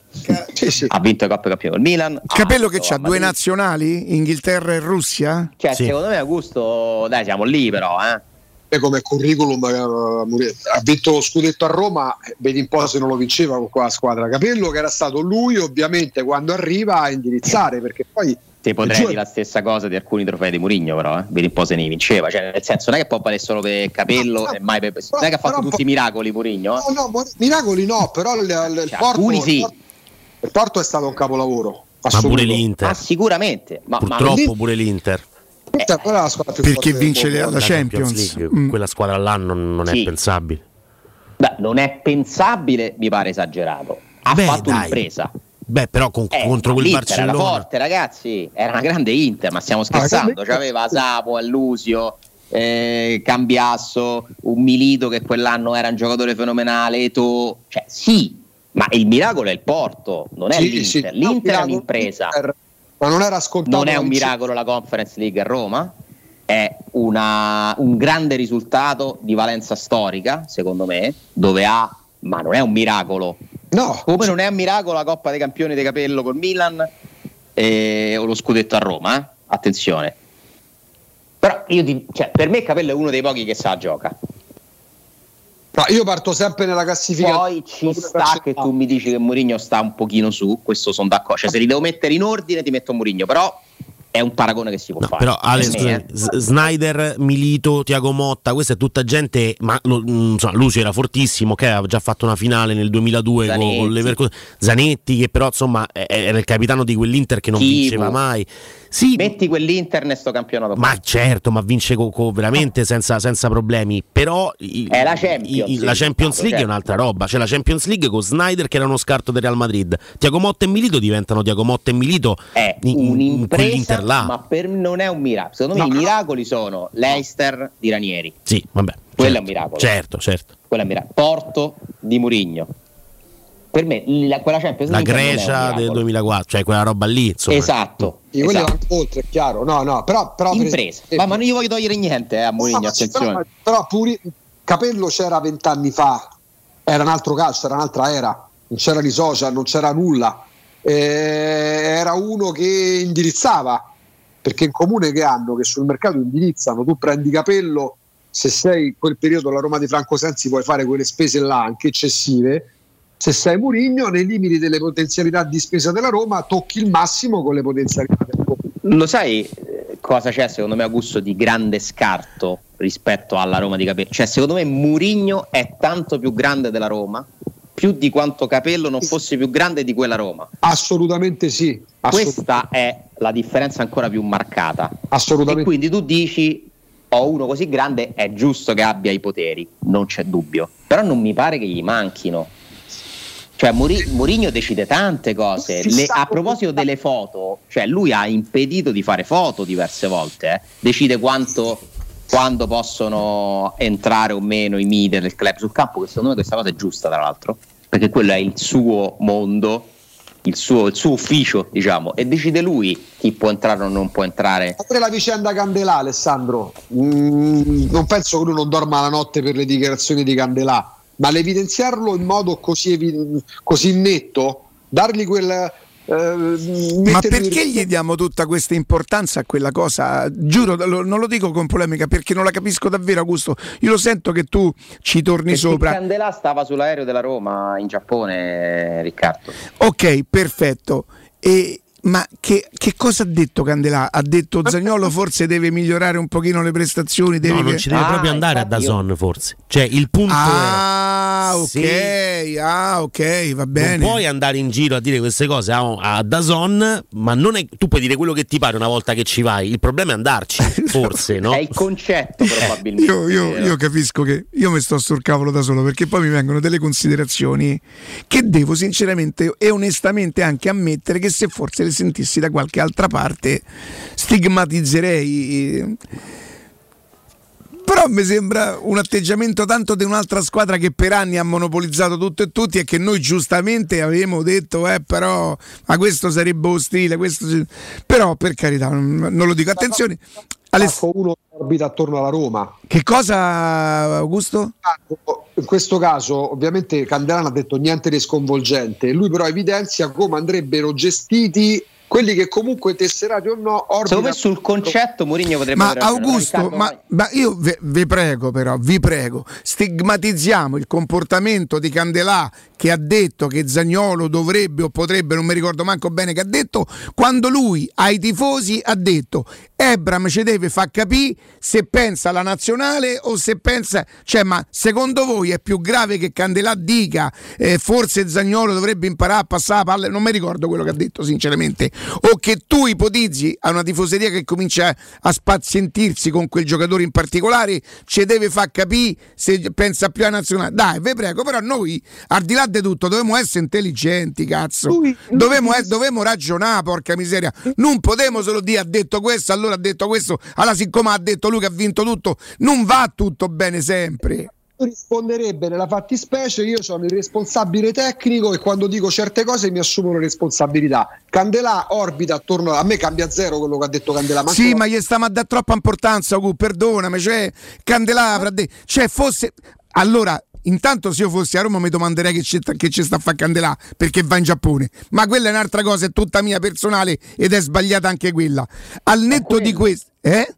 Ha vinto le Coppe Campioni col Milan. ha Capello che c'ha a due nazionali, Inghilterra e Russia? Cioè, secondo me Augusto, dai, siamo lì però, eh. E come curriculum eh, ha vinto lo scudetto a Roma, vedi un po' se non lo vinceva con quella squadra. Capello che era stato lui ovviamente quando arriva a indirizzare, perché poi Ti potrei dire la stessa cosa di alcuni trofei di Mourinho, però, eh. vedi un po' se ne vinceva. Cioè, nel senso, non è che può valere solo per capello e mai per. Non è che ha fatto tutti i miracoli Mourinho. eh. No, no, miracoli no, però il, il- il Cioè, Porto, alcuni sì. il Porto- il Porto è stato un capolavoro. Ma pure l'Inter. Ma sicuramente. Ma, ma Purtroppo pure l'Inter. L'Inter quella è la squadra più Perché vince mondo. la Champions. League, Mm. quella squadra là non, non è Sì. pensabile. Beh, non è pensabile, mi pare esagerato. Ha Beh, fatto dai. un'impresa. Beh, però con- Eh, contro quel l'Inter era Barcellona. forte, ragazzi. Era una grande Inter, ma stiamo scherzando. C'aveva Sapo, Allusio, eh, Cambiasso, un Milito che quell'anno era un giocatore fenomenale. Eto. Cioè, sì, ma il miracolo è il Porto, non è Sì, l'Inter. sì. L'Inter No, è un'impresa. l'Inter, Ma non era scontato. Non è un miracolo la Conference League a Roma, è una- un grande risultato di valenza storica, secondo me, dove ha, ma non è un miracolo. No. Come non è un miracolo la Coppa dei Campioni di Capello col Milan eh, o lo scudetto a Roma, eh? attenzione. Però io ti- cioè, per me Capello è uno dei pochi che sa gioca. No, io parto sempre nella classifica. Poi ci sta che tu mi dici che Mourinho sta un pochino su, questo sono d'accordo. Cioè, se li devo mettere in ordine ti metto Mourinho, però è un paragone che si può fare. Però Ale, Per me, eh. S- Snyder, Milito, Tiago Motta, questa è tutta gente, ma lo- mm, insomma, Lucio era fortissimo, che aveva già fatto una finale nel 2002 con, Zanetti. con l'Everkusen. Zanetti che però insomma era il capitano di quell'Inter che non Chivu. vinceva mai. Sì, Metti quell'Inter in sto campionato. ma certo, ma vince co- co- veramente senza, senza problemi. Però il- È la Champions il- la Champions League è certo. un'altra roba. C'è la Champions League con Snyder che era uno scarto del Real Madrid. Tiago Motta e Milito diventano Tiago Motta e Milito è in, in un'impresa, quell'Inter là. ma per non è un miracolo. Secondo me i miracoli sono Leicester di Ranieri, Sì, vabbè. quello certo, è un miracolo. Certo, certo. Quello è un miracolo. Porto di Murigno. Per me la- quella Champions La League un Grecia del miracolo. 2004, cioè quella roba lì, insomma. Esatto. Quelli esatto. vanno oltre, è chiaro. No, no, però, però per Impresa. esempio- Ma, ma non gli voglio togliere niente eh, a Mourinho, No, attenzione. Però, però pure Capello c'era vent'anni fa, era un altro calcio, era un'altra era, non c'erano i social, non c'era nulla. Eh, era uno che indirizzava, perché in comune che hanno, che sul mercato indirizzano, tu prendi Capello, se sei in quel periodo la Roma di Franco Sensi puoi fare quelle spese là anche eccessive. Se sei Murigno, nei limiti delle potenzialità di spesa della Roma, tocchi il massimo con le potenzialità del Roma. Lo sai eh, cosa c'è secondo me a gusto di grande scarto rispetto alla Roma di Capello? Cioè secondo me Murigno è tanto più grande della Roma, più di quanto Capello non fosse più grande di quella Roma. Assolutamente sì. assolut- Questa è la differenza ancora più marcata. Assolutamente. E quindi tu dici ho uno così grande, è giusto che abbia i poteri, non c'è dubbio. Però non mi pare che gli manchino. Cioè Muri- Mourinho decide tante cose. Le- a proposito delle foto, cioè lui ha impedito di fare foto diverse volte. eh. Decide quanto, quando possono entrare o meno i media del club sul campo, che secondo me questa cosa è giusta tra l'altro, perché quello è il suo mondo, il suo, il suo ufficio, diciamo, e decide lui chi può entrare o non può entrare. Pure la vicenda Candelà, Alessandro. Mm, non penso che lui non dorma la notte per le dichiarazioni di Candelà, ma l'evidenziarlo in modo così, evi- così netto, dargli quel. eh, Ma perché gli diamo tutta questa importanza a quella cosa? Giuro, lo- non lo dico con polemica perché non la capisco davvero, Augusto. Io lo sento che tu ci torni Perché sopra. Candelà stava sull'aereo della Roma in Giappone, Riccardo. Ok, perfetto. E- ma che, che cosa ha detto Candelà? Ha detto Zagnolo forse deve migliorare un pochino le prestazioni. Deve No, non ci deve Ah, proprio andare a Dazon, forse. Cioè, il punto Ah, è. ok, se ah, ok, va bene. Non puoi andare in giro a dire queste cose a, a Dazon, ma non è, tu puoi dire quello che ti pare una volta che ci vai. Il problema è andarci, forse, no? È il concetto probabilmente. Io, io- io capisco che io mi sto sul cavolo da solo perché poi mi vengono delle considerazioni che devo sinceramente e onestamente anche ammettere che se forse le sentissi da qualche altra parte stigmatizzerei. Però mi sembra un atteggiamento tanto di un'altra squadra che per anni ha monopolizzato tutto e tutti e che noi giustamente avevamo detto, eh, però, ma questo sarebbe ostile, questo però per carità, non, non lo dico. Attenzione, Aless- uno orbita attorno alla Roma. che cosa Augusto? In questo caso, ovviamente, Candelano ha detto niente di sconvolgente. Lui, però, evidenzia come andrebbero gestiti quelli che comunque tesserati o no Secondo me sul concetto Mourinho potrebbe Ma Augusto, ma, ma io ve- vi prego però, vi prego, stigmatizziamo il comportamento di Candelà che ha detto che Zagnolo dovrebbe o potrebbe, non mi ricordo manco bene che ha detto, quando lui ai tifosi ha detto Ebram ci deve far capire se pensa alla nazionale o se pensa, cioè ma secondo voi è più grave che Candelà dica eh, forse Zagnolo dovrebbe imparare a passare la palla, non mi ricordo quello che ha detto sinceramente, o che tu ipotizzi a una tifoseria che comincia a spazientirsi con quel giocatore in particolare, ci deve far capire se pensa più alla nazionale. Dai, vi prego, però noi al di là di tutto dovevamo essere intelligenti, cazzo. Dovevamo, eh, dovevamo ragionare, porca miseria. Non potremo solo dire ha detto questo, allora ha detto questo, allora siccome ha detto lui che ha vinto tutto, non va tutto bene sempre. risponderebbe nella fattispecie io sono il responsabile tecnico e quando dico certe cose mi assumo le responsabilità Candelà orbita attorno a me cambia zero quello che ha detto Candelà ma Sì, ma gli stiamo a dare troppa importanza, perdonami, cioè Candelà detto, cioè fosse allora Intanto se io fossi a Roma mi domanderei che ci, che ci sta a fare Candelà perché va in Giappone, ma quella è un'altra cosa, è tutta mia personale ed è sbagliata anche quella. Al netto di questo, eh?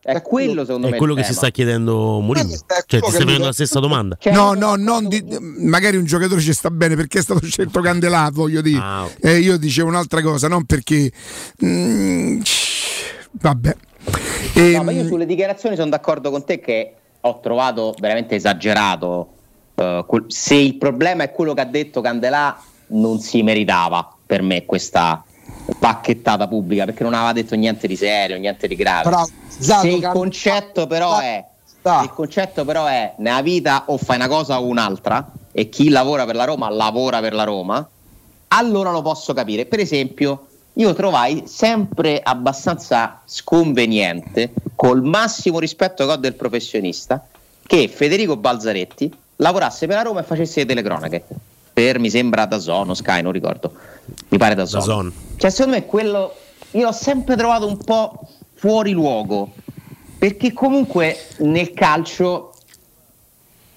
È quello secondo È me quello che si sta chiedendo Mourinho. Cioè, ti stai facendo la stessa domanda. No, no, non di- magari un giocatore ci sta bene perché è stato scelto Candelà, voglio dire. Ah, ok. Eh, io dicevo un'altra cosa, non perché... Mm, vabbè. No, ma io Ehm, sulle dichiarazioni sono d'accordo con te che ho trovato veramente esagerato. Eh, se il problema è quello che ha detto Candelà, non si meritava per me questa pacchettata pubblica perché non aveva detto niente di serio, niente di grave. Bravo. Zato, se il Can- concetto però è se il concetto però è nella vita o fai una cosa o un'altra e chi lavora per la Roma lavora per la Roma, allora lo posso capire. Per esempio, io trovai sempre abbastanza sconveniente, col massimo rispetto che ho del professionista, che Federico Balzaretti lavorasse per la Roma e facesse le telecronache. Per mi sembra da Zono, Sky, non ricordo. Mi pare da Zono. Zon. Cioè, secondo me quello io l'ho sempre trovato un po' fuori luogo. Perché comunque nel calcio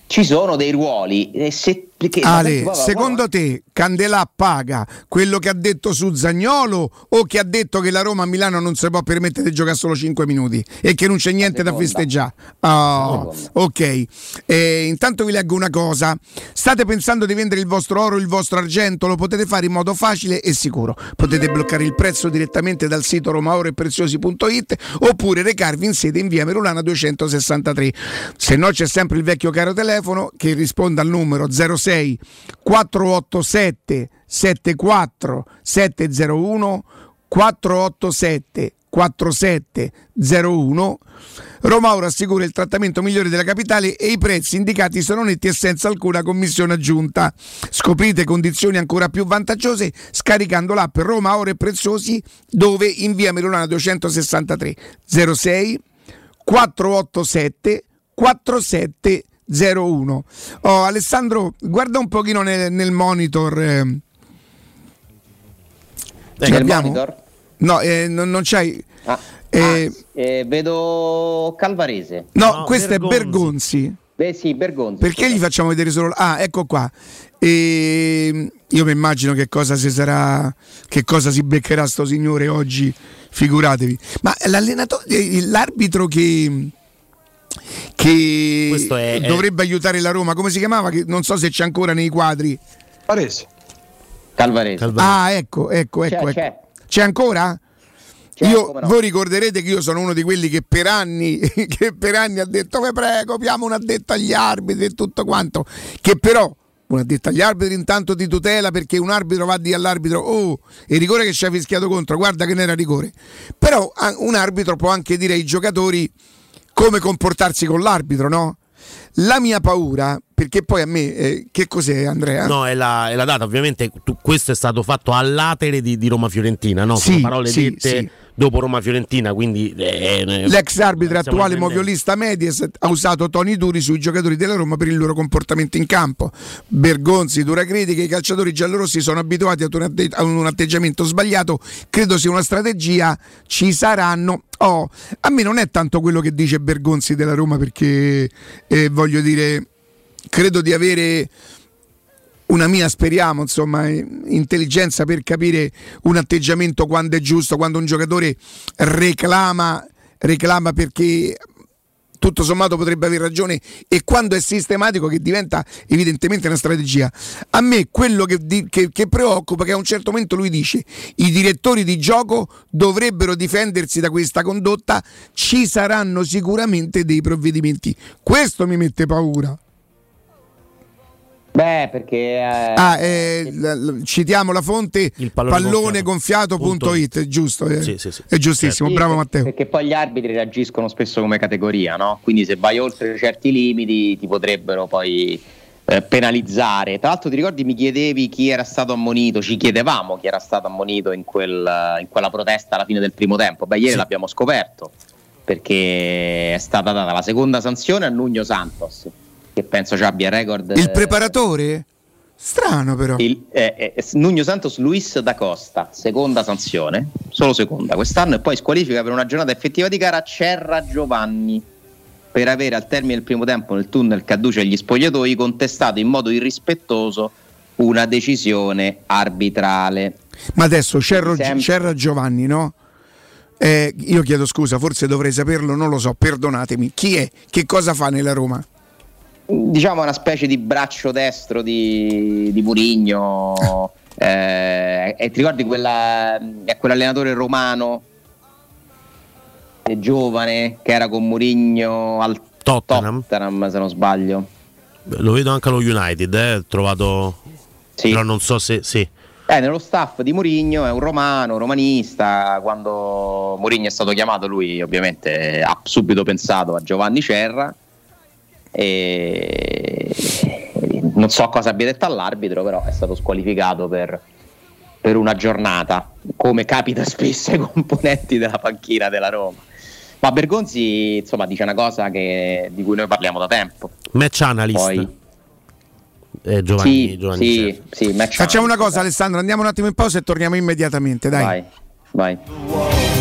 ci sono dei ruoli. E se, perché- Ale, guarda, secondo te Candelà paga quello che ha detto su Zagnolo o che ha detto che la Roma a Milano non si può permettere di giocare solo 5 minuti e che non c'è niente da festeggiare? Oh, ok, Eh, intanto vi leggo una cosa. State pensando di vendere il vostro oro, il vostro argento? Lo potete fare in modo facile e sicuro. Potete bloccare il prezzo direttamente dal sito romaoroepreziosi.it oppure recarvi in sede in via Merulana 263. Se no c'è sempre il vecchio caro telefono che risponde al numero 06 487 74 701 487 4701 Roma Oro assicura il trattamento migliore della capitale e i prezzi indicati sono netti e senza alcuna commissione aggiunta. Scoprite condizioni ancora più vantaggiose scaricando l'app Roma Oro e Preziosi dove in via Merulana 263 06 487 4701. Oh, Alessandro, guarda un pochino nel, nel monitor. eh. Ce Nel l'abbiamo? monitor? No, eh, non, non c'hai. Ah, Eh, eh, vedo Calvarese. no, questo è Bergonzi. Beh, sì, Bergonzi. Perché gli facciamo vedere solo. Ah, ecco qua. E io mi immagino che cosa si sarà. Che cosa si beccherà sto signore oggi. Figuratevi. Ma l'allenatore. eh, L'arbitro che. Che è- è- dovrebbe aiutare la Roma, come si chiamava? Che non so se c'è ancora nei quadri. Parese. Calvarese. Ah, ecco, ecco, C'è, ecco. ecco. c'è. C'è ancora? C'è, Io, no. Voi ricorderete che io sono uno di quelli che per anni, che per anni ha detto vi prego, abbiamo un addetto agli arbitri e tutto quanto, che però un addetto agli arbitri intanto ti tutela perché un arbitro va a dire all'arbitro oh, il rigore che ci ha fischiato contro, guarda che non era rigore. Però un arbitro può anche dire ai giocatori come comportarsi con l'arbitro, no? La mia paura, perché poi a me, eh, che cos'è Andrea? No, è la, è la data. Ovviamente tu- questo è stato fatto all'atere di, di Roma Fiorentina, no? Sì, Sono parole sì, dette sì. dopo Roma-Fiorentina, quindi... eh, eh, L'ex arbitro attuale moviolista Mediaset ha usato toni duri sui giocatori della Roma per il loro comportamento in campo. Bergonzi, dura critica, i calciatori giallorossi sono abituati ad un, atte- a un atteggiamento sbagliato, credo sia una strategia, ci saranno. Oh, a me non è tanto quello che dice Bergonzi della Roma perché eh, voglio dire, credo di avere una mia, speriamo, insomma, intelligenza per capire un atteggiamento quando è giusto, quando un giocatore reclama, reclama perché tutto sommato potrebbe aver ragione e quando è sistematico che diventa evidentemente una strategia. A me quello che, che- che preoccupa è che a un certo momento lui dice i direttori di gioco dovrebbero difendersi da questa condotta, ci saranno sicuramente dei provvedimenti. Questo mi mette paura. Beh, perché... eh, Ah, eh, l- l- citiamo la fonte pallonegonfiato.it, giusto? eh? Sì, sì, sì. È giustissimo, Sì, bravo Matteo. Perché poi gli arbitri reagiscono spesso come categoria, no? Quindi se vai oltre certi limiti ti potrebbero poi eh, penalizzare. Tra l'altro ti ricordi mi chiedevi chi era stato ammonito, ci chiedevamo chi era stato ammonito in, quel- in quella protesta alla fine del primo tempo. Beh, ieri Sì. l'abbiamo scoperto perché è stata data la seconda sanzione a Nugno Santos, che penso ci abbia record. Il eh, preparatore? Strano però. il, eh, eh, Nuno Santos Luis da Costa, seconda sanzione, solo seconda quest'anno, e poi squalifica per una giornata effettiva di gara Cerra Giovanni per avere al termine del primo tempo nel tunnel che adduce agli spogliatoi contestato in modo irrispettoso una decisione arbitrale. Ma adesso Cerro, Sem- Cerra Giovanni, no? Eh, io chiedo scusa, forse dovrei saperlo, non lo so, perdonatemi. Chi è? Che cosa fa nella Roma? Diciamo una specie di braccio destro di, di Murigno. eh, e ti ricordi quella, è quell'allenatore romano giovane che era con Murigno al Tottenham. Tottenham, se non sbaglio. Lo vedo anche allo United, eh, trovato... Però non so se... Sì. Eh, nello staff di Murigno è un romano, romanista. Quando Murigno è stato chiamato, lui ovviamente ha subito pensato a Giovanni Cerra. E non so cosa abbia detto all'arbitro, però è stato squalificato per, per una giornata, come capita spesso ai componenti della panchina della Roma. Ma Bergonzi, insomma, dice una cosa che- di cui noi parliamo da tempo. Match analyst. Poi- Eh, Giovanni, Sì, Giovanni sì, sì, match Facciamo una cosa, Alessandro, andiamo un attimo in pausa e torniamo immediatamente, dai. Vai, vai.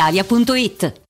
brispalitalia.it.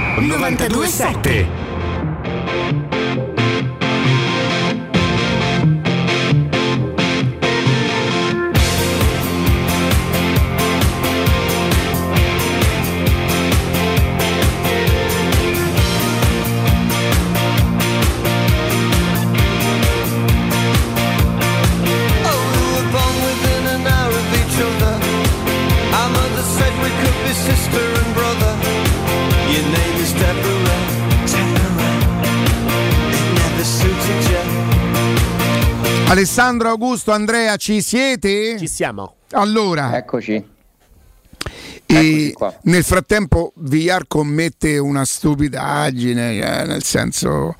927 Alessandro, Augusto, Andrea, ci siete? Ci siamo. Allora, Eccoci. E nel frattempo VR commette una stupidaggine, eh, nel senso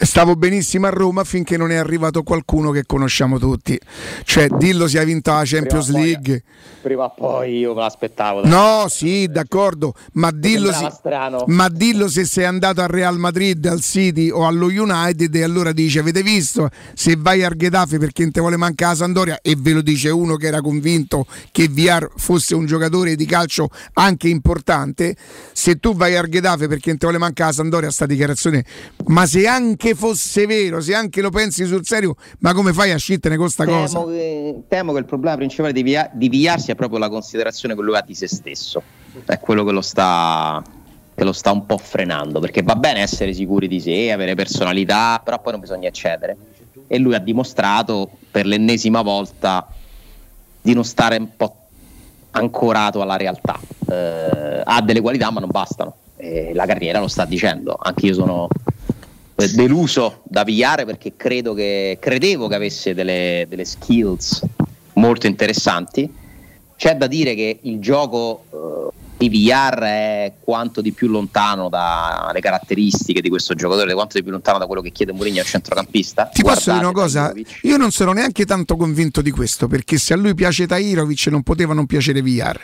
stavo benissimo a Roma finché non è arrivato qualcuno che conosciamo tutti. Cioè, Dillo si è vinto la Champions Prima o poi- League. Prima o poi io me l'aspettavo. No, sì, d'accordo, ma dillo, si- ma dillo se sei andato al Real Madrid, al City o allo United e allora dice avete visto se vai al Getafe perché non te vuole mancare la Sandoria e ve lo dice uno che era convinto che VR fosse un giocatore di calcio anche importante, se tu vai al Getafe perché non te vuole mancare la Sandoria sta dichiarazione, ma se anche fosse vero, se anche lo pensi sul serio, ma come fai a scittene con sta cosa? Temo che, temo che il problema principale di, via, di VR sia proprio la considerazione che lui ha di se stesso. È quello che lo sta che lo sta un po' frenando, perché va bene essere sicuri di sé, avere personalità, però poi non bisogna eccedere. E lui ha dimostrato per l'ennesima volta di non stare un po' ancorato alla realtà. Eh, ha delle qualità, ma non bastano. E la carriera lo sta dicendo. Anche io sono eh, deluso da Vigliare perché credo che, credevo che avesse delle, delle skills molto interessanti. C'è da dire che il gioco eh, di VR è quanto di più lontano dalle caratteristiche di questo giocatore, quanto di più lontano da quello che chiede Mourinho al centrocampista. Ti posso dire una Guardate cosa? Io non sono neanche tanto convinto di questo, perché se a lui piace Tairovic non poteva non piacere VR.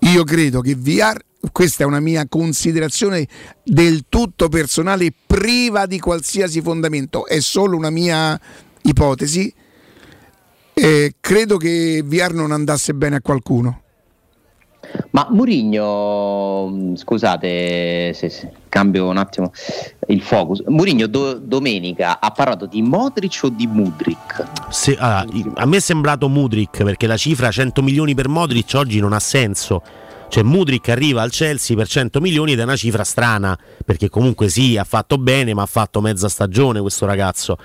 Io credo che VR, questa è una mia considerazione del tutto personale, priva di qualsiasi fondamento, è solo una mia ipotesi. Eh, credo che VR non andasse bene a qualcuno. Ma Murigno, mh, scusate se, se cambio un attimo il focus. Murigno domenica ha parlato di Modric o di Mudrik? Se- allora, i- a me è sembrato Mudrik perché la cifra 100 milioni per Modric oggi non ha senso. Cioè Mudrik arriva al Chelsea per 100 milioni ed è una cifra strana perché comunque sì, ha fatto bene ma ha fatto mezza stagione questo ragazzo.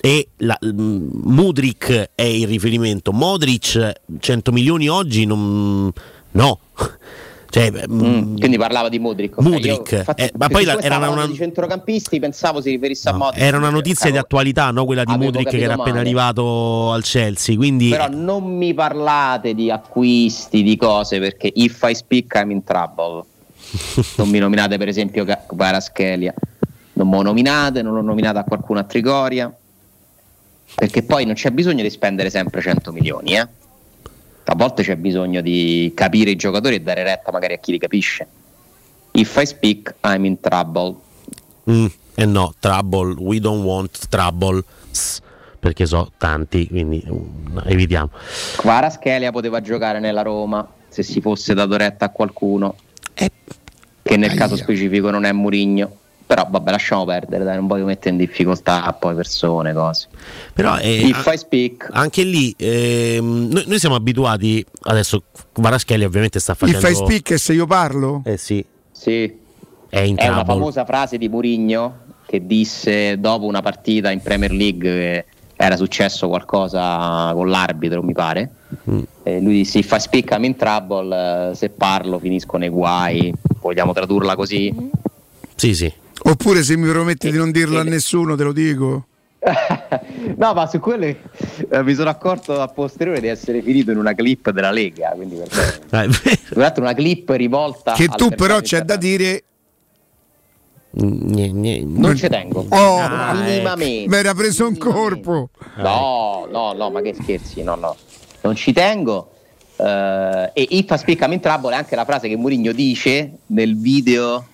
E la, mm, Mudrik è il riferimento. Modric 100 milioni oggi non no. Cioè, Mm, quindi parlava di Modric. ok. Mudrik, Io, infatti, eh, ma poi la- era una- di centrocampisti, pensavo si riferisse a Modric. era una notizia di attualità, no? quella di Mudrik che era appena male. arrivato al Chelsea. Quindi Però non mi parlate di acquisti, di cose, perché if I speak I'm in trouble. non mi nominate per esempio Kvaratskhelia. Non lo nominate, non ho nominato a qualcuno a Trigoria. Perché poi non c'è bisogno di spendere sempre 100 milioni, eh. A volte c'è bisogno di capire i giocatori e dare retta magari a chi li capisce. If I speak I'm in trouble. Mm, eh no, trouble, we don't want trouble. Perché so tanti, quindi mm, evitiamo. Kvaratskhelia poteva giocare nella Roma se si fosse dato retta a qualcuno che nel caso specifico non è Murigno però vabbè lasciamo perdere dai non voglio mettere in difficoltà poi persone cose Però eh, If a- I speak anche lì ehm, noi, noi siamo abituati adesso Varaschelli ovviamente sta facendo Il fai speak e se io parlo? Eh sì. Sì. È in è una famosa frase di Murigno che disse dopo una partita in Premier League che era successo qualcosa con l'arbitro mi pare Mm. E lui disse if I speak I'm in trouble eh, se parlo finisco nei guai vogliamo tradurla così Sì, sì. Oppure se mi prometti di non dirlo a nessuno, te lo dico. No, ma su quello eh, mi sono accorto a posteriore di essere finito in una clip della Lega. Quindi per Ah, Tra l'altro una clip rivolta Che tu però c'è da dire. Non ci tengo. Oh, minimamente. mi era preso un corpo. No, no, no, ma che scherzi, no, no. Non ci tengo. Eh, e if speak I'm in trouble è anche la frase che Mourinho dice nel video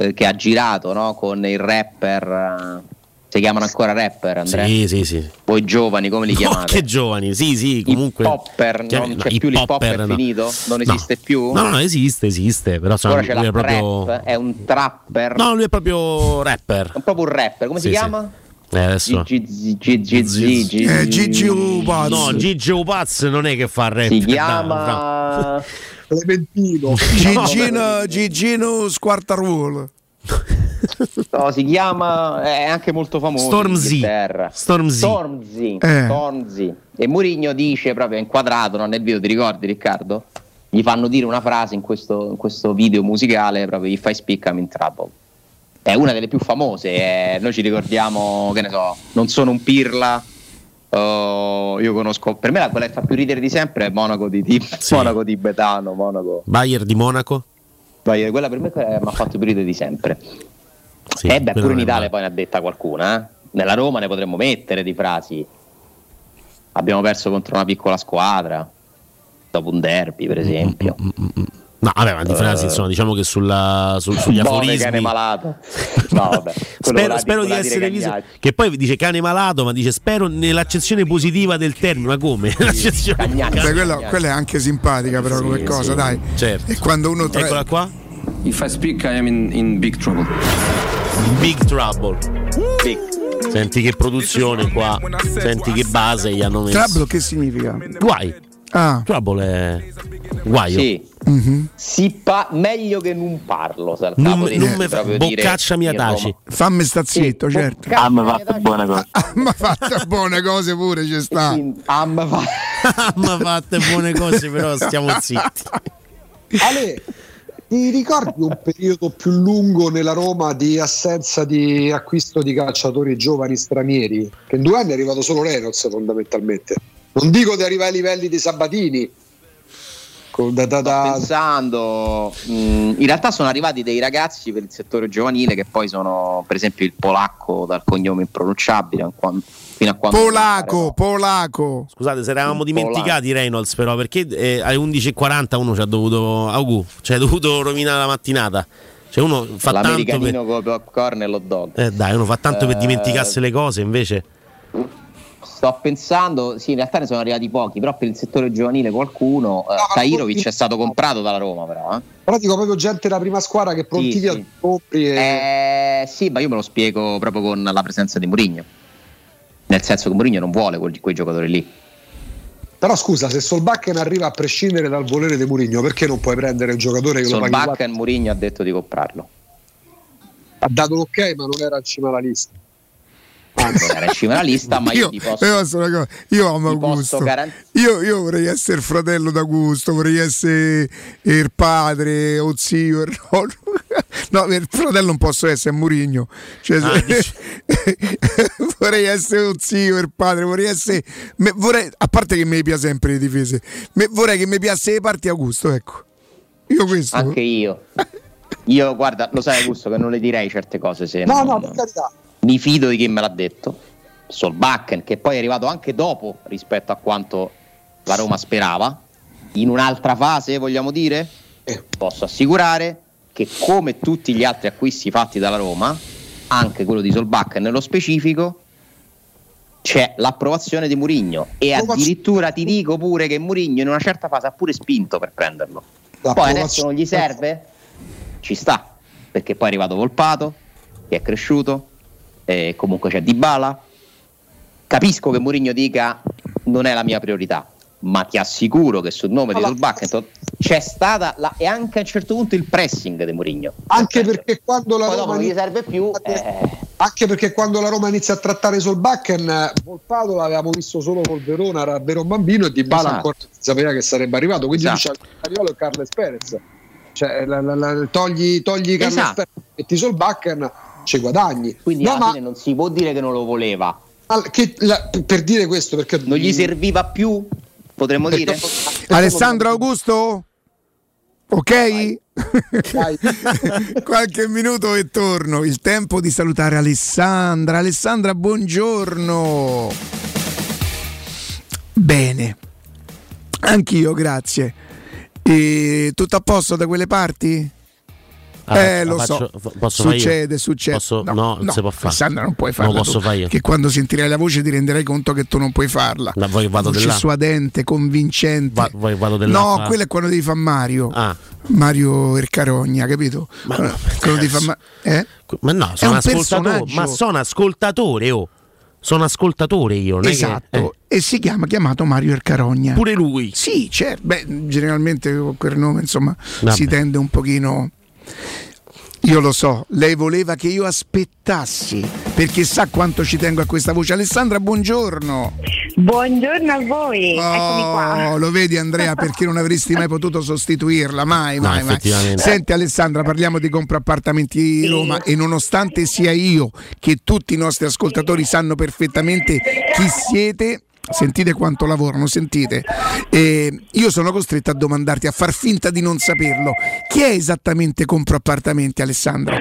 eh, che ha girato no, con il rapper. eh, si chiamano ancora rapper, Andrea? Sì, sì, sì. Voi giovani, come li No, chiamate? che giovani, sì, sì, comunque. popper, Chiami- non no, c'è più l'hip hop, è no. finito? Non No. esiste più? No, no, esiste, esiste, però insomma, Ora c'è lui è proprio è un trapper. No, lui è proprio rapper. È proprio un rapper, come Sì, si sì. chiama? Eh, adesso Gigi Upaz. No, Gigi Upaz non è che fa rap. Si no, chiama Clementino. Gigino, Gigino Squartaruolo. No, si chiama è anche molto famoso Stormzy. Stormzy. Stormzy. Eh. Stormzy. E Mourinho dice proprio è inquadrato no, nel video, ti ricordi Riccardo? Gli fanno dire una frase in questo, in questo video musicale proprio If I speak I'm in trouble. È una delle più famose, eh, noi ci ricordiamo, che ne so, non sono un pirla. Oh, io conosco, per me la- quella che fa più ridere di sempre è Monaco di, di Monaco tibetano, Monaco. Bayer di Monaco. Vai, quella per me eh, mi ha fatto più ridere di sempre. Sì, eh beh, pure in è Italia male. poi ne ha detta qualcuna. eh. Nella Roma ne potremmo mettere di frasi. Abbiamo perso contro una piccola squadra. Dopo un derby, Mm, per esempio. No, vabbè, ma di frasi, Eh. insomma, diciamo che sulla, sul- sugli Bove aforismi. cane malato. No, vabbè. Quello Spero, spero di essere visto. Cagnacci. Che poi dice cane malato, ma dice spero nell'accezione positiva del termine. Ma come? L'accezione- Beh, quella, quella è anche simpatica, però, come Sì, cosa, sì. dai. Certo. E quando uno tra- Eccola qua. If I speak, I am in, in big trouble. Big Trouble. Senti che produzione qua. Senti che base gli hanno messo. Trouble che significa? Guai. Ah. Trouble è guaio. Sì. Mhm. Si pa- meglio che non parlo. Non, di- non me proprio dire boccaccia mia in taci. Fammi sta zitto, certo. Ah, mi ha fatto buona cosa. Ma fatte buone cose pure ci sta. Ah, mi fa- fatte buone cose, però stiamo zitti. Ale, ti ricordi un periodo più lungo nella Roma di assenza di acquisto di calciatori giovani stranieri? Che in due anni è arrivato solo Reynolds fondamentalmente. Non dico di arrivare ai livelli di Sabatini. Con- da- da- Sto da- pensando, mh, in realtà sono arrivati dei ragazzi per il settore giovanile che poi sono, per esempio, il polacco dal cognome impronunciabile. Fino a quando Polaco, polacco. Scusate, se eravamo dimenticati Reynolds, però, perché eh, alle 11.40 uno ci ha dovuto. Augu, ci ha dovuto rovinare la mattinata. Cioè, uno fa tanto per. l'americanino con popcorn e l'hot dog. Eh, dai, uno fa tanto per Eh, dimenticarsi le cose, invece. Sto pensando, sì, in realtà ne sono arrivati pochi, però per il settore giovanile qualcuno. Eh, Tahirovic è stato comprato dalla Roma, però. Eh. Però dico proprio gente della prima squadra che pronti Sì, via sì. compri e... Eh, sì, ma io me lo spiego proprio con la presenza di Mourinho. Nel senso che Mourinho non vuole quel- quei giocatori lì. Però scusa, se Solbakken arriva a prescindere dal volere di Mourinho, perché non puoi prendere il giocatore che lo paghi? Solbakken Mourinho ha detto di comprarlo. Ha dato l'ok, ma non era in cima alla lista. Non era in cima alla lista, ma io, ti posso, io, io amo Augusto. garan- io, io vorrei essere il fratello d'Augusto, vorrei essere il padre o zio. il nonno. No, il fratello non posso essere, è Murigno. Cioè, Ah, vorrei essere un zio, il padre, vorrei essere. me- vorrei- a parte che mi piace sempre le difese, me- vorrei che mi piace le parti Augusto, ecco. Io questo. Anche io. Io, guarda, lo sai Augusto che non le direi certe cose se No, non- no, per carità. Mi fido di chi me l'ha detto. Solbakken, che poi è arrivato anche dopo rispetto a quanto la Roma sperava, in un'altra fase, vogliamo dire, posso assicurare che come tutti gli altri acquisti fatti dalla Roma, anche quello di Solbakken nello specifico, c'è l'approvazione di Murigno e addirittura ti dico pure che Murigno in una certa fase ha pure spinto per prenderlo. Poi adesso non gli serve? Ci sta, perché poi è arrivato Volpato, che è cresciuto, e comunque c'è Dybala. Capisco che Mourinho dica non è la mia priorità, ma ti assicuro che sul nome di Solbakken c'è stata la- e anche a un certo punto il pressing di Mourinho. Anche perché quando la Poi Roma non gli serve più, eh, Anche perché quando la Roma inizia a trattare Solbakken, eh, Volpato l'avevamo visto solo col Verona, era vero un bambino e Di Bala Esatto. ancora non sapeva che sarebbe arrivato. Quindi Esatto. c'è Ariolo e Carles Perez. Cioè, la- la- togli, togli Carles Esatto. Perez e metti Solbakken, ci guadagni. quindi No, alla ma fine non si può dire che non lo voleva. che la- per dire questo, perché Non gli serviva più, potremmo dire? Alessandro Augusto? Ok? Qualche minuto e torno. Il tempo di salutare Alessandra. Alessandra, buongiorno. Bene. Anch'io, grazie. E tutto a posto da quelle parti? Ah, eh, lo faccio- so. posso fare succede, succede. Posso- no, non si può fare. Alessandra, non puoi Non farla. lo posso fare io. Che quando sentirai la voce ti renderai conto che tu non puoi farla. La che vado voce là? suadente, convincente. Va- che vado là no, a fa- quello è quando devi fare Mario. Ah. Mario Ercarogna, capito? Ma Quello- no, quello di fa- ma- eh? Ma no, sono ascoltatore. Ma sono ascoltatore, oh. Sono ascoltatore io. non è che- Esatto, eh. e si chiama chiamato Mario Ercarogna. Pure lui. Sì, certo. Beh, generalmente con quel nome, insomma, Vabbè. si tende un pochino. Io lo so, lei voleva che io aspettassi, perché sa quanto ci tengo a questa voce. Alessandra, buongiorno. Buongiorno a voi, eccomi qua. Oh, lo vedi Andrea perché non avresti mai potuto sostituirla, mai, No, mai, mai. effettivamente. Senti Alessandra, parliamo di compra appartamenti di Roma e nonostante sia io che tutti i nostri ascoltatori sanno perfettamente chi siete, sentite quanto lavorano, sentite. Eh, io sono costretto a domandarti, a far finta di non saperlo. Chi è esattamente compra appartamenti Alessandra?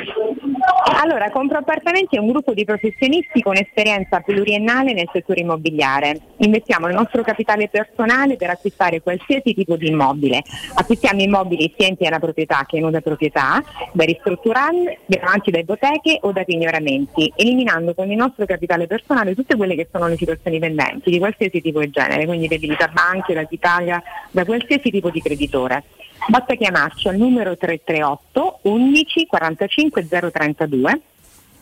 Allora, Compro Appartamenti è un gruppo di professionisti con esperienza pluriennale nel settore immobiliare. Investiamo il nostro capitale personale per acquistare qualsiasi tipo di immobile. Acquistiamo immobili sia in piena proprietà che in nuda proprietà, da ristrutturare, anche da ipoteche o da pignoramenti, eliminando con il nostro capitale personale tutte quelle che sono le situazioni pendenti di qualsiasi tipo e genere, quindi debilità banche, da Italia, da qualsiasi tipo di creditore. Basta chiamarci al numero 338 11 45 032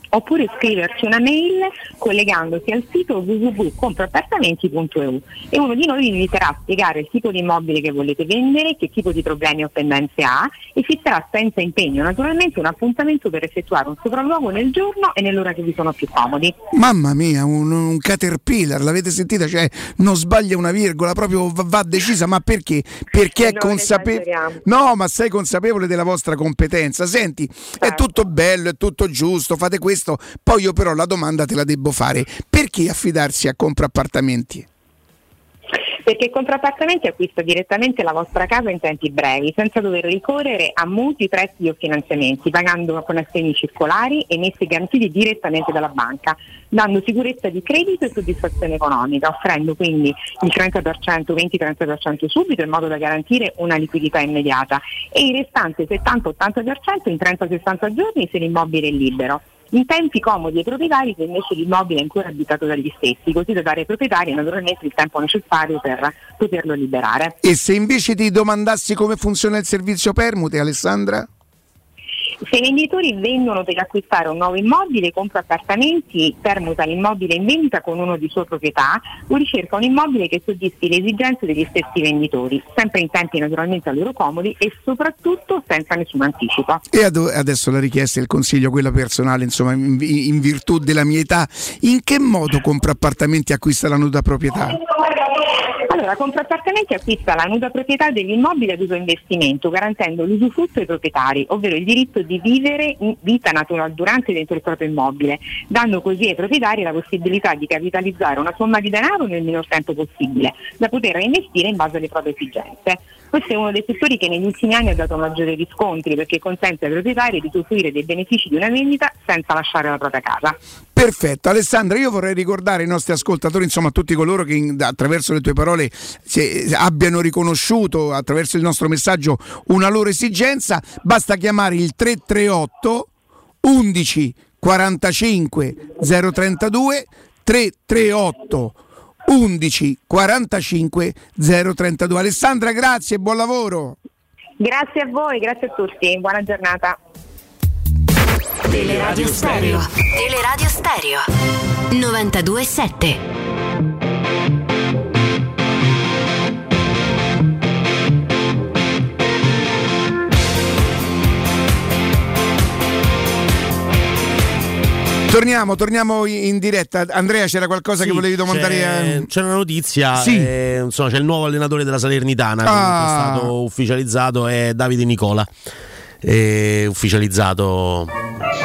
oppure scriverci una mail collegandosi al sito www.comproappartamenti.eu e uno di noi vi inviterà a spiegare il tipo di immobile che volete vendere, che tipo di problemi o pendenze ha e fisserà senza impegno naturalmente un appuntamento per effettuare un sopralluogo nel giorno e nell'ora che vi sono più comodi. Mamma mia, un, un caterpillar, l'avete sentita? Cioè, non sbaglia una virgola, proprio va, decisa, ma perché? Perché è consapevole. No, ma sei consapevole della vostra competenza. Senti, è Certo. tutto bello, è tutto giusto, fate questo. Poi io però la domanda te la devo fare. Perché affidarsi a compra appartamenti? Perché Compro Appartamenti acquista direttamente la vostra casa in tempi brevi, senza dover ricorrere a mutui, prestiti o finanziamenti, pagando con assegni circolari emessi e garantiti direttamente dalla banca, dando sicurezza di credito e soddisfazione economica, offrendo quindi il 30%, 20-30% subito in modo da garantire una liquidità immediata e il restante 70-80% in 30-60 giorni se l'immobile è libero. In tempi comodi ai proprietari se invece l'immobile è ancora abitato dagli stessi, così da dare ai proprietari naturalmente il tempo necessario per poterlo liberare. E se invece ti domandassi come funziona il servizio permute, Alessandra? Se i venditori vendono per acquistare un nuovo immobile, compra appartamenti, permuta l'immobile in vendita con uno di sua proprietà o ricerca un immobile che soddisfi le esigenze degli stessi venditori, sempre in tempi naturalmente a loro comodi e soprattutto senza nessun anticipo. E ad- adesso la richiesta e il consiglio, quella personale, insomma, in, in virtù della mia età, in che modo compra appartamenti e acquista la nuda proprietà? Allora, compra appartamenti acquista la nuda proprietà dell'immobile ad uso investimento, garantendo l'usufrutto ai proprietari, ovvero il diritto di vivere in vita natural durante dentro il proprio immobile, dando così ai proprietari la possibilità di capitalizzare una somma di denaro nel minor tempo possibile, da poter reinvestire in base alle proprie esigenze. Questo è uno dei settori che negli ultimi anni ha dato maggiori riscontri perché consente ai proprietari di usufruire dei benefici di una vendita senza lasciare la propria casa. Perfetto, Alessandra, io vorrei ricordare ai nostri ascoltatori, insomma a tutti coloro che in- attraverso le tue parole se- abbiano riconosciuto attraverso il nostro messaggio una loro esigenza, basta chiamare il 338 11 45 032 338 11 45 032. Alessandra, grazie e buon lavoro. Grazie a voi, grazie a tutti, buona giornata. Teleradio Stereo. Teleradio Stereo. 92.7. Torniamo, torniamo in diretta. Andrea, c'era qualcosa che Sì, volevi domandare? c'è, a- c'è una notizia, Sì. eh, insomma, c'è il nuovo allenatore della Salernitana che Ah. è stato ufficializzato, è Davide Nicola. È ufficializzato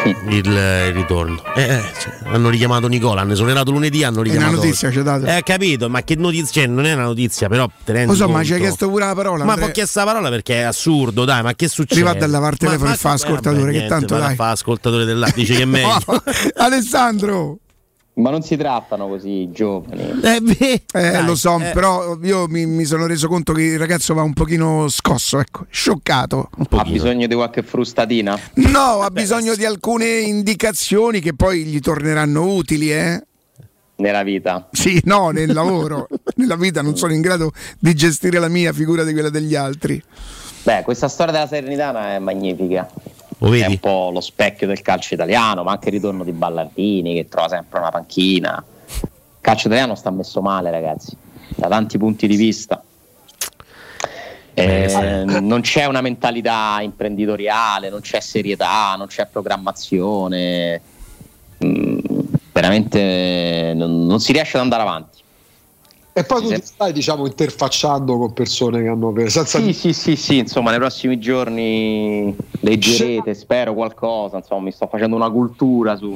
il, ritorno. Eh, eh, cioè, hanno richiamato Nicola, hanno esonerato lunedì, hanno È una richiamato. notizia, ha dato. Eh, capito, ma che notizia? Cioè, non è una notizia, però te rendi Lo so, ma conto- ci hai chiesto pure la parola. Ma Andrea. poi chiesto la parola perché è assurdo, dai, ma che succede? Arriva a lavare il Ma- telefono e fa eh, ascoltatore, vabbè, che niente, tanto dai. fa ascoltatore dell'A, dice che è meglio. Alessandro! Ma non si trattano così i giovani. Eh, Eh, lo so, eh. però io mi, mi sono reso conto che il ragazzo va un pochino scosso, ecco, scioccato. Ha bisogno di qualche frustatina? No, ha bisogno di alcune indicazioni che poi gli torneranno utili, eh? Nella vita. Sì, no, nel lavoro. Nella vita non sono in grado di gestire la mia figura di quella degli altri. Beh, questa storia della Serenitana è magnifica. È un po' lo specchio del calcio italiano, ma anche il ritorno di Ballardini che trova sempre una panchina. Il calcio italiano sta messo male, ragazzi, da tanti punti di vista. Eh, non c'è una mentalità imprenditoriale, non c'è serietà, non c'è programmazione. Mm, veramente non, non si riesce ad andare avanti. E poi tu ti stai diciamo interfacciando con persone che hanno senza Sì, sì, sì, sì, insomma, nei prossimi giorni leggerete, spero qualcosa, insomma, mi sto facendo una cultura su,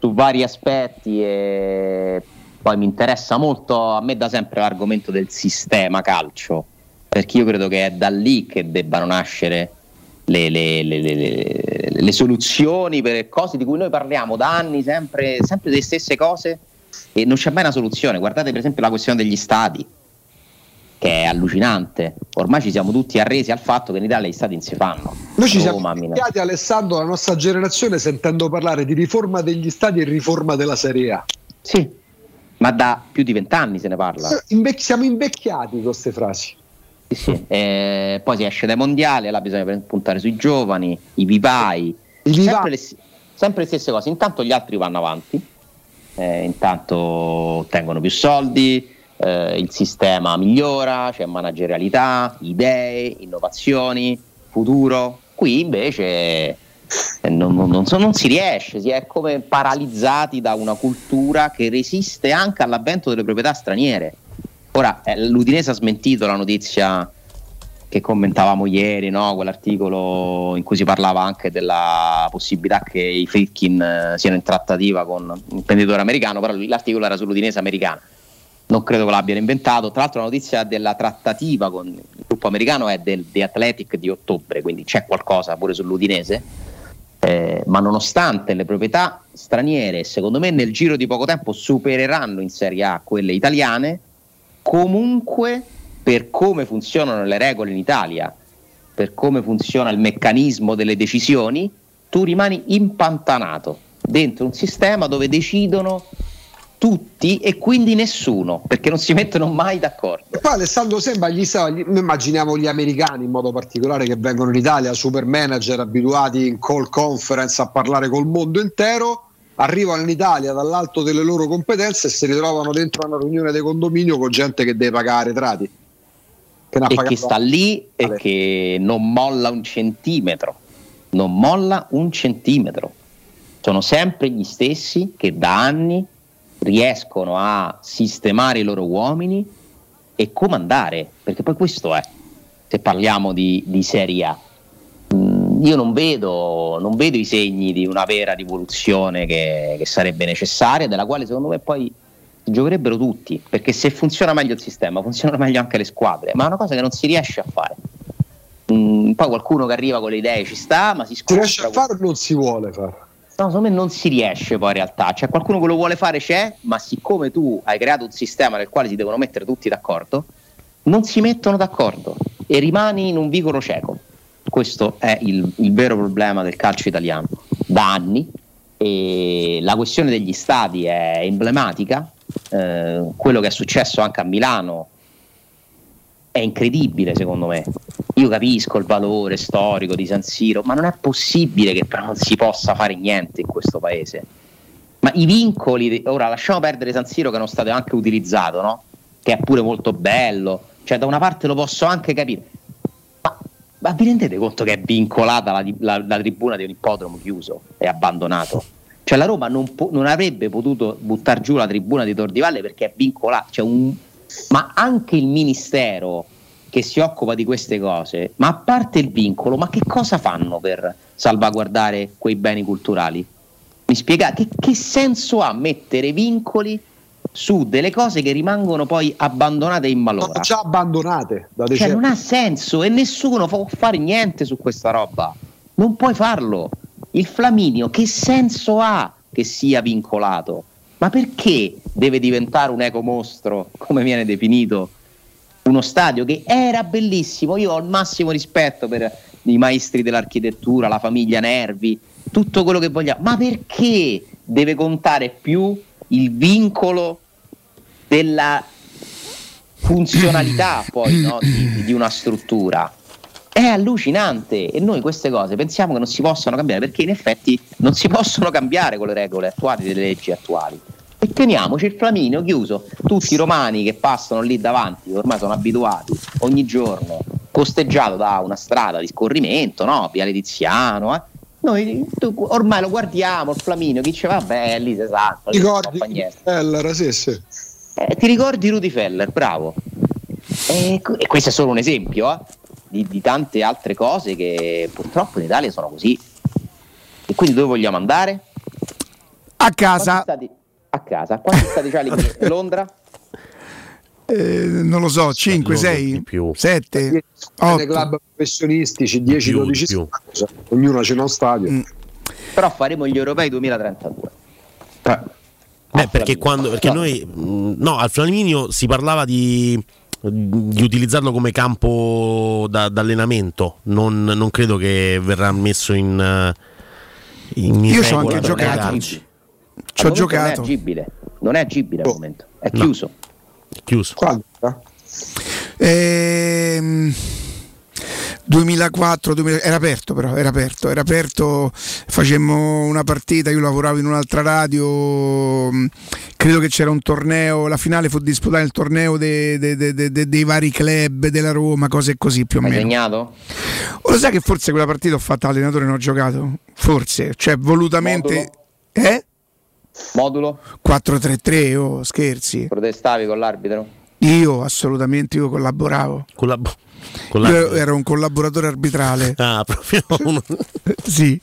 su vari aspetti e poi mi interessa molto, a me da sempre l'argomento del sistema calcio, perché io credo che è da lì che debbano nascere le, le- le- le- le- le soluzioni per cose di cui noi parliamo da anni, sempre, sempre delle stesse cose e non c'è mai una soluzione. Guardate per esempio la questione degli stadi che è allucinante. Ormai ci siamo tutti arresi al fatto che in Italia gli stati non si fanno. Noi ci siamo invecchiati Alessandro, la nostra generazione sentendo parlare di riforma degli stadi e riforma della Serie A. Sì, ma da più di vent'anni se ne parla. Eh, invec- siamo invecchiati con queste frasi. Sì, sì. Eh, poi si esce dai mondiali, là bisogna puntare sui giovani, i vivai, Sempre, le, sempre le stesse cose. Intanto gli altri vanno avanti, eh, intanto ottengono più soldi, eh, il sistema migliora, c'è managerialità, idee, innovazioni, futuro. Qui invece eh, non, non- non so- non si riesce, si è come paralizzati da una cultura che resiste anche all'avvento delle proprietà straniere. Ora, eh, l'Udinese ha smentito la notizia che commentavamo ieri, no? quell'articolo in cui si parlava anche della possibilità che i Fritkin eh, siano in trattativa con un imprenditore americano, però l'articolo era sull'Udinese americana. Non credo che l'abbiano inventato. Tra l'altro la notizia della trattativa con il gruppo americano è del The Athletic di ottobre, quindi c'è qualcosa pure sull'Udinese. Eh, ma nonostante le proprietà straniere, secondo me nel giro di poco tempo supereranno in Serie A quelle italiane, comunque per come funzionano le regole in Italia, per come funziona il meccanismo delle decisioni, tu rimani impantanato dentro un sistema dove decidono tutti e quindi nessuno, perché non si mettono mai d'accordo. E poi Alessandro sembra gli sta, gli- noi immaginiamo gli americani in modo particolare che vengono in Italia, super manager abituati in call conference a parlare col mondo intero, arrivano in Italia dall'alto delle loro competenze e si ritrovano dentro una riunione di condominio con gente che deve pagare arretrati. Che e che sta lì e che non molla un centimetro, non molla un centimetro. Sono sempre gli stessi che da anni riescono a sistemare i loro uomini e comandare, perché poi questo è, se parliamo di, di Serie A. Mm, Io non vedo, non vedo i segni di una vera rivoluzione che, che sarebbe necessaria, della quale secondo me poi giocherebbero tutti, perché se funziona meglio il sistema, funzionano meglio anche le squadre, ma è una cosa che non si riesce a fare. Mm, poi qualcuno che arriva con le idee ci sta, ma si Si scontra riesce a fare o non si vuole fare? No, secondo me non si riesce poi in realtà. C'è qualcuno che lo vuole fare, c'è, ma siccome tu hai creato un sistema nel quale si devono mettere tutti d'accordo, non si mettono d'accordo e rimani in un vicolo cieco. Questo è il, il vero problema del calcio italiano da anni. E la questione degli stadi è emblematica. Eh, quello che è successo anche a Milano è incredibile secondo me. Io capisco il valore storico di San Siro, ma non è possibile che però non si possa fare niente in questo paese. Ma i vincoli, ora lasciamo perdere San Siro che non stato anche utilizzato, no? Che è pure molto bello, cioè da una parte lo posso anche capire. Ma, ma vi rendete conto che è vincolata la, la- la tribuna di un ippodromo chiuso e abbandonato? Cioè la Roma non, po- non avrebbe potuto buttare giù la tribuna di Tor di Valle perché è vincolata. Cioè un- ma anche il ministero che si occupa di queste cose, ma a parte il vincolo, ma che cosa fanno per salvaguardare quei beni culturali? Mi spiegate che, che senso ha mettere vincoli su delle cose che rimangono poi abbandonate in malora? Sono già abbandonate da Cioè, decenni. non ha senso e nessuno può fare niente su questa roba. Non puoi farlo. Il Flaminio, che senso ha che sia vincolato? Ma perché deve diventare un ecomostro, come viene definito, uno stadio che era bellissimo? Io ho il massimo rispetto per i maestri dell'architettura, la famiglia Nervi, tutto quello che vogliamo. Ma perché deve contare più il vincolo della funzionalità poi no, di, di una struttura? È allucinante e noi queste cose pensiamo che non si possano cambiare perché in effetti non si possono cambiare con le regole attuali delle leggi attuali. E teniamoci il Flaminio chiuso, tutti i romani che passano lì davanti, ormai sono abituati ogni giorno, costeggiato da una strada di scorrimento, no? Viale Tiziano, eh. Noi tu- ormai lo guardiamo il Flaminio, chi ci va beh, lì si sa, non Ricordi niente. Feller, sì, sì. Eh, ti ricordi Rudy Feller, bravo. E, e questo è solo un esempio eh, di, di tante altre cose che purtroppo in Italia sono così. E quindi dove vogliamo andare? A casa. Quanti stati- a casa. Quanti stati c'ha lì? Londra? Eh, non lo so, 5, 6, 7, Nei 8. club professionistici 10-12 cioè, ognuno c'è uno stadio. Mm. Però faremo gli europei 2032. Beh, perché, quando, perché noi, mh, no, al Flaminio si parlava di, di utilizzarlo come campo da, d'allenamento. Non, non credo che verrà messo in. eh, in Io ci ho anche giocato. Ci ho giocato. Non è agibile, non è agibile al momento, è No. chiuso. Chiuso. Ehm, 2004, 2000 era aperto però, era aperto, era aperto, facemmo una partita, io lavoravo in un'altra radio, mh, credo che c'era un torneo, la finale fu disputata il torneo de- de- de- de- de- dei vari club della Roma, cose così più o Hai meno. segnato? O lo sai che forse quella partita ho fatto allenatore e non ho giocato? Forse, cioè volutamente... Eh? Modulo? 4-3-3, oh, scherzi. Protestavi con l'arbitro? Io assolutamente io collaboravo. Collab- Io ero un collaboratore arbitrale. Ah, proprio uno. sì,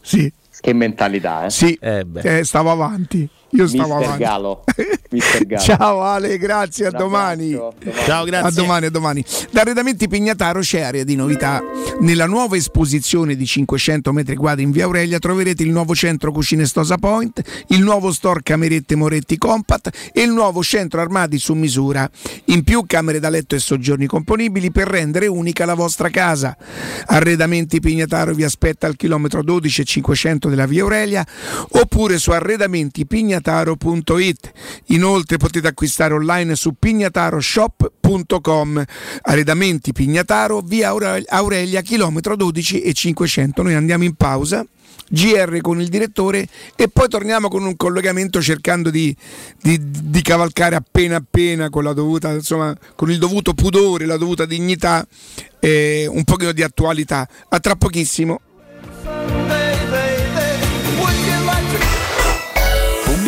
sì. Che mentalità, eh? Sì, Eh, eh, stavo avanti. Io stavo Mister avanti. Galo. Mister Galo. Ciao Ale, grazie, a domani. domani. Ciao, grazie. A domani, a domani. Da Arredamenti Pignataro c'è area di novità. Nella nuova esposizione di 500 metri quadri in via Aurelia troverete il nuovo centro cucine Stosa Point, il nuovo store Camerette Moretti Compact e il nuovo centro armadi su misura. In più camere da letto e soggiorni componibili per rendere unica la vostra casa. Arredamenti Pignataro vi aspetta al chilometro 12 e 500 della via Aurelia oppure su arredamentipignataro.it pignataro.it. Inoltre potete acquistare online su pignataroshop.com. Arredamenti Pignataro, via Aure- Aurelia, chilometro 12 e 500. Noi andiamo in pausa. GR con il direttore e poi torniamo con un collegamento cercando di, di- di cavalcare appena appena con, dovuta, insomma, con il dovuto pudore, la dovuta dignità e un pochino di attualità. A tra pochissimo.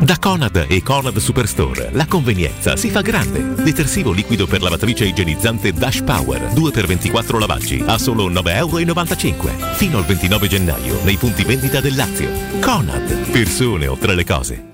Da Conad e Conad Superstore la convenienza si fa grande. Detersivo liquido per lavatrice igienizzante Dash Power 2x24 lavaggi a solo 9,95 euro. Fino al 29 gennaio nei punti vendita del Lazio. Conad, persone oltre le cose.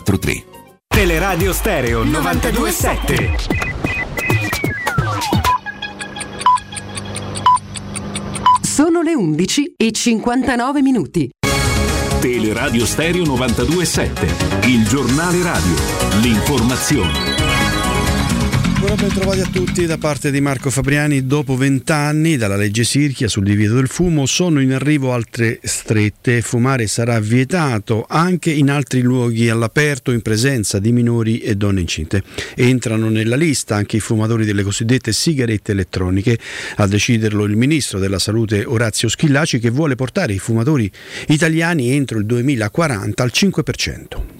343. Teleradio Stereo 927. Sono le 11 e 59 minuti. Teleradio Stereo 927, il giornale radio, l'informazione. Buona ben trovati a tutti da parte di Marco Fabriani. Dopo vent'anni dalla legge Sirchia sul divieto del fumo sono in arrivo altre strette. Fumare sarà vietato anche in altri luoghi all'aperto in presenza di minori e donne incinte. Entrano nella lista anche i fumatori delle cosiddette sigarette elettroniche. A deciderlo il ministro della Salute Orazio Schillaci che vuole portare i fumatori italiani entro il 2040 al 5%.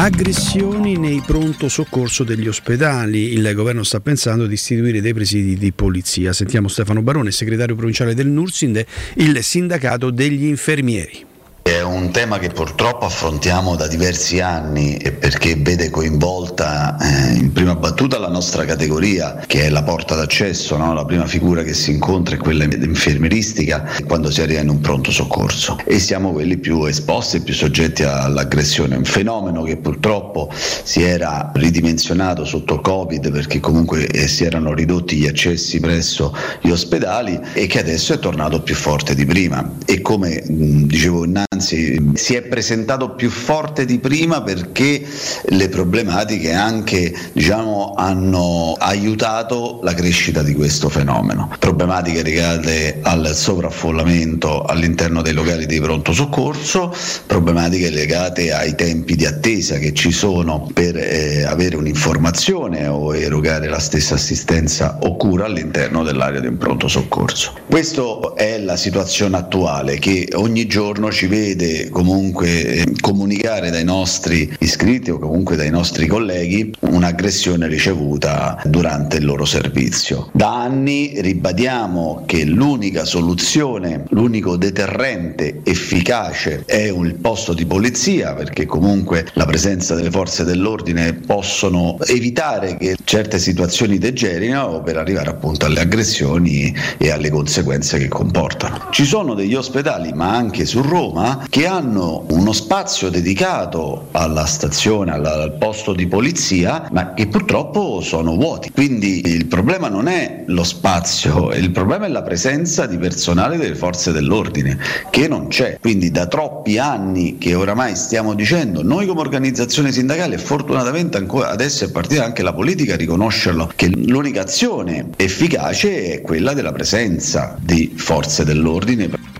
Aggressioni nei pronto soccorso degli ospedali. Il governo sta pensando di istituire dei presidi di polizia. Sentiamo Stefano Barone, segretario provinciale del Nursinde, il sindacato degli infermieri. È un tema che purtroppo affrontiamo da diversi anni e perché vede coinvolta eh, in prima battuta la nostra categoria che è la porta d'accesso, no? la prima figura che si incontra è quella infermieristica quando si arriva in un pronto soccorso e siamo quelli più esposti e più soggetti all'aggressione, un fenomeno che purtroppo si era ridimensionato sotto Covid perché comunque eh, si erano ridotti gli accessi presso gli ospedali e che adesso è tornato più forte di prima e come mh, dicevo innanzi anzi si è presentato più forte di prima perché le problematiche anche diciamo, hanno aiutato la crescita di questo fenomeno. Problematiche legate al sovraffollamento all'interno dei locali di pronto soccorso, problematiche legate ai tempi di attesa che ci sono per eh, avere un'informazione o erogare la stessa assistenza o cura all'interno dell'area di un pronto soccorso. Questa è la situazione attuale che ogni giorno ci vede vede comunque eh, comunicare dai nostri iscritti o comunque dai nostri colleghi un'aggressione ricevuta durante il loro servizio. Da anni ribadiamo che l'unica soluzione, l'unico deterrente efficace è il posto di polizia perché comunque la presenza delle forze dell'ordine possono evitare che certe situazioni degerino per arrivare appunto alle aggressioni e alle conseguenze che comportano. Ci sono degli ospedali, ma anche su Roma, che hanno uno spazio dedicato alla stazione, al posto di polizia, ma che purtroppo sono vuoti. Quindi il problema non è lo spazio, il problema è la presenza di personale delle forze dell'ordine, che non c'è. Quindi da troppi anni che oramai stiamo dicendo, noi come organizzazione sindacale, fortunatamente ancora adesso è partita anche la politica a riconoscerlo, che l'unica azione efficace è quella della presenza di forze dell'ordine.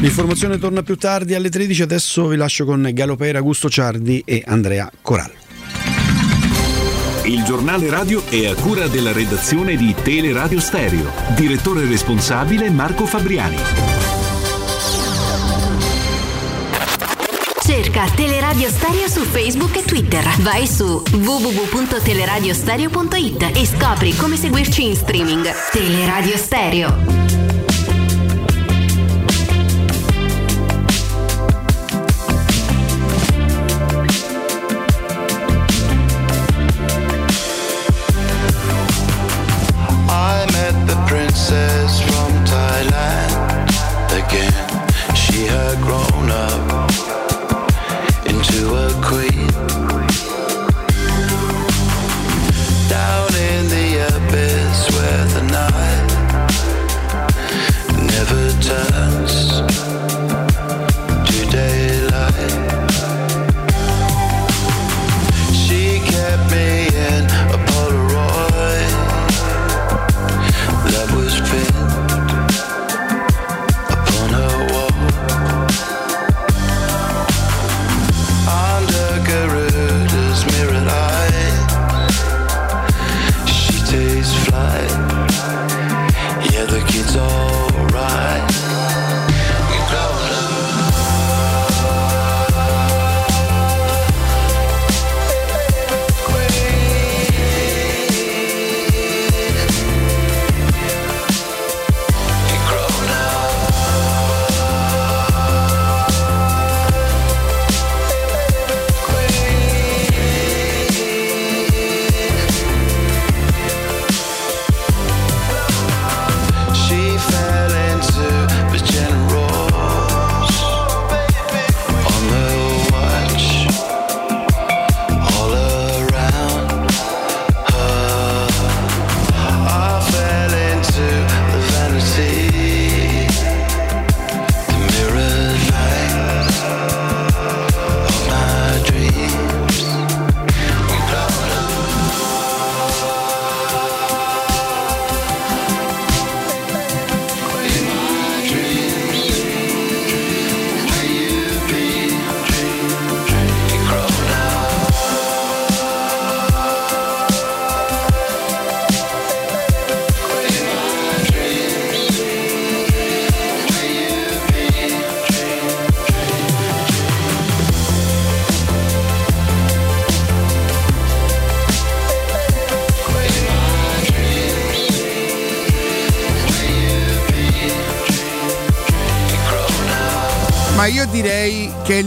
L'informazione torna più tardi alle 13, adesso vi lascio con Galopera, Augusto Ciardi e Andrea Coral. Il giornale radio è a cura della redazione di Teleradio Stereo. Direttore responsabile Marco Fabriani. Cerca Teleradio Stereo su Facebook e Twitter. Vai su www.teleradiostereo.it e scopri come seguirci in streaming. Teleradio Stereo.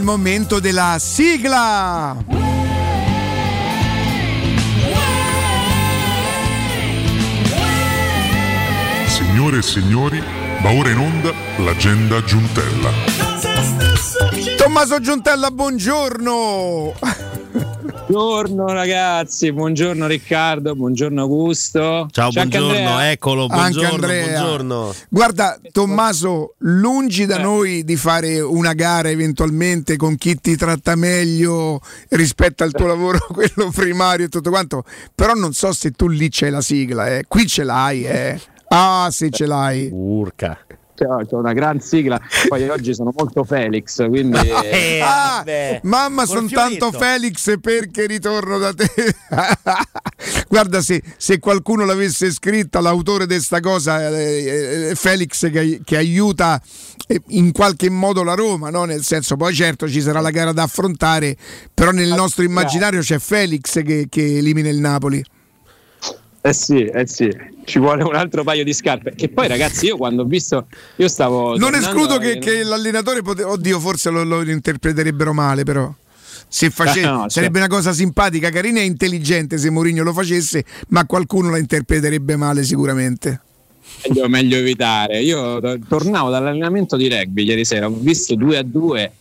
Momento della sigla. Signore e signori, va ora in onda l'agenda Giuntella. Tommaso Giuntella, buongiorno. Buongiorno ragazzi, buongiorno Riccardo, buongiorno Augusto. Ciao, C'è anche buongiorno, eccolo, Anche buongiorno, Andrea. buongiorno. Guarda, Tommaso, lungi da noi di fare una gara eventualmente con chi ti tratta meglio rispetto al tuo lavoro, quello primario e tutto quanto, però non so se tu lì c'hai la sigla, eh. qui ce l'hai, eh. Ah, se ce l'hai. Urca. C'ho una gran sigla, poi oggi sono molto Felix, quindi... Eh, Ah, vabbè. mamma, sono tanto. Felix perché ritorno da te. Guarda, se, se qualcuno l'avesse scritta, l'autore di sta cosa, eh, eh, Felix che, che aiuta eh, in qualche modo la Roma, no? nel senso, poi certo ci sarà la gara da affrontare, però nel nostro immaginario c'è Felix che, che elimina il Napoli. Eh sì, eh sì, ci vuole un altro paio di scarpe. Che poi ragazzi, io quando ho visto... Io stavo... Non escludo che, che l'allenatore, pote- oddio, forse lo, lo interpreterebbero male, però. Se face- Eh, no, sarebbe una cosa simpatica, carina e intelligente se Mourinho lo facesse, ma qualcuno la interpreterebbe male sicuramente. meglio, meglio evitare. Io to- tornavo dall'allenamento di rugby ieri sera, ho visto 2 a 2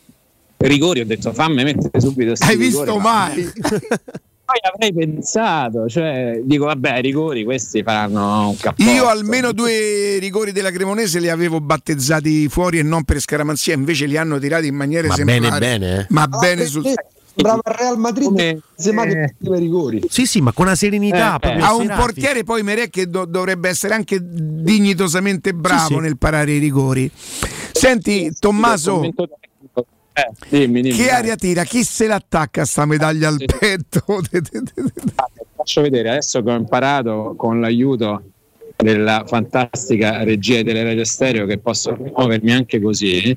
rigori, ho detto fammi mettere subito Hai rigori, visto ma- mai? Poi avrei pensato, cioè dico vabbè, ai rigori questi faranno un cappotto. Io almeno due rigori della Cremonese li avevo battezzati fuori e non per scaramanzia, invece li hanno tirati in maniera Ma esemplare. bene, bene, eh. Ma Ah, bene sul Bravo al Real Madrid, Come- che eh. i rigori. Sì, sì, ma con una serenità Eh, proprio ha un portiere poi Merè che do- dovrebbe essere anche dignitosamente bravo Sì, sì. nel parare i rigori. Senti, Tommaso. Eh, dimmi, dimmi, che aria tira? Chi se l'attacca sta medaglia al Sì. petto? Faccio vedere adesso che ho imparato con l'aiuto della fantastica regia di Teleradio Stereo che posso muovermi anche così.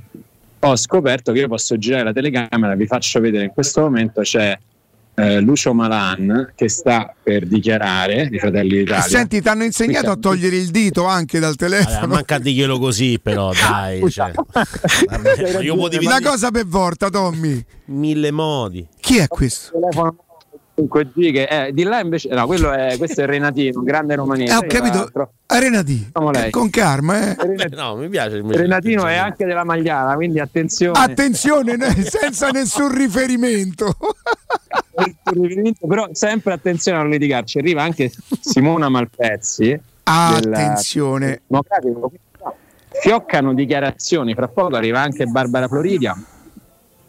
Ho scoperto che io posso girare la telecamera, vi faccio vedere in questo momento c'è eh, Lucio Malan che sta per dichiarare di Fratelli d'Italia. Senti, ti hanno insegnato a togliere il dito anche dal Allora, telefono. manca a dirglielo così, però, dai. Cioè, vabbè, io motivi Una cosa per volta, Tommy. mille modi. Chi è questo? telefono 5G che è di là invece no quello è questo è Renatino un grande romanista Eh, ho capito. Facciamo lei. Con calma, eh. No, mi piace. Renatino è anche della Magliana quindi attenzione Attenzione, ne- senza nessun riferimento. però sempre attenzione a non litigarci arriva anche Simona Malpezzi Attenzione. Fioccano dichiarazioni fra poco arriva anche Barbara Floridia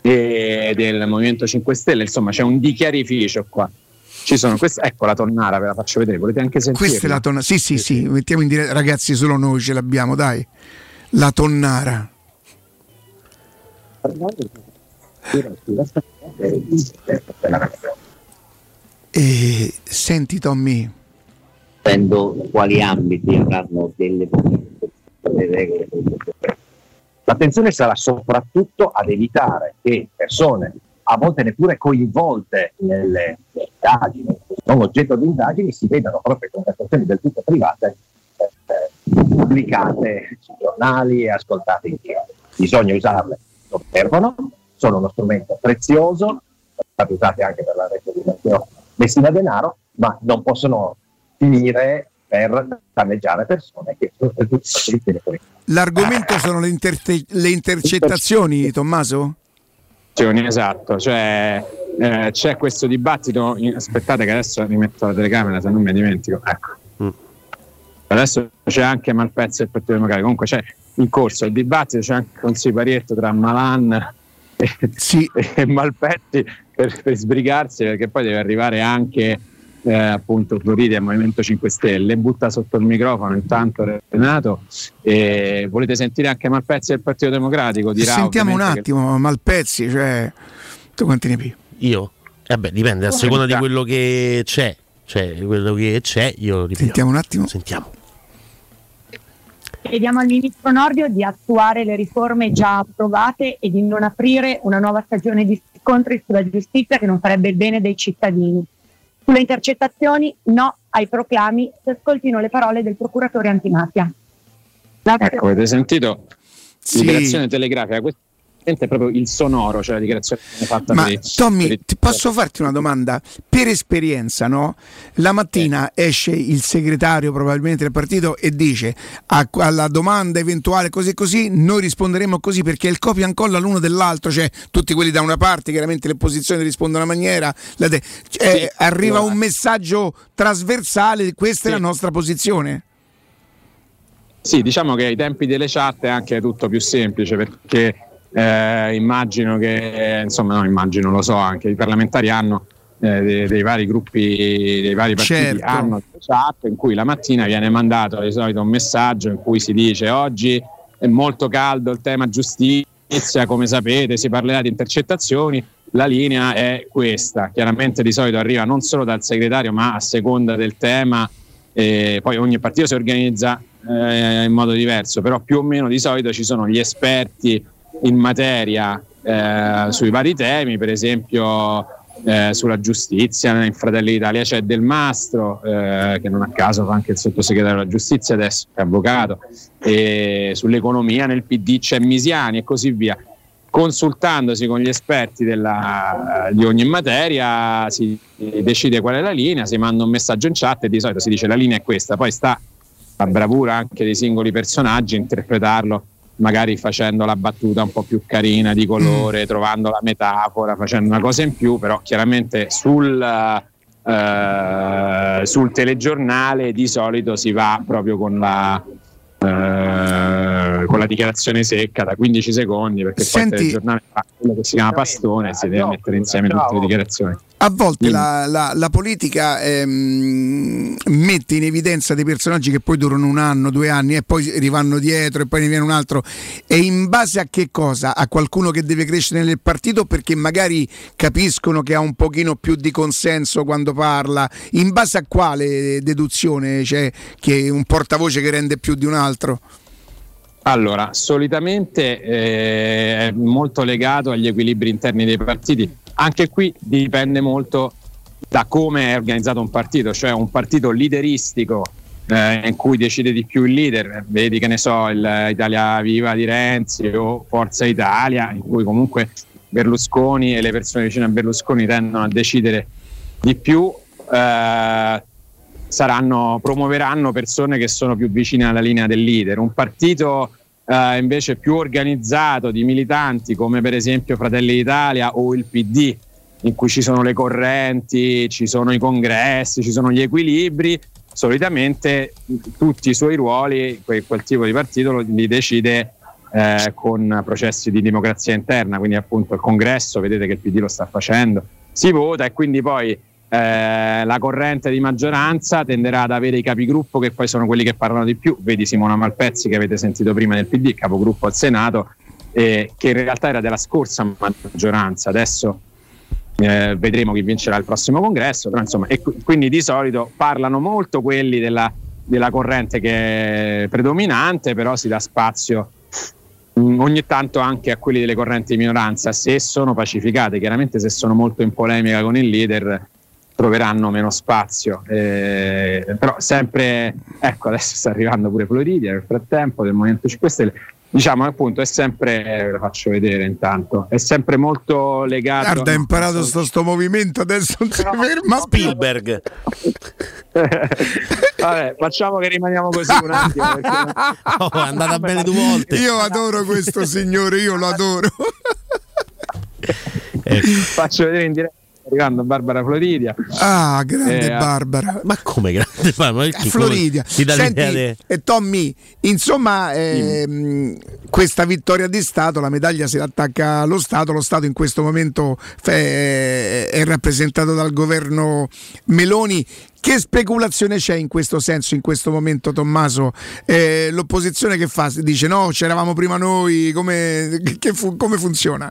e del Movimento 5 Stelle insomma c'è un dichiarificio qua ci sono queste, ecco la tonnara ve la faccio vedere volete anche sentire Questa è la tonnara. Sì, sì, sì, mettiamo in diretta. Ragazzi, solo noi ce l'abbiamo, dai. La tonnara. E senti Tommy, sapendo quali ambiti avranno delle regole. L'attenzione sarà soprattutto ad evitare che persone, a volte neppure coinvolte nelle indagini, non oggetto di indagini, si vedano proprio conversazioni del tutto private eh, pubblicate sui giornali e ascoltate in giro. Bisogna usarle, non servono, sono uno strumento prezioso, sono state usate anche per la realizzazione Messina Denaro, ma non possono finire per danneggiare persone che sono l'argomento sono le, interte- le intercettazioni, Tommaso? Esatto, cioè eh, c'è questo dibattito. in- aspettate, che adesso rimetto la telecamera se non mi dimentico. Ecco. Adesso c'è anche Malpezzi del Partito Democratico. Comunque c'è in corso il dibattito, c'è anche un siparietto tra Malan e, e Malpezzi per, per sbrigarsi, perché poi deve arrivare anche eh, appunto Florida al Movimento 5 Stelle. Butta sotto il microfono intanto Renato. E volete sentire anche Malpezzi del Partito Democratico? Dirà Sentiamo un ovviamente che- attimo, Malpezzi, cioè... Tu quanti ne pi? Io? Eh beh, dipende a seconda di quello che c'è. Cioè, quello che c'è, io ripeto. Sentiamo un attimo. Sentiamo. Chiediamo al ministro Nordio di attuare le riforme già approvate e di non aprire una nuova stagione di scontri sulla giustizia che non farebbe il bene dei cittadini. Sulle intercettazioni, no ai proclami, si ascoltino le parole del procuratore antimafia. Grazie. Ecco, avete sentito? Sì. Liberazione telegrafica. È proprio il sonoro, cioè la dichiarazione fatta Ma per Tommy, per i- ti posso farti una domanda? Per esperienza, no? La mattina esce il segretario probabilmente del partito e dice a- alla domanda eventuale così e così, noi risponderemo così perché è il copia e incolla l'uno dell'altro, cioè tutti quelli da una parte, chiaramente le opposizioni rispondono in una maniera, de- cioè, arriva un messaggio trasversale, questa è la nostra posizione. Sì, diciamo che ai tempi delle chat è anche tutto più semplice perché eh, immagino che, insomma, no, immagino, lo so, anche i parlamentari hanno eh, dei, dei vari gruppi, dei vari partiti Certo. hanno chat in cui la mattina viene mandato di solito un messaggio in cui si dice oggi è molto caldo il tema giustizia, come sapete, si parlerà di intercettazioni. La linea è questa, chiaramente di solito arriva non solo dal segretario, ma a seconda del tema, e poi ogni partito si organizza eh, in modo diverso, però più o meno di solito ci sono gli esperti in materia eh, sui vari temi, per esempio eh, sulla giustizia, in Fratelli d'Italia c'è Del Mastro, eh, che non a caso fa anche il sottosegretario della giustizia adesso, che è avvocato, e sull'economia nel PD c'è Misiani e così via. Consultandosi con gli esperti della- di ogni materia si decide qual è la linea, si manda un messaggio in chat e di solito si dice la linea è questa, poi sta la bravura anche dei singoli personaggi interpretarlo magari facendo la battuta un po' più carina di colore, trovando la metafora, facendo una cosa in più, però chiaramente sul, eh, sul telegiornale di solito si va proprio con la, eh, con la dichiarazione secca da 15 secondi perché poi Senti- il telegiornale fa quello che si chiama pastone e si deve mettere insieme tutte le dichiarazioni. A volte la, la- la politica ehm, mette in evidenza dei personaggi che poi durano un anno, due anni e poi rivanno dietro e poi ne viene un altro. E in base a che cosa? A qualcuno che deve crescere nel partito perché magari capiscono che ha un pochino più di consenso quando parla. In base a quale deduzione? Cioè che un portavoce che rende più di un altro? Allora, solitamente eh, è molto legato agli equilibri interni dei partiti. Anche qui dipende molto da come è organizzato un partito, cioè un partito lideristico eh, in cui decide di più il leader, vedi che ne so, il Italia Viva di Renzi o Forza Italia, in cui comunque Berlusconi e le persone vicine a Berlusconi tendono a decidere di più, eh, saranno, promuoveranno persone che sono più vicine alla linea del leader. Un partito eh, invece più organizzato di militanti come per esempio Fratelli d'Italia o il PD, in cui ci sono le correnti, ci sono i congressi, ci sono gli equilibri, solitamente tutti i suoi ruoli, que- quel tipo di partito li decide eh, con processi di democrazia interna, quindi appunto il congresso, vedete che il PD lo sta facendo, si vota e quindi poi eh, la corrente di maggioranza tenderà ad avere i capigruppo che poi sono quelli che parlano di più. Vedi Simona Malpezzi che avete sentito prima del PD, capogruppo al Senato, eh, che in realtà era della scorsa maggioranza. Adesso eh, vedremo chi vincerà il prossimo congresso, però insomma, e qu- quindi di solito parlano molto quelli della, della corrente che è predominante, però si dà spazio mm, ogni tanto anche a quelli delle correnti di minoranza, se sono pacificate, chiaramente se sono molto in polemica con il leader troveranno meno spazio, Eh, però sempre, ecco adesso sta arrivando pure Floridia nel frattempo del Movimento 5 Stelle, diciamo appunto è sempre, lo faccio vedere intanto, è sempre molto legato... Guarda, ha imparato sto, sto movimento, adesso non si ferma Spielberg. Vabbè, facciamo che rimaniamo così un attimo. Perché... Oh, è andata bene due volte. Io adoro questo signore, io lo adoro. Faccio vedere in diretta arrivando Barbara Floridia. Ah, grande Eh, Barbara. Ma come grande? Ma che- Floridia. Ti dà Senti, l'idea de- e Tommy, insomma, ehm, questa vittoria di Stato, la medaglia si attacca allo Stato, lo Stato in questo momento fe- è rappresentato dal governo Meloni. Che speculazione c'è in questo senso, in questo momento, Tommaso? Eh, l'opposizione che fa? Dice no, c'eravamo prima noi, come, che fu- come funziona?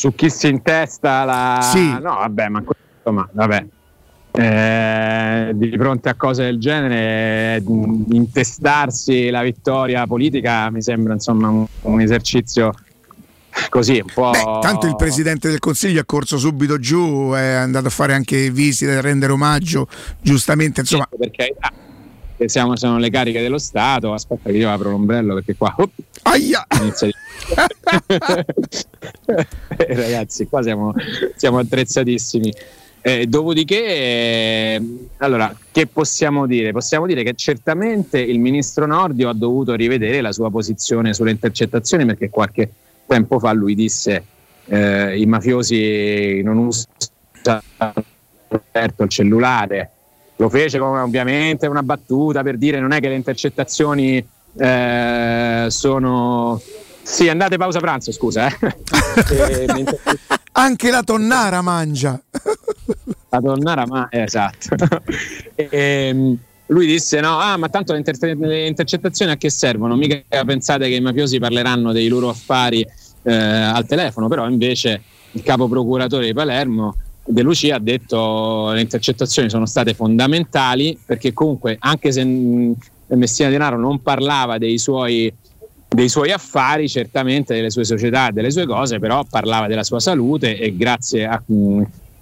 Su chi si intesta la. Sì. No, vabbè, ma insomma, vabbè. Eh, di fronte a cose del genere, intestarsi la vittoria politica mi sembra insomma un, un esercizio così un po'. Beh, tanto il Presidente del Consiglio è corso subito giù, è andato a fare anche visite, a rendere omaggio, giustamente, insomma. per carità. Siamo, sono le cariche dello Stato. Aspetta che io apro l'ombrello perché qua op, Aia! inizia di- Ragazzi, qua siamo, siamo attrezzatissimi. Eh, dopodiché, eh, allora, che possiamo dire? Possiamo dire che certamente il ministro Nordio ha dovuto rivedere la sua posizione sulle intercettazioni perché qualche tempo fa lui disse eh, i mafiosi non usano il cellulare. Lo fece come ovviamente una battuta per dire non è che le intercettazioni eh, sono... Sì, andate pausa pranzo, scusa. Eh. E Anche la tonnara mangia. la tonnara, ma eh, esatto. Ehm, lui disse: No, ah, ma tanto le, inter- le intercettazioni a che servono? Mica pensate che i mafiosi parleranno dei loro affari eh, al telefono, però invece il capo procuratore di Palermo. De Lucia ha detto che le intercettazioni sono state fondamentali perché comunque anche se Messina Denaro non parlava dei suoi, dei suoi affari, certamente delle sue società, delle sue cose, però parlava della sua salute e grazie a,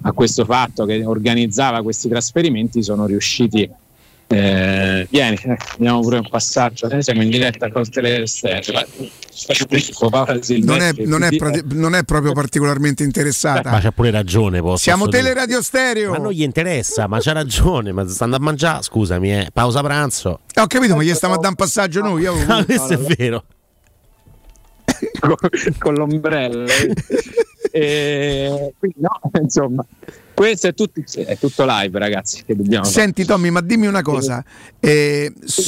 a questo fatto che organizzava questi trasferimenti sono riusciti. Eh, vieni, eh, andiamo pure un passaggio. Noi siamo in diretta con Telesterra. Non è, non è prati- non è proprio particolarmente interessata. Ma c'ha pure ragione. Posso Siamo dire. Teleradio Stereo. Ma non gli interessa, ma c'ha ragione. Ma sta andando a mangiare, scusami, eh. pausa pranzo. Ho capito, ma gli stiamo a dare un passaggio noi. io- Ah, questo è vero. con, con l'ombrello. e, quindi no, insomma, questo è tutto, è tutto live, ragazzi. Che dobbiamo fare. Senti Tommy, ma dimmi una cosa. Eh, so-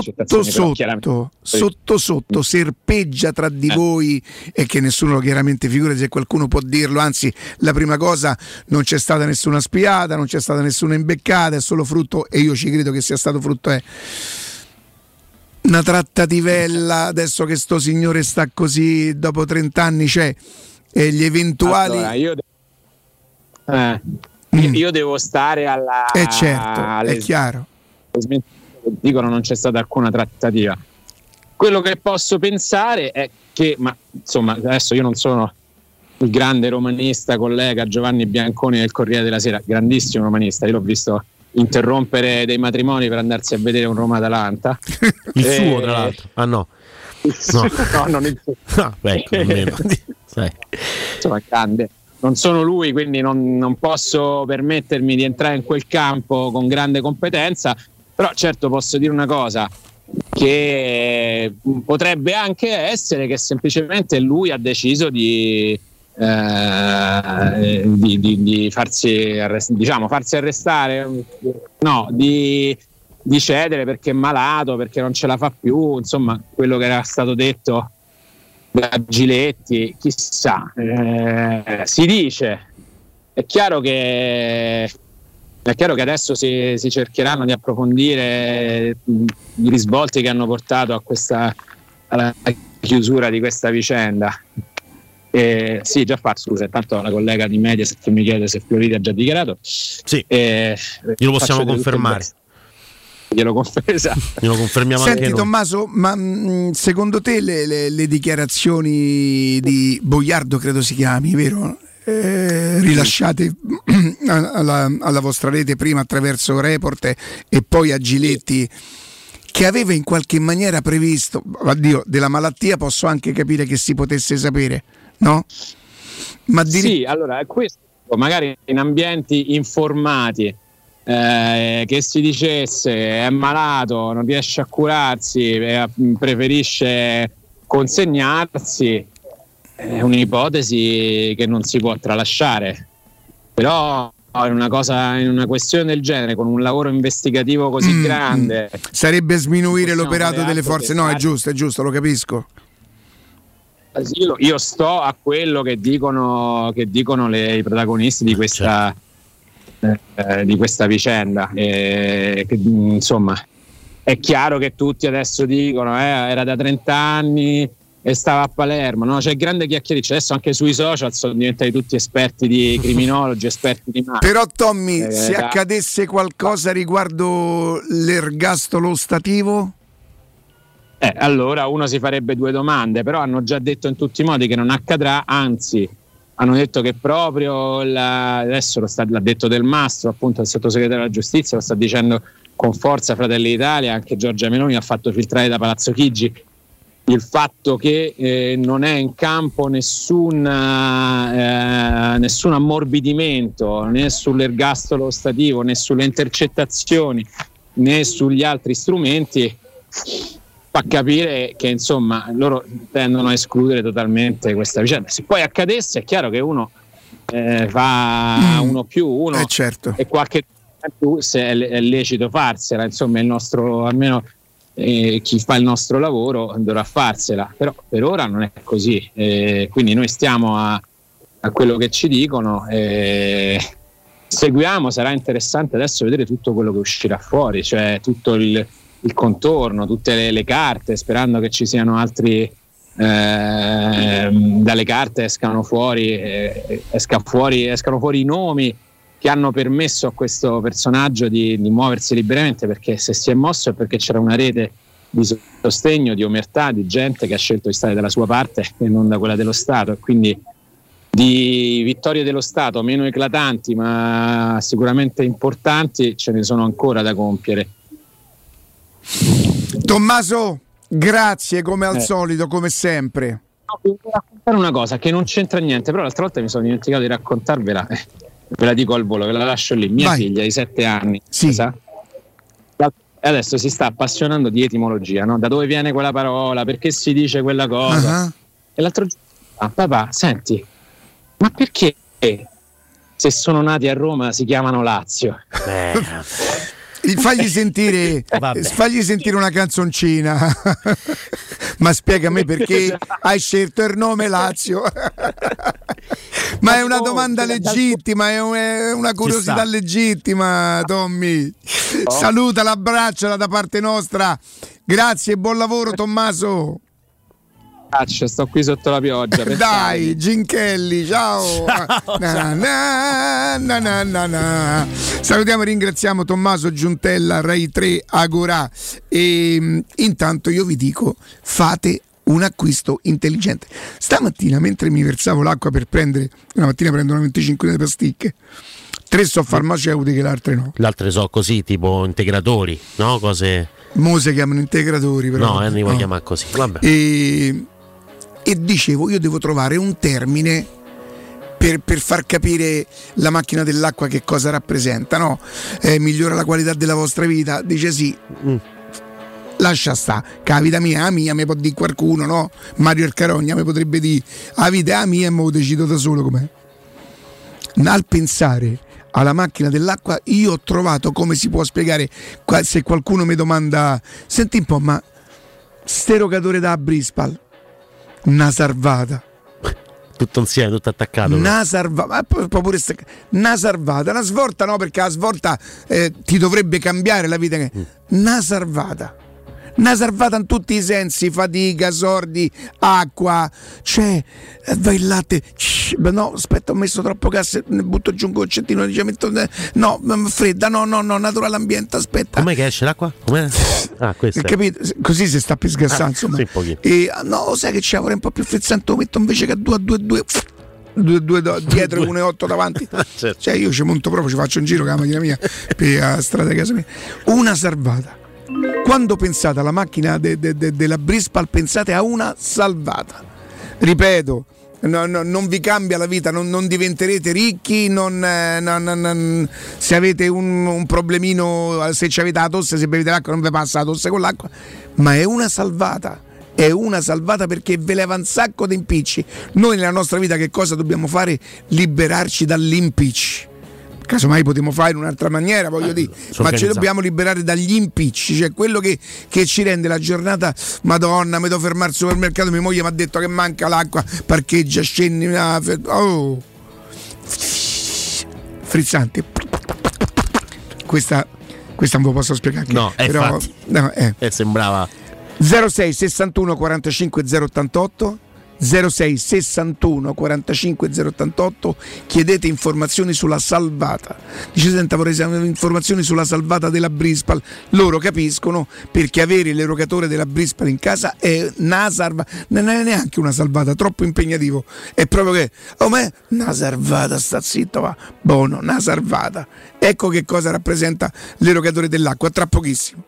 sotto sotto, sotto sotto serpeggia tra di voi e che nessuno chiaramente figura se qualcuno può dirlo anzi la prima cosa non c'è stata nessuna spiata non c'è stata nessuna imbeccata è solo frutto e io ci credo che sia stato frutto è una trattativella adesso che sto signore sta così dopo 30 anni c'è e gli eventuali Allora, io, eh, io- io devo stare alla. Mm. Eh, certo, alle- è chiaro. dicono non c'è stata alcuna trattativa. Quello che posso pensare è che, ma insomma, adesso io non sono il grande romanista collega Giovanni Bianconi del Corriere della Sera, grandissimo romanista, io l'ho visto interrompere dei matrimoni per andarsi a vedere un Roma-Atalanta. Il Eh, suo, tra l'altro. Ah no. No. no, non il suo. Ah, ecco, insomma, grande. Non sono lui, quindi non, non posso permettermi di entrare in quel campo con grande competenza, però certo posso dire una cosa, che potrebbe anche essere che semplicemente lui ha deciso di, eh, di, di- di farsi, arrest- diciamo, farsi arrestare, no, di cedere perché è malato, perché non ce la fa più, insomma, quello che era stato detto da Giletti, chissà, eh, si dice. È chiaro che è chiaro che adesso si, si cercheranno di approfondire mh, i risvolti che hanno portato a questa alla chiusura di questa vicenda. Eh, sì, già fatto, scusa, intanto la collega di Mediaset che mi chiede se Fioriti ha già dichiarato. Sì, glielo glielo possiamo confermare. Glielo confermo, esatto. Glielo confermiamo Senti anche noi. Tommaso, ma mh, secondo te le, le- le dichiarazioni di Boiardo, credo si chiami, vero? Eh, rilasciate alla, alla vostra rete prima attraverso Report e poi a Giletti che aveva in qualche maniera previsto, addio, della malattia posso anche capire che si potesse sapere, no? Ma di- Sì, allora questo magari in ambienti informati eh, che si dicesse è malato, non riesce a curarsi, eh, preferisce consegnarsi, è un'ipotesi che non si può tralasciare. Però in una, cosa, in una questione del genere, con un lavoro investigativo così Mm, grande, sarebbe sminuire l'operato delle forze. No, è giusto, è giusto, lo capisco. Io, sto a quello che dicono, che dicono le- i protagonisti di questa, eh, di questa vicenda. E che, insomma, è chiaro che tutti adesso dicono eh, era da 30 anni e stava a Palermo. No? C'è grande chiacchiericcio. Adesso anche sui social sono diventati tutti esperti di criminologi, esperti di mafia. Però Tommy, Eh, se da- accadesse qualcosa riguardo l'ergastolo stativo? Eh, allora uno si farebbe due domande, però hanno già detto in tutti i modi che non accadrà, anzi hanno detto che proprio la, adesso sta, l'ha detto Del Mastro, appunto il sottosegretario della giustizia, lo sta dicendo con forza Fratelli d'Italia, anche Giorgia Meloni ha fatto filtrare da Palazzo Chigi il fatto che eh, non è in campo nessun, eh, nessun ammorbidimento né sull'ergastolo stativo né sulle intercettazioni né sugli altri strumenti fa capire che insomma loro tendono a escludere totalmente questa vicenda. Se poi accadesse è chiaro che uno eh, fa uno più uno Eh, certo. e qualche più se è, è lecito farsela, insomma il nostro almeno eh, chi fa il nostro lavoro dovrà farsela, però per ora non è così, eh, quindi noi stiamo a, a quello che ci dicono. eh, seguiamo, sarà interessante adesso vedere tutto quello che uscirà fuori, cioè tutto il, il contorno, tutte le, le carte, sperando che ci siano altri. ehm, dalle carte escano fuori, eh, esca fuori, escano fuori i nomi che hanno permesso a questo personaggio di, di muoversi liberamente perché se si è mosso è perché c'era una rete di sostegno, di omertà, di gente che ha scelto di stare dalla sua parte e non da quella dello Stato quindi di vittorie dello Stato meno eclatanti ma sicuramente importanti ce ne sono ancora da compiere. Tommaso, grazie come al Eh. solito, come sempre. No, volevo raccontare una cosa che non c'entra niente, però l'altra volta mi sono dimenticato di raccontarvela. eh, Ve la dico al volo, ve la lascio lì. Mia Vai. figlia di sette anni, sa? La- e adesso si sta appassionando di etimologia, no? Da dove viene quella parola? Perché si dice quella cosa? Ah, E l'altro giorno, ah, papà, senti, ma perché se sono nati a Roma si chiamano Lazio? Fagli sentire, fagli sentire una canzoncina. Ma spiega a me perché hai scelto il nome Lazio. Ma è una domanda legittima, è un- è una curiosità legittima, Tommy. Saluta, l'abbracciala da parte nostra. Grazie, buon lavoro, Tommaso. Caccia, sto qui sotto la pioggia. Dai, Ginchelli, ciao. Na, na, na, na, na, na. Salutiamo e ringraziamo Tommaso Giuntella, Rai 3 Agora. E mh, intanto io vi dico, fate un acquisto intelligente. Stamattina, mentre mi versavo l'acqua per prendere, una mattina prendo una 25 di pasticche, tre so farmaceutiche, le altre no. Le altre so così, tipo integratori, no? Cose. Mo si chiamano integratori, però. No, eh, li No. chiamare così. Vabbè. E, e dicevo, io devo trovare un termine per, per far capire la macchina dell'acqua che cosa rappresenta, no? Eh, migliora la qualità della vostra vita? Dice sì. Lascia sta, che la vita mia la mia, mi può dire qualcuno, no? Mario il Carogna mi potrebbe dire, la vita è mia e me lo decido da solo com'è. Al pensare alla macchina dell'acqua, io ho trovato come si può spiegare se qualcuno mi domanda, senti un po', ma sterogatore da Brispal, una salvata. Tutto insieme, tutto attaccato. Una salvata, ma pure sta- una salvata, una svolta no, perché la svolta eh, ti dovrebbe cambiare la vita. Una salvata. Una salvata in tutti i sensi, fatica, sordi, acqua, cioè, vai il latte, no, aspetta, ho messo troppo gas, ne butto giù un goccettino, dice, metto, no, mm, fredda, no, no, no, naturale ambiente, aspetta. Com'è che esce l'acqua? Com'è? Ah, questo. Capito? Così si sta più sgassando, Ah, insomma. sì. E ah, no, sai che c'è, vorrei un po' più frizzante, lo metto invece che a 2 a 2 2 due, due do- dietro e 1,8 davanti. Certo. Cioè io ci monto proprio, ci faccio un giro con la macchina mia per la strada di casa mia. Una salvata. Quando pensate alla macchina de- de- de- della Brispal, pensate a una salvata. Ripeto, no- no- non vi cambia la vita, non, non diventerete ricchi, non, eh, non- se avete un, un problemino, se ci avete la tosse, se bevete l'acqua non vi passa la tosse con l'acqua, ma è una salvata. È una salvata perché ve leva un sacco di impicci. Noi nella nostra vita che cosa dobbiamo fare? Liberarci dall'impicci. Casomai potremmo fare in un'altra maniera, voglio dire, ma ci dobbiamo liberare dagli impicci, cioè quello che, che ci rende la giornata, madonna, mi devo fermare al supermercato, mia moglie mi ha detto che manca l'acqua, parcheggia, scendi, ah, oh. frizzante. Questa, questa non ve lo posso spiegare. No, eh, però, infatti. no, eh. Eh, sembrava. 06 61 45 088 06 61 45 088 chiedete informazioni sulla salvata. Dice senta vorrei informazioni sulla salvata della Brispal. Loro capiscono perché avere l'erogatore della Brispal in casa è una salvata, non è neanche una salvata, troppo impegnativo. È proprio che, oh ma una salvata, sta zitto va, buono, una salvata. Ecco che cosa rappresenta l'erogatore dell'acqua, tra pochissimo.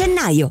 gennaio.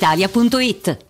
brispalitalia.it.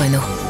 Renault.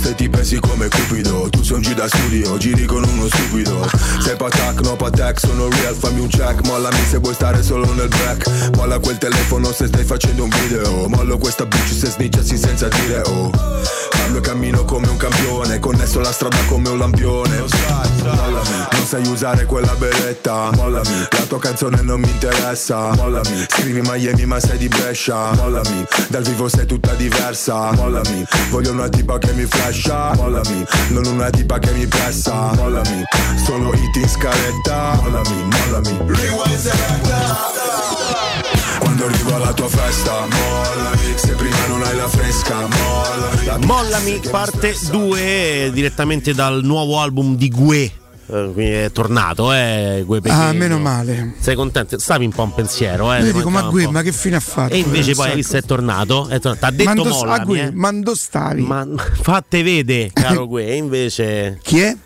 Ste ti pensi come cupido. Tu sei un G da studio, giri con uno stupido. Sei patak, no patak, sono real, fammi un check. Mollami se vuoi stare solo nel back Molla quel telefono se stai facendo un video. Mollo questa bitch se snitchassi senza dire oh. E cammino come un campione Connesso la strada come un lampione. Mollami, non sai usare quella beretta. Mollami, la tua canzone non mi interessa. Mollami, scrivi Miami ma sei di Brescia. Mollami, dal vivo sei tutta diversa. Mollami, voglio una tipa che mi flasha Mollami, non una tipa che mi pressa Mollami, solo hit in scaletta Mollami, mollami. Rewind Quando arrivo alla tua festa Mollami, se prima non hai la fresca Mollami. La Mollami parte 2 direttamente dal nuovo album di Gue. Eh, quindi è tornato, eh, Gue Pequeno. Ah, meno male. Sei contento? Stavi un po' in pensiero, eh? Io dico, ma Gue, ma che fine ha fatto? E invece poi hai visto è tornato, è tornato. T'ha detto Mando- mollami, Gue, eh. ma dove stavi? Ma fatte vede, caro Gue, e invece Chi è?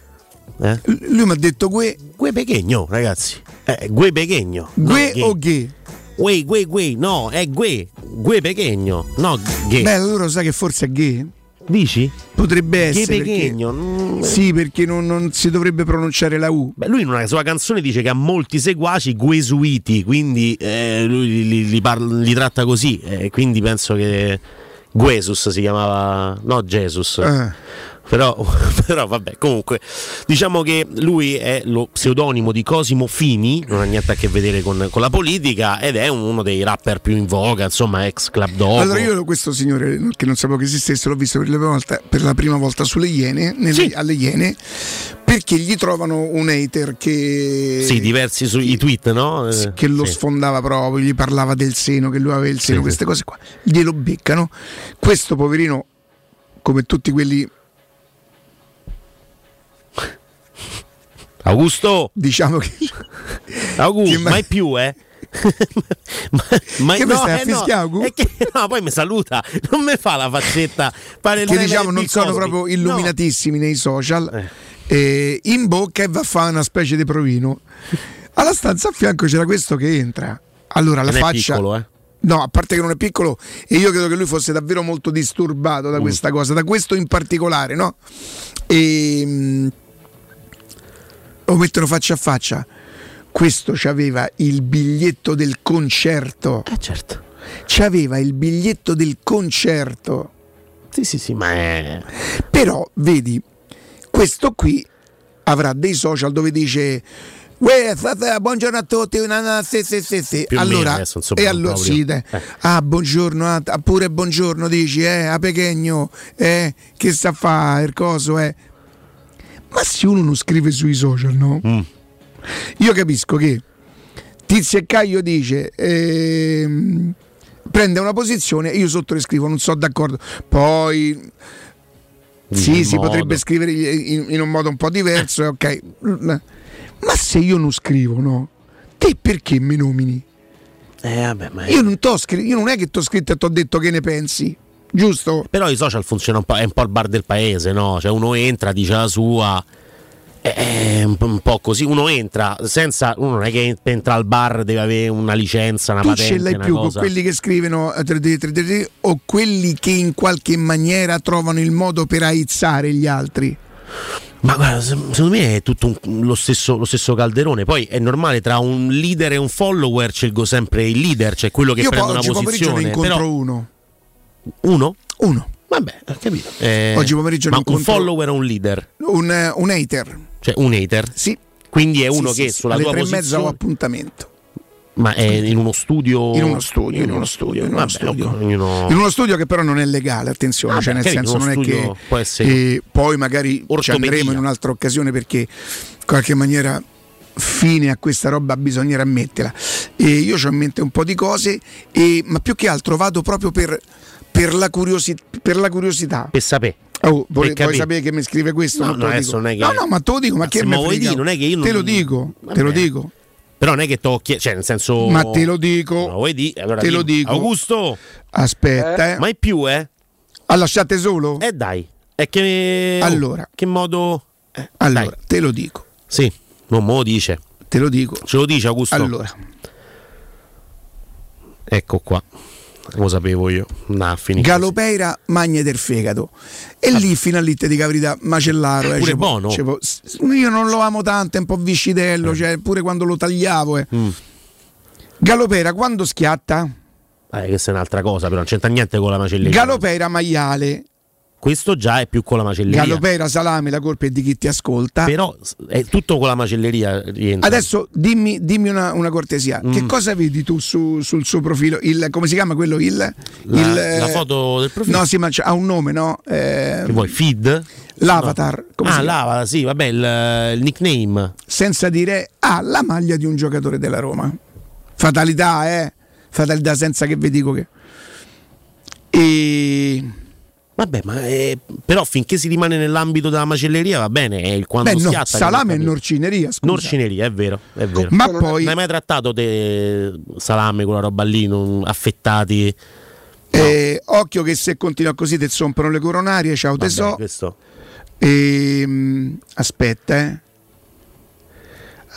eh? Lui mi ha detto Gue. Gue Pechegno, ragazzi. Eh, Gue Pechegno. Gue no, o Ghe? Gue, Gue, Gue, no, è Gue. Gue Pechegno, no Ghe. Beh, allora sai che forse è Ghe? Dici? Potrebbe essere. perché- mm. Sì, perché non, non si dovrebbe pronunciare la U. Beh, lui in una sua canzone dice che ha molti seguaci guesuiti, quindi eh, lui li, li- parla- li tratta così, eh, quindi penso che Guesus si chiamava, no Jesus. Eh. Però, però vabbè, comunque diciamo che lui è lo pseudonimo di Cosimo Fini, non ha niente a che vedere con, con la politica ed è uno dei rapper più in voga, insomma ex Club Dogo. Allora io questo signore che non sapevo che esistesse l'ho visto per la prima volta, la prima volta sulle Iene, nelle- alle Iene, perché gli trovano un hater che, Sì, diversi sui tweet, no? Eh, che lo sì. sfondava proprio, gli parlava del seno, che lui aveva il seno, Sì, queste sì. cose qua. Glielo beccano. Questo poverino, come tutti quelli Augusto! Diciamo che. Augusto, Che ma- mai più, eh? ma, ma- Che mi stai a eh, no, fischiare, Augu? è che- no, poi mi saluta, non mi fa la faccetta. Pare che diciamo di non sono Cosby. proprio illuminatissimi nei social, eh, in bocca e va a fare una specie di provino. Alla stanza a fianco c'era questo che entra. Allora la Non è faccia. piccolo, eh. No, a parte che non è piccolo, e io credo che lui fosse davvero molto disturbato Mm. da questa cosa, da questo in particolare, no? E mm, lo mettono faccia a faccia. Questo c'aveva il biglietto del concerto. Eh certo. C'aveva il biglietto del concerto. Sì, sì, sì, ma è. Però, vedi, questo qui avrà dei social dove dice. "Uè, fa- fa- buongiorno a tutti, sì, sì, sì, sì." Allora, insomma, e allora sì. Eh. ah, buongiorno, ah, pure buongiorno dici, eh, a Pechegno, eh, che sta a fare il coso, eh. Ma se uno non scrive sui social, no? Mm. Io capisco che Tizio e Caio dice ehm, prende una posizione e io sotto le scrivo non sono d'accordo. Poi Dice sì, si modo. potrebbe scrivere in, in un modo un po' diverso, ok. Ma se io non scrivo, no? Te perché mi nomini? Eh, vabbè, ma Io non, scri- io non è che ti ho scritto e ti ho detto che ne pensi, giusto? Però i social funzionano un po', è un po' il bar del paese, no? Cioè uno entra, dice la sua. È- un po', po' così, uno entra senza, uno non è che entra al bar, deve avere una licenza, una tu patente, ce l'hai più cosa. con quelli che scrivono eh, 3D, 3D, 3D, o quelli che in qualche maniera trovano il modo per aizzare gli altri? Ma guarda, se- secondo me è tutto un- lo, stesso, lo stesso calderone. Poi è normale, tra un leader e un follower scelgo sempre il leader, cioè quello che Io prende poi una oggi pomeriggio ne posizione. incontro Però, uno. Uno? Uno. Vabbè, ho capito. Eh, Oggi pomeriggio ma un follower o un leader? Un, un hater. Cioè un hater? Sì. Quindi è uno sì, che sì. sulla alle tua tre e mezza ho posizione... appuntamento. Ma è in uno studio? In uno studio, in uno studio, in uno Vabbè, studio. ognuno- In uno studio che però non è legale, attenzione, Ah, cioè nel senso non è che eh, poi magari ci andremo in un'altra occasione perché in qualche maniera fine a questa roba bisognerà metterla. E io ho in mente un po' di cose, e- ma più che altro vado proprio per, per la, curiosi- per la curiosità. Per sapere. Oh, vuoi, vuoi sapere che mi scrive questo? No, te no, lo adesso non è che- no, no, ma te lo dico, ma, Ma che me lo vuoi dire, non è che io Te non- lo dico, Vabbè. te lo dico. Però non è che chiesto, cioè nel senso... Ma te lo dico. Lo vuoi dire? Allora Te lo dimmi. dico. Augusto! Aspetta, eh. Mai più, eh? Ha lasciate solo? Eh dai. E che... Allora. Che modo... Eh, Allora, dai. te lo dico. Sì, non me lo dice. Te lo dico. Ce lo dice Augusto? Allora, Ecco qua. Lo sapevo io. Nah. Galopeira magne del fegato. E lì fino a lì ti dico la verità, macellaro. Eh, Pure ci può- buono. io non lo amo tanto, è un po' viscidello, cioè, pure quando lo tagliavo. Eh. Mm. Galopera quando schiatta? Eh, questa è un'altra cosa, però non c'entra niente con la macelleria. Galopera maiale. Questo già è più con la macelleria. Galopera salame, la colpa è di chi ti ascolta. Però è tutto con la macelleria rientra. Adesso dimmi, dimmi una, una cortesia, Mm. che cosa vedi tu su- sul suo profilo? Il, come si chiama quello? Il, La- il, eh, la foto del profilo? No, sì, ma ha un nome, no? Eh, Che vuoi? Feed? L'avatar. come ah, l'avatar, sì, vabbè, il, il nickname. senza dire ah, la maglia di un giocatore della Roma. Fatalità, eh? Fatalità senza che vi dico che. E Vabbè, ma eh, però finché si rimane nell'ambito della macelleria va bene. È il quando Beh, no, schiatta. salame non e norcineria, scusa. Norcineria, è vero, è vero. Ma Non poi- hai mai trattato te salame, quella roba lì, non- affettati? eh, occhio che se continua così ti rompono le coronarie, ciao Vabbè, tesoro. questo. Ehm, aspetta, eh.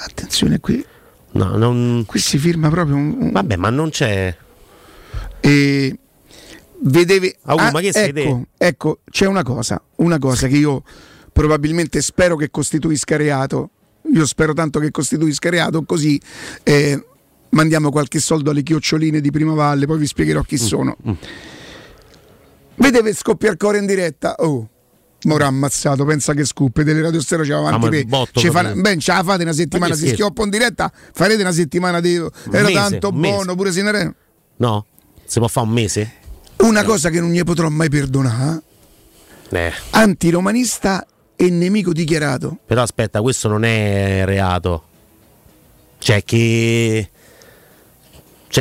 Attenzione qui. No, non... Qui si firma proprio un. un- Vabbè, ma non c'è. E vedevi Ah, ma che ecco, ecco, c'è una cosa, una cosa che io probabilmente spero che costituisca reato. Io spero tanto che costituisca reato, così eh, mandiamo qualche soldo alle chioccioline di Prima Valle, poi vi spiegherò Mm, chi sono. Vedete scoppia il cuore in diretta? Oh. Mora ammazzato, pensa che scoop delle radio stereo c'è Ah, avanti il botto ci fa- ben ce la fate una settimana si schioppa in diretta farete una settimana di era mese, tanto buono pure se ne No? Si può fare un mese? Una cosa che non gli potrò mai perdonare Eh. antiromanista e nemico dichiarato Però aspetta, questo non è reato. Cioè che.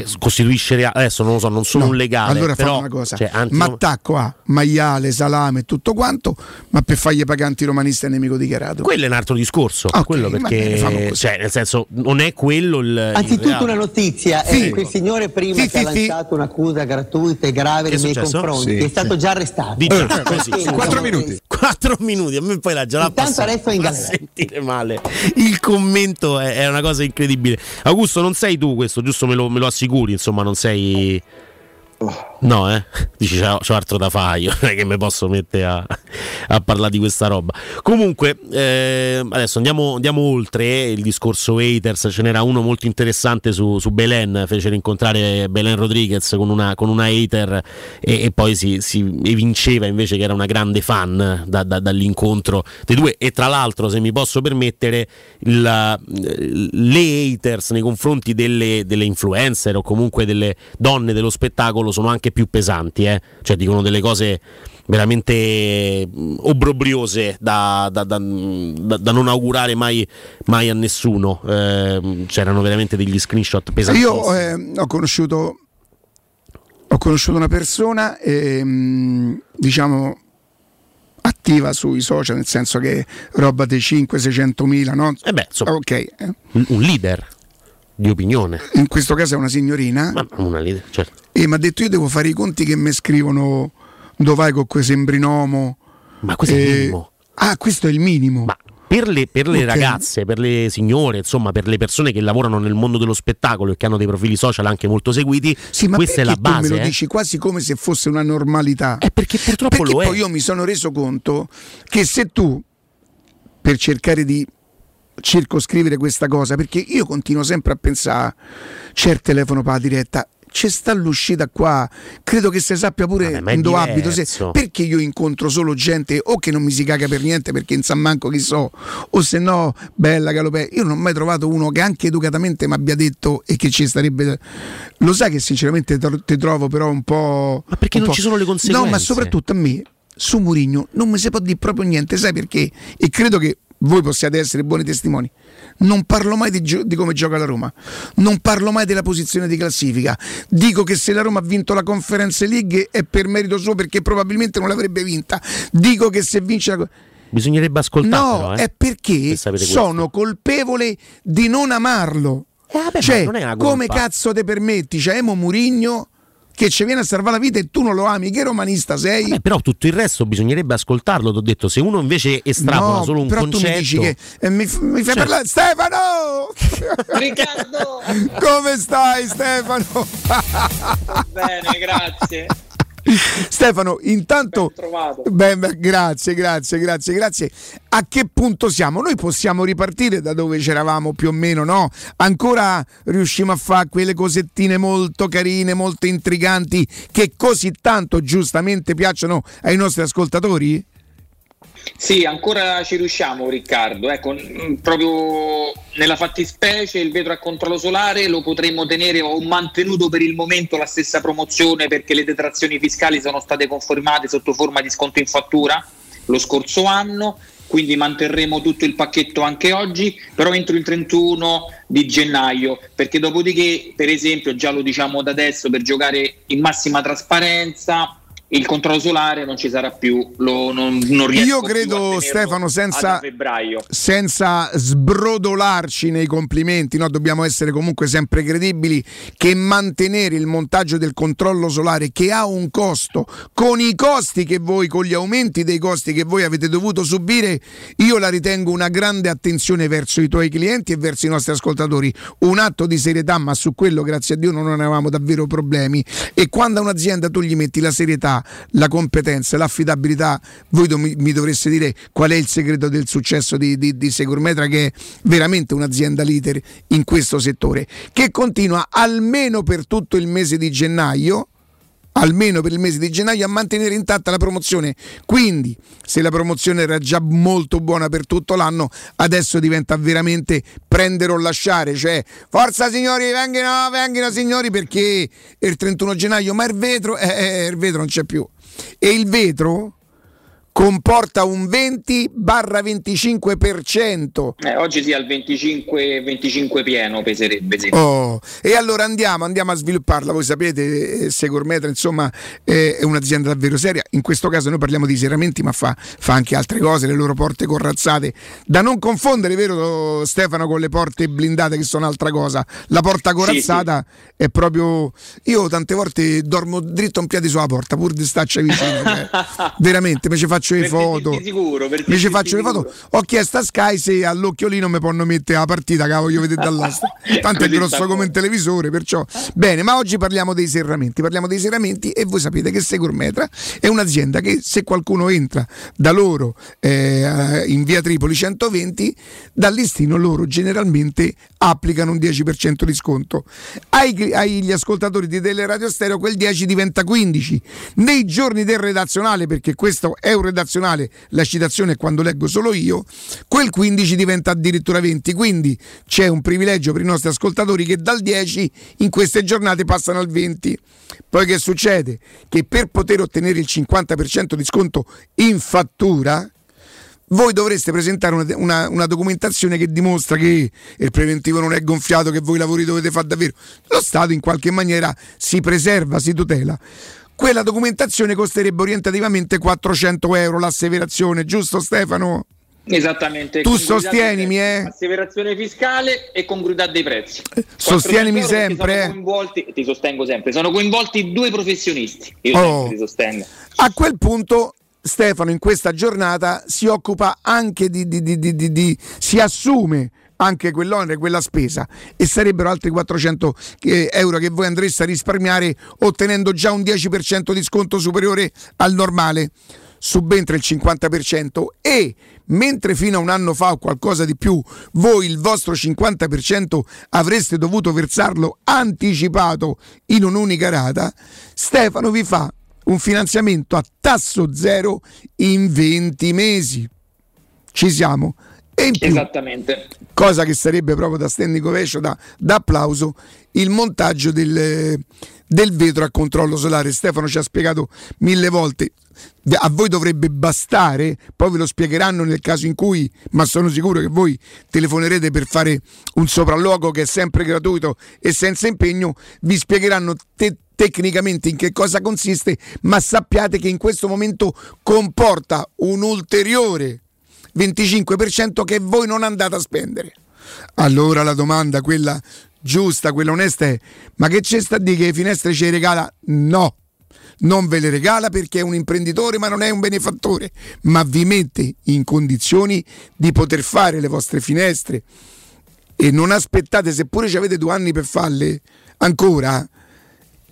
Cioè, costituisce reato. Adesso non lo so, non sono No, un legale. allora però, fa una cosa cioè, anti- mi attacco a maiale salame e tutto quanto ma per fargli pagare antiromanista e nemico dichiarato Quello è un altro discorso. Ok, quello bene, perché. così. Cioè, nel senso, non è quello il. il Anzitutto reato. una notizia, Sì. eh, quel signore prima Sì, che ha sì, sì. lanciato un'accusa gratuita e grave Che è nei miei confronti Sì, è stato sì. già arrestato. Di già, così. sì, Quattro diciamo minuti. Quattro minuti, a me poi la l'ha Intanto adesso in galera. sentire male. Il commento è, è una cosa incredibile. Augusto, non sei tu questo, giusto me lo, me lo assicuri, insomma, non sei. No, eh? Dici c'ho, c'ho altro da fare io, non è che mi posso mettere a, a parlare di questa roba. Comunque, eh, adesso andiamo, andiamo oltre il discorso haters, ce n'era uno molto interessante su, su Belen, fecero incontrare Belen Rodriguez con una, con una hater e, e poi si, si evinceva invece che era una grande fan da- da- dall'incontro dei due e tra l'altro, se mi posso permettere, il- le haters nei confronti delle, delle influencer o comunque delle donne dello spettacolo sono anche più pesanti, eh? cioè dicono delle cose veramente mh, obbrobriose da, da- da- da- da non augurare mai, mai a nessuno. Eh, c'erano veramente degli screenshot pesantissimi. io eh, ho conosciuto ho conosciuto una persona ehm, diciamo attiva sui social nel senso che roba dei 5-600 mila no? Eh beh, insomma, ok eh. un, un leader di opinione. in questo caso è una signorina Ma una leader, certo. E mi ha detto io devo fare i conti che mi scrivono dove vai con quei sembrinomo Ma questo è il Eh, minimo. ah questo è il minimo Ma per le, per le Ok. ragazze, per le signore, insomma, per le persone che lavorano nel mondo dello spettacolo e che hanno dei profili social anche molto seguiti, Sì, ma questa è la base. tu me lo eh. dici quasi come se fosse una normalità. È perché purtroppo Perché lo è. poi io mi sono reso conto che se tu per cercare di circoscrivere questa cosa perché io continuo sempre a pensare c'è il telefono per la diretta c'è sta l'uscita qua. Credo che si sappia pure ma è in dove abito se- perché io incontro solo gente o che non mi si caga per niente perché in San Manco chi so o se no bella Galopè io non ho mai trovato uno che anche educatamente mi abbia detto e che ci starebbe lo sai che sinceramente te ti trovo però un po' ma perché non ci sono le no ma conseguenze? soprattutto a me su Murigno non mi si può dire proprio niente sai perché? E credo che voi possiate essere buoni testimoni. Non parlo mai di, gio- di come gioca la Roma, non parlo mai della posizione di classifica. Dico che se la Roma ha vinto la Conference League è per merito suo perché probabilmente non l'avrebbe vinta. Dico che se vince la. Bisognerebbe ascoltarlo. No, eh, è perché per sapere questo. sono colpevole di non amarlo. vabbè, cioè, non come cazzo te permetti? C'è Emo Murigno che ci viene a salvare la vita e tu non lo ami. Che romanista sei? Vabbè, però tutto il resto bisognerebbe ascoltarlo. Ti ho detto, se uno invece estrapola No, solo un però concetto. tu mi dici che eh, mi, mi fai Cioè- parlare Stefano! Riccardo! Come stai Stefano? Bene, grazie. Stefano, intanto. Beh, beh, grazie, grazie, grazie, grazie. A che punto siamo? Noi possiamo ripartire da dove c'eravamo più o meno, no? Ancora riusciamo a fare quelle cosettine molto carine, molto intriganti che così tanto giustamente piacciono ai nostri ascoltatori? Sì, ancora ci riusciamo Riccardo, ecco, proprio nella fattispecie il vetro a controllo solare lo potremmo tenere, ho mantenuto per il momento la stessa promozione perché le detrazioni fiscali sono state confermate sotto forma di sconto in fattura lo scorso anno, quindi manterremo tutto il pacchetto anche oggi, però entro il 31 di gennaio, perché dopodiché, per esempio, già lo diciamo da adesso, per giocare in massima trasparenza, il controllo solare non ci sarà più, lo, non, non riesco Io più a credo, Stefano, senza- senza sbrodolarci nei complimenti, no? dobbiamo essere comunque sempre credibili, che mantenere il montaggio del controllo solare che ha un costo, con i costi che voi, con gli aumenti dei costi che voi avete dovuto subire, io la ritengo una grande attenzione verso i tuoi clienti e verso i nostri ascoltatori, un atto di serietà, ma su quello grazie a Dio non avevamo davvero problemi. E quando a un'azienda tu gli metti la serietà, la competenza, l'affidabilità, voi do- mi dovreste dire qual è il segreto del successo di, di, di Segurmetra, che è veramente un'azienda leader in questo settore, che continua almeno per tutto il mese di gennaio almeno per il mese di gennaio a mantenere intatta la promozione. Quindi, se la promozione era già molto buona per tutto l'anno, adesso diventa veramente prendere o lasciare, cioè forza signori, venghino, venghino signori perché il 31 gennaio, ma il vetro eh, eh, il vetro non c'è più. E il vetro comporta un 20 barra 25%. Eh, oggi sì, al 25, 25 pieno peserebbe, sì. Oh, e allora andiamo, andiamo a svilupparla. Voi sapete, eh, Segurmetra insomma è un'azienda davvero seria. In questo caso noi parliamo di serramenti, ma fa, fa anche altre cose, le loro porte corazzate. Da non confondere, vero Stefano, con le porte blindate che sono altra cosa. La porta corazzata è proprio. Io tante volte dormo dritto un piede sulla porta, pur di starci vicino. cioè, veramente, mi ci faccio le foto. dirti sicuro, Mi ci faccio le foto. Ho chiesto a Sky se all'occhiolino mi possono mettere la partita, che voglio vedere dall'asta. Tanto è grosso come un televisore, perciò. Bene, ma oggi parliamo dei serramenti. Parliamo dei serramenti e voi sapete che Segurmetra è un'azienda che se qualcuno entra da loro eh, in via Tripoli 120, dal listino loro generalmente applicano un 10% di sconto. Ai, agli ascoltatori di Teleradio Stereo quel 10 diventa 15. Nei giorni del redazionale, perché questo è un redazionale, la citazione è quando leggo solo io, quel 15 diventa addirittura 20. Quindi c'è un privilegio per i nostri ascoltatori che dal 10 in queste giornate passano al 20. Poi che succede? Che per poter ottenere il 50% di sconto in fattura, voi dovreste presentare una, una- una documentazione che dimostra che il preventivo non è gonfiato, che voi lavori dovete fare davvero. Lo Stato in qualche maniera si preserva, si tutela. Quella documentazione costerebbe orientativamente 400 euro l'asseverazione, giusto Stefano? Esattamente. Tu sostienimi, eh? Asseverazione fiscale e congruità dei prezzi. Sostienimi 400 euro perché sempre, sono eh? coinvolti- ti sostengo sempre. Sono coinvolti due professionisti. Io Oh. ti sostengo. A quel punto Stefano in questa giornata si occupa anche di- di- di- di- si assume anche quell'onere, quella spesa e sarebbero altri 400 eh, euro che voi andreste a risparmiare ottenendo già un 10% di sconto superiore al normale. subentra il 50% e mentre fino a un anno fa o qualcosa di più voi il vostro 50% avreste dovuto versarlo anticipato in un'unica rata, Stefano vi fa un finanziamento a tasso zero in 20 mesi. Ci siamo. E in più, Esattamente. cosa che sarebbe proprio da standing ovation, da, da applauso, il montaggio del, del vetro a controllo solare. Stefano ci ha spiegato mille volte. A voi dovrebbe bastare, poi ve lo spiegheranno nel caso in cui, ma sono sicuro che voi telefonerete per fare un sopralluogo che è sempre gratuito e senza impegno, vi spiegheranno te- tecnicamente in che cosa consiste, ma sappiate che in questo momento comporta un ulteriore 25% che voi non andate a spendere. Allora la domanda, quella giusta, quella onesta è: ma che c'è sta di che le finestre ci regala? No. Non ve le regala perché è un imprenditore ma non è un benefattore, ma vi mette in condizioni di poter fare le vostre finestre e non aspettate, seppure ci avete due anni per farle ancora,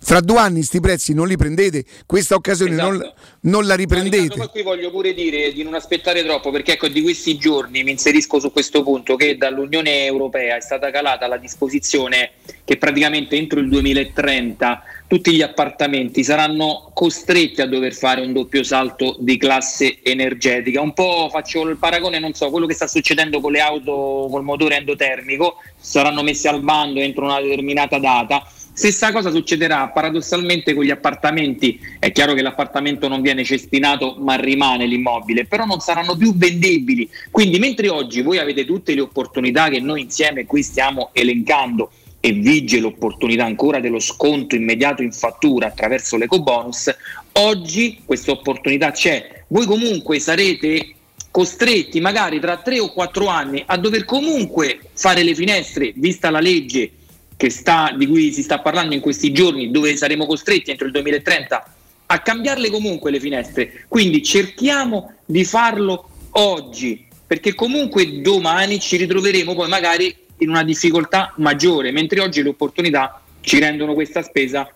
fra due anni sti prezzi non li prendete, questa occasione non, non la riprendete. Ma qui voglio pure dire di non aspettare troppo, perché ecco, di questi giorni mi inserisco su questo punto che dall'Unione Europea è stata calata la disposizione che praticamente entro il 2030 tutti gli appartamenti saranno costretti a dover fare un doppio salto di classe energetica. Un po' faccio il paragone, non so, quello che sta succedendo con le auto col motore endotermico, saranno messi al bando entro una determinata data. Stessa cosa succederà paradossalmente con gli appartamenti. È chiaro che l'appartamento non viene cestinato, ma rimane l'immobile, però non saranno più vendibili. Quindi, mentre oggi voi avete tutte le opportunità che noi insieme qui stiamo elencando e vige l'opportunità ancora dello sconto immediato in fattura attraverso l'ecobonus, oggi questa opportunità c'è. Voi comunque sarete costretti magari tra tre o quattro anni a dover comunque fare le finestre, vista la legge sta, di cui si sta parlando in questi giorni, dove saremo costretti entro il 2030 a cambiarle comunque le finestre. Quindi cerchiamo di farlo oggi, perché comunque domani ci ritroveremo poi magari in una difficoltà maggiore, mentre oggi le opportunità ci rendono questa spesa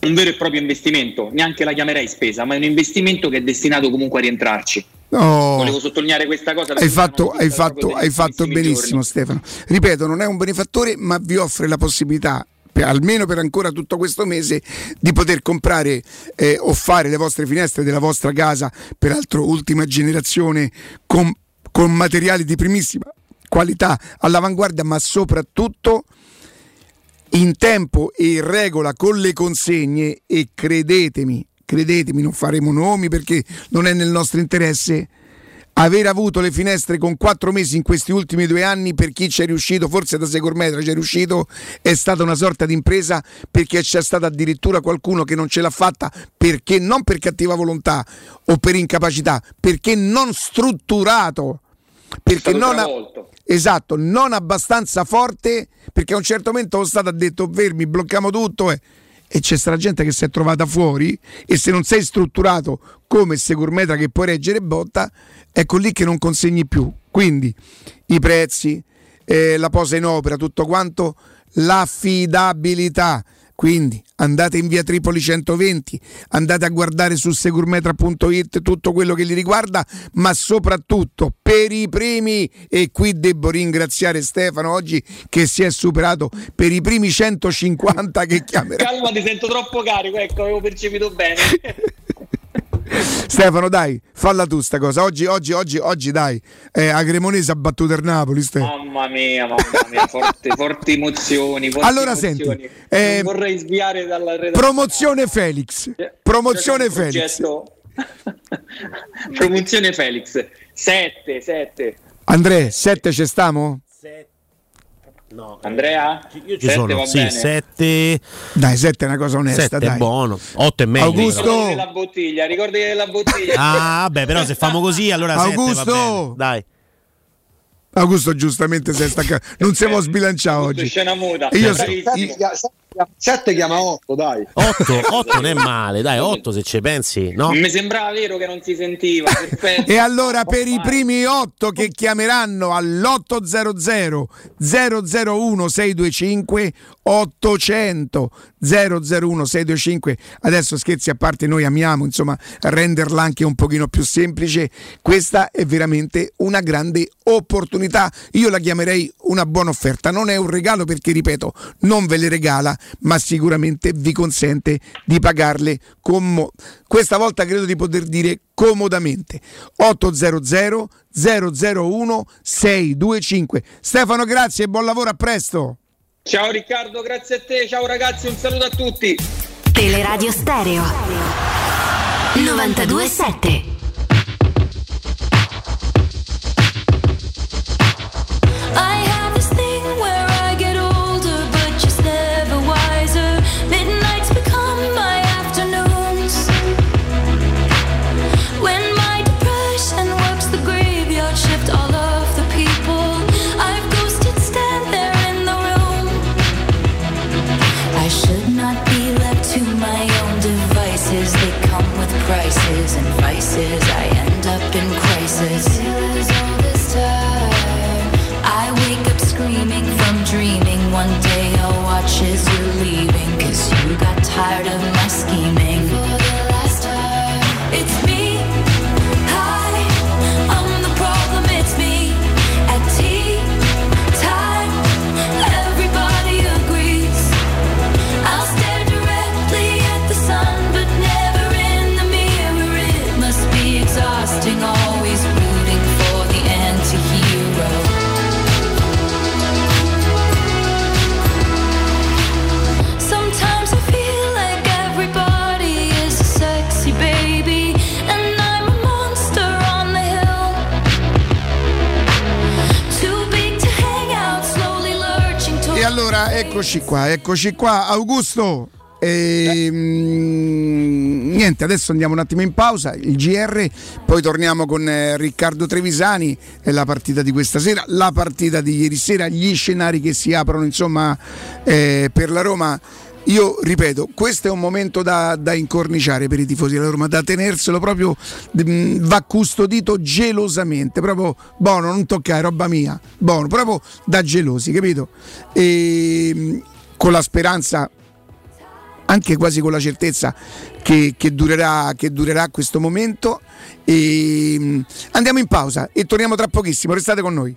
un vero e proprio investimento, neanche la chiamerei spesa, ma è un investimento che è destinato comunque a rientrarci. No. Volevo sottolineare questa cosa. Hai fatto, hai fatto, hai fatto benissimo, Stefano. Ripeto, non è un benefattore, ma vi offre la possibilità. Almeno per ancora tutto questo mese di poter comprare eh, o fare le vostre finestre della vostra casa, peraltro ultima generazione, con, con materiali di primissima qualità all'avanguardia, ma soprattutto in tempo e in regola con le consegne e credetemi, credetemi, non faremo nomi perché non è nel nostro interesse. Aver avuto le finestre con quattro mesi in questi ultimi due anni per chi ci è riuscito, forse da Segormetra ci è riuscito, è stata una sorta di impresa perché c'è stato addirittura qualcuno che non ce l'ha fatta perché non per cattiva volontà o per incapacità, perché non strutturato, perché non ha, esatto, non abbastanza forte perché a un certo momento lo Stato ha detto fermi, blocchiamo tutto eh. E c'è stata gente che si è trovata fuori e se non sei strutturato come Segurmetra che può reggere botta, ecco lì che non consegni più. Quindi i prezzi, eh, la posa in opera, tutto quanto, l'affidabilità. Quindi andate in via Tripoli 120, andate a guardare su segurmetra.it tutto quello che li riguarda, ma soprattutto per i primi, e qui devo ringraziare Stefano oggi che si è superato per i primi 150 che chiamerà. Calma, ti sento troppo carico, ecco, avevo percepito bene. Stefano, dai, falla tu sta cosa. Oggi, oggi, oggi, oggi, dai. Eh, a Cremonese ha battuto il Napoli. Stefano. Mamma mia, mamma mia, forti, forti emozioni. Forti Allora, emozioni. senti, eh, Non vorrei sviare dalla redazione. Promozione Felix. Promozione C'è un Felix. Promozione Felix. 7, 7. Andrea, 7 ci stiamo? No, Andrea? Io ci Sette sono, sì, bene. 7 Dai, 7 è una cosa onesta, Sette è dai. buono, 8 e meglio. Augusto! Ricordati della bottiglia, ricordati della bottiglia. Ah, vabbè, però se famo così allora Augusto! bene. Dai. Augusto giustamente si è staccato. Non siamo sbilanciati oggi. Scena muta. Io Bravissimo. 7 chiama 8, dai. 8, 8 non è male, dai, 8 se ci pensi, no? Mi sembrava vero che non si sentiva. Perfetto. E allora per i primi 8 che chiameranno all'800 001 625 800 001 625 adesso scherzi a parte noi amiamo insomma renderla anche un pochino più semplice. Questa è veramente una grande opportunità. Io la chiamerei una buona offerta. Non è un regalo perché ripeto non ve le regala ma sicuramente vi consente di pagarle con questa volta credo di poter dire comodamente. 800 001 625 Stefano grazie e buon lavoro a presto Ciao Riccardo, grazie a te, ciao ragazzi, un saluto a tutti. Teleradio Stereo. 927 tired of my eccoci qua, eccoci qua, Augusto. Ehm, niente, adesso andiamo un attimo in pausa, il GR, poi torniamo con eh, Riccardo Trevisani e la partita di questa sera, la partita di ieri sera, gli scenari che si aprono insomma eh, per la Roma. Io ripeto, questo è un momento da, da incorniciare per i tifosi della Roma, da tenerselo proprio, mm, va custodito gelosamente, proprio buono, non toccare, roba mia, buono, proprio da gelosi, capito? E, mm, con la speranza anche quasi con la certezza che, che durerà, che durerà questo momento. E, mm, andiamo in pausa e torniamo tra pochissimo, restate con noi.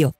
radio.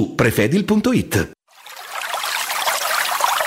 su prefedil.it.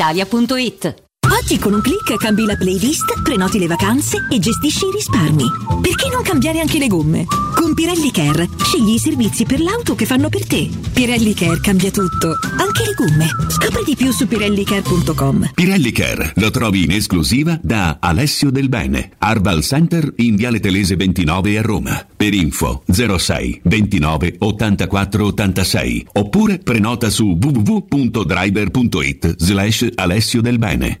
brispalitalia.it. Oggi con un clic cambi la playlist, prenoti le vacanze e gestisci i risparmi. Perché non cambiare anche le gomme? Con Pirelli Care scegli i servizi per l'auto che fanno per te. Pirelli Care cambia tutto, anche le gomme. Scopri di più su pirellicare.com. Pirelli Care lo trovi in esclusiva da Alessio Del Bene, Arbal Center in Viale Telese 29 a Roma. Per info 06 29 84 86 oppure prenota su www.driver.it slash Alessio Del Bene.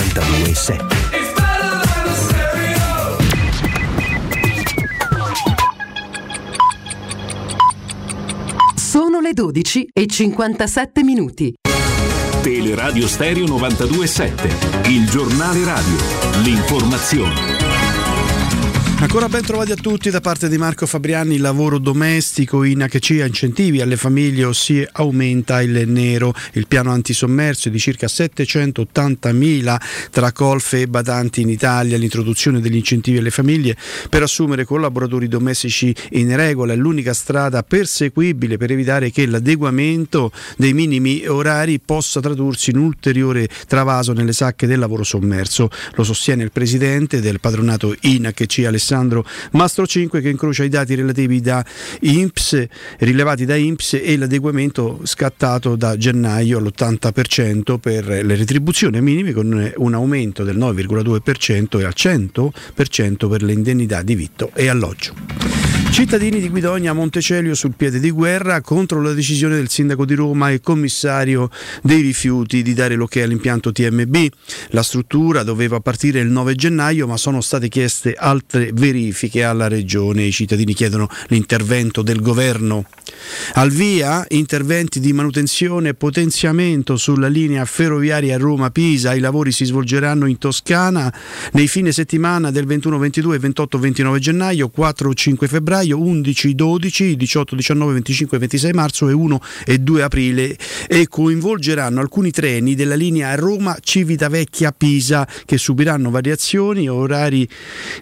92.7 Sono le 12 e 57 minuti. Teleradio Stereo 92.7, il giornale radio, l'informazione. Ancora ben trovati a tutti da parte di Marco Fabriani, il lavoro domestico in HCA, incentivi alle famiglie, ossia aumenta il nero, il piano antisommerso di circa 780 mila tra colfe e badanti in Italia, l'introduzione degli incentivi alle famiglie per assumere collaboratori domestici in regola è l'unica strada perseguibile per evitare che l'adeguamento dei minimi orari possa tradursi in ulteriore travaso nelle sacche del lavoro sommerso. Lo sostiene il presidente del padronato INAC Alessandro Mastro 5 che incrocia i dati relativi da INPS, rilevati da INPS e l'adeguamento scattato da gennaio all'80% per le retribuzioni minime con un aumento del 9,2% e al 100% per le indennità di vitto e alloggio. Cittadini di Guidonia Montecelio sul piede di guerra contro la decisione del sindaco di Roma e commissario dei rifiuti di dare l'ok all'impianto TMB. La struttura doveva partire il 9 gennaio ma sono state chieste altre verifiche alla regione. I cittadini chiedono l'intervento del governo. Al via interventi di manutenzione e potenziamento sulla linea ferroviaria Roma-Pisa. I lavori si svolgeranno in Toscana nei fine settimana del 21, 22 e 28, 29 gennaio, 4 5 febbraio, 11, 12, 18, 19, 25 e 26 marzo e 1 e 2 aprile e coinvolgeranno alcuni treni della linea Roma-Civitavecchia-Pisa che subiranno variazioni, orari,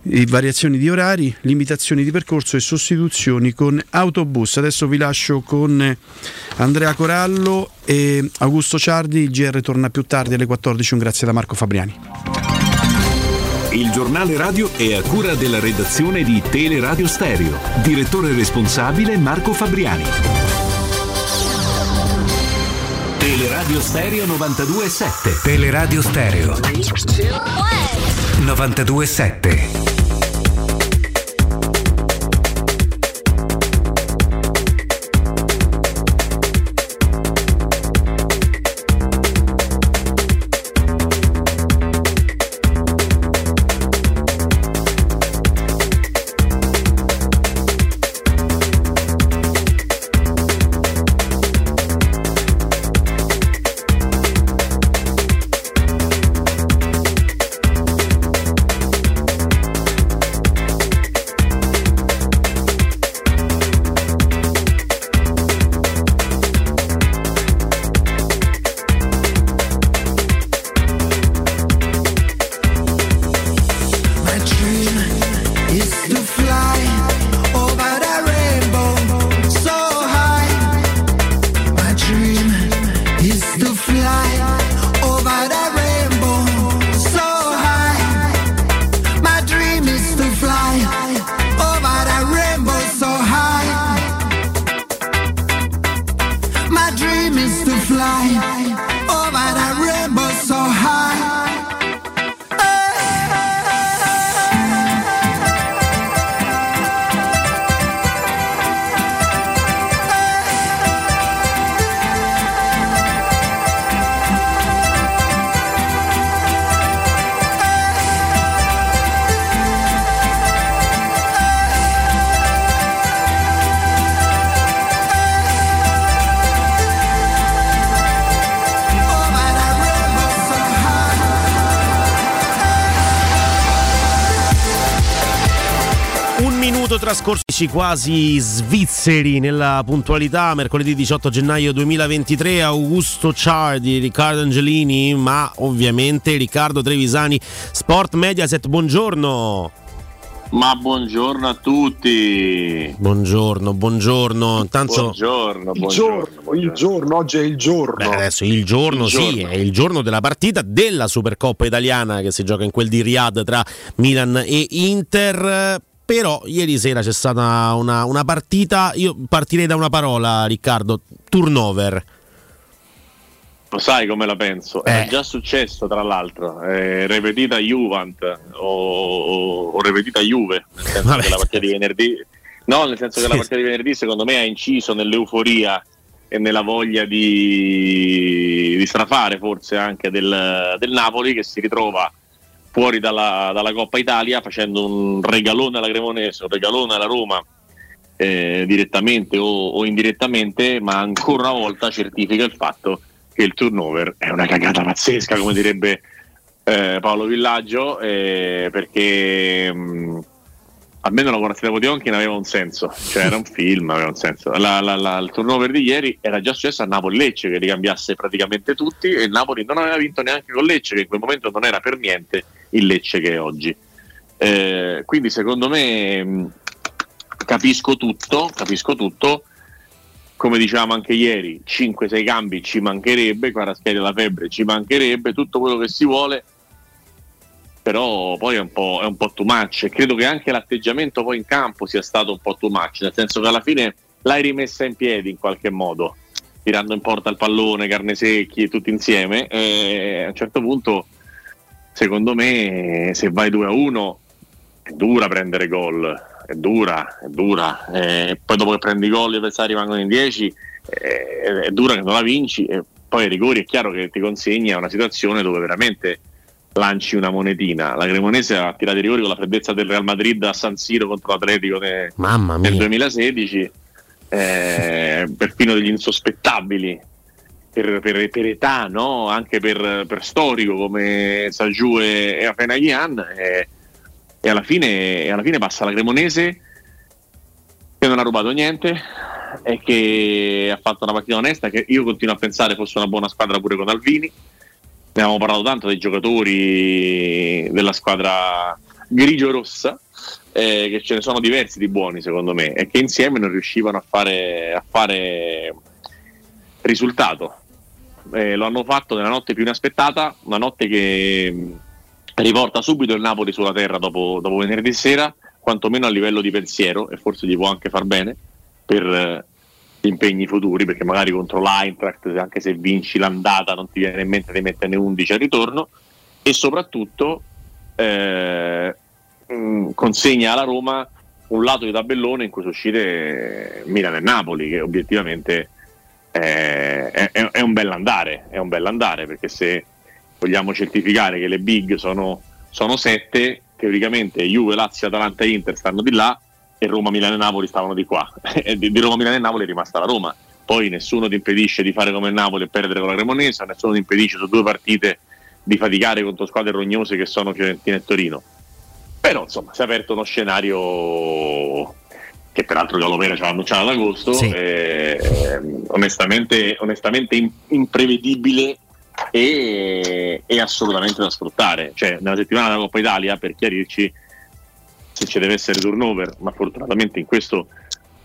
eh, variazioni di orari, limitazioni di percorso e sostituzioni con autobus. Adesso vi lascio con Andrea Corallo e Augusto Ciardi. Il GR torna più tardi alle 14. Un grazie da Marco Fabriani. Il giornale radio è a cura della redazione di Teleradio Stereo. Direttore responsabile Marco Fabriani. Teleradio Stereo 92.7. Teleradio Stereo 92.7 trascorso quasi svizzeri nella puntualità, mercoledì 18 gennaio 2023, Augusto Ciardi, Riccardo Angelini, ma ovviamente Riccardo Trevisani, Sport Mediaset, buongiorno. Ma buongiorno a tutti. Buongiorno, buongiorno. Intanto Buongiorno, Il buongiorno. giorno, il giorno, oggi è il giorno. Beh, adesso il giorno, Il sì, giorno. è il giorno della partita della Supercoppa italiana che si gioca in quel di Riyadh tra Milan e Inter. Però ieri sera c'è stata una, una partita, io partirei da una parola Riccardo, turnover. Lo sai come la penso? Eh. È già successo, tra l'altro. Eh, repetita Juvent o, o- repetita Juve, nel senso Vabbè. che la partita di venerdì. No, nel senso che Sì. la partita di venerdì, secondo me, ha inciso nell'euforia e nella voglia di, di strafare, forse anche del, del Napoli, che si ritrova fuori dalla, dalla Coppa Italia facendo un regalone alla Cremonese, un regalone alla Roma. eh, direttamente o, o indirettamente, ma ancora una volta certifica il fatto che il turnover è una cagata pazzesca, come direbbe eh, Paolo Villaggio, eh, perché mh, almeno la partita di Tionkin aveva un senso, cioè era un film, aveva un senso. La- la- la- il turnover di ieri era già successo a Napoli-Lecce che ricambiasse praticamente tutti e Napoli non aveva vinto neanche con Lecce, che in quel momento non era per niente il Lecce che è oggi. Eh, quindi secondo me mh, capisco tutto, capisco tutto. Come dicevamo anche ieri, 5-6 cambi ci mancherebbe, Quaraschelli alla febbre ci mancherebbe, tutto quello che si vuole, però poi è un po', è un po' too much. E credo che anche l'atteggiamento poi in campo sia stato un po' too much, nel senso che alla fine l'hai rimessa in piedi in qualche modo, tirando in porta il pallone, carne secchi, tutti insieme, e a un certo punto secondo me se vai 2 a 1 è dura prendere gol, è dura, è dura, e poi dopo che prendi gol gli avversari rimangono in 10, è, è dura che non la vinci. E poi ai rigori è chiaro che ti consegna una situazione dove veramente lanci una monetina. La Cremonese ha tirato i rigori con la freddezza del Real Madrid a San Siro contro l'Atletico ne- nel mia. 2016, eh, perfino degli insospettabili per, per- per età, no? anche per, per storico come Sagiù e, e Afenaghian. E, e alla fine, e alla fine passa la Cremonese che non ha rubato niente e che ha fatto una partita onesta che io continuo a pensare fosse una buona squadra pure con Alvini ne abbiamo parlato tanto dei giocatori della squadra grigio-rossa, eh, che ce ne sono diversi di buoni secondo me, e che insieme non riuscivano a fare, a fare risultato. Eh, lo hanno fatto nella notte più inaspettata, una notte che riporta subito il Napoli sulla terra dopo, dopo venerdì sera, quantomeno a livello di pensiero, e forse gli può anche far bene per eh, impegni futuri, perché magari contro l'Eintracht, anche se vinci l'andata, non ti viene in mente di metterne 11 al ritorno, e soprattutto eh, mh, consegna alla Roma un lato di tabellone in cui sono uscite Milan e Napoli, che obiettivamente eh, è, è- è un bell'andare, è un bell'andare, perché se vogliamo certificare che le big sono, sono sette, teoricamente Juve, Lazio, Atalanta e Inter stanno di là e Roma, Milano e Napoli stavano di qua. di, Roma, Milano e Napoli è rimasta la Roma. Poi nessuno ti impedisce di fare come il Napoli e perdere con la Cremonese, nessuno ti impedisce su due partite di faticare contro squadre rognose che sono Fiorentina e Torino. Però insomma si è aperto uno scenario che peraltro Galopera ci ha annunciato ad agosto, Sì. eh, onestamente, onestamente im- imprevedibile e, e assolutamente da sfruttare. Cioè, nella settimana della Coppa Italia, per chiarirci, se ci deve essere turnover, ma fortunatamente in questo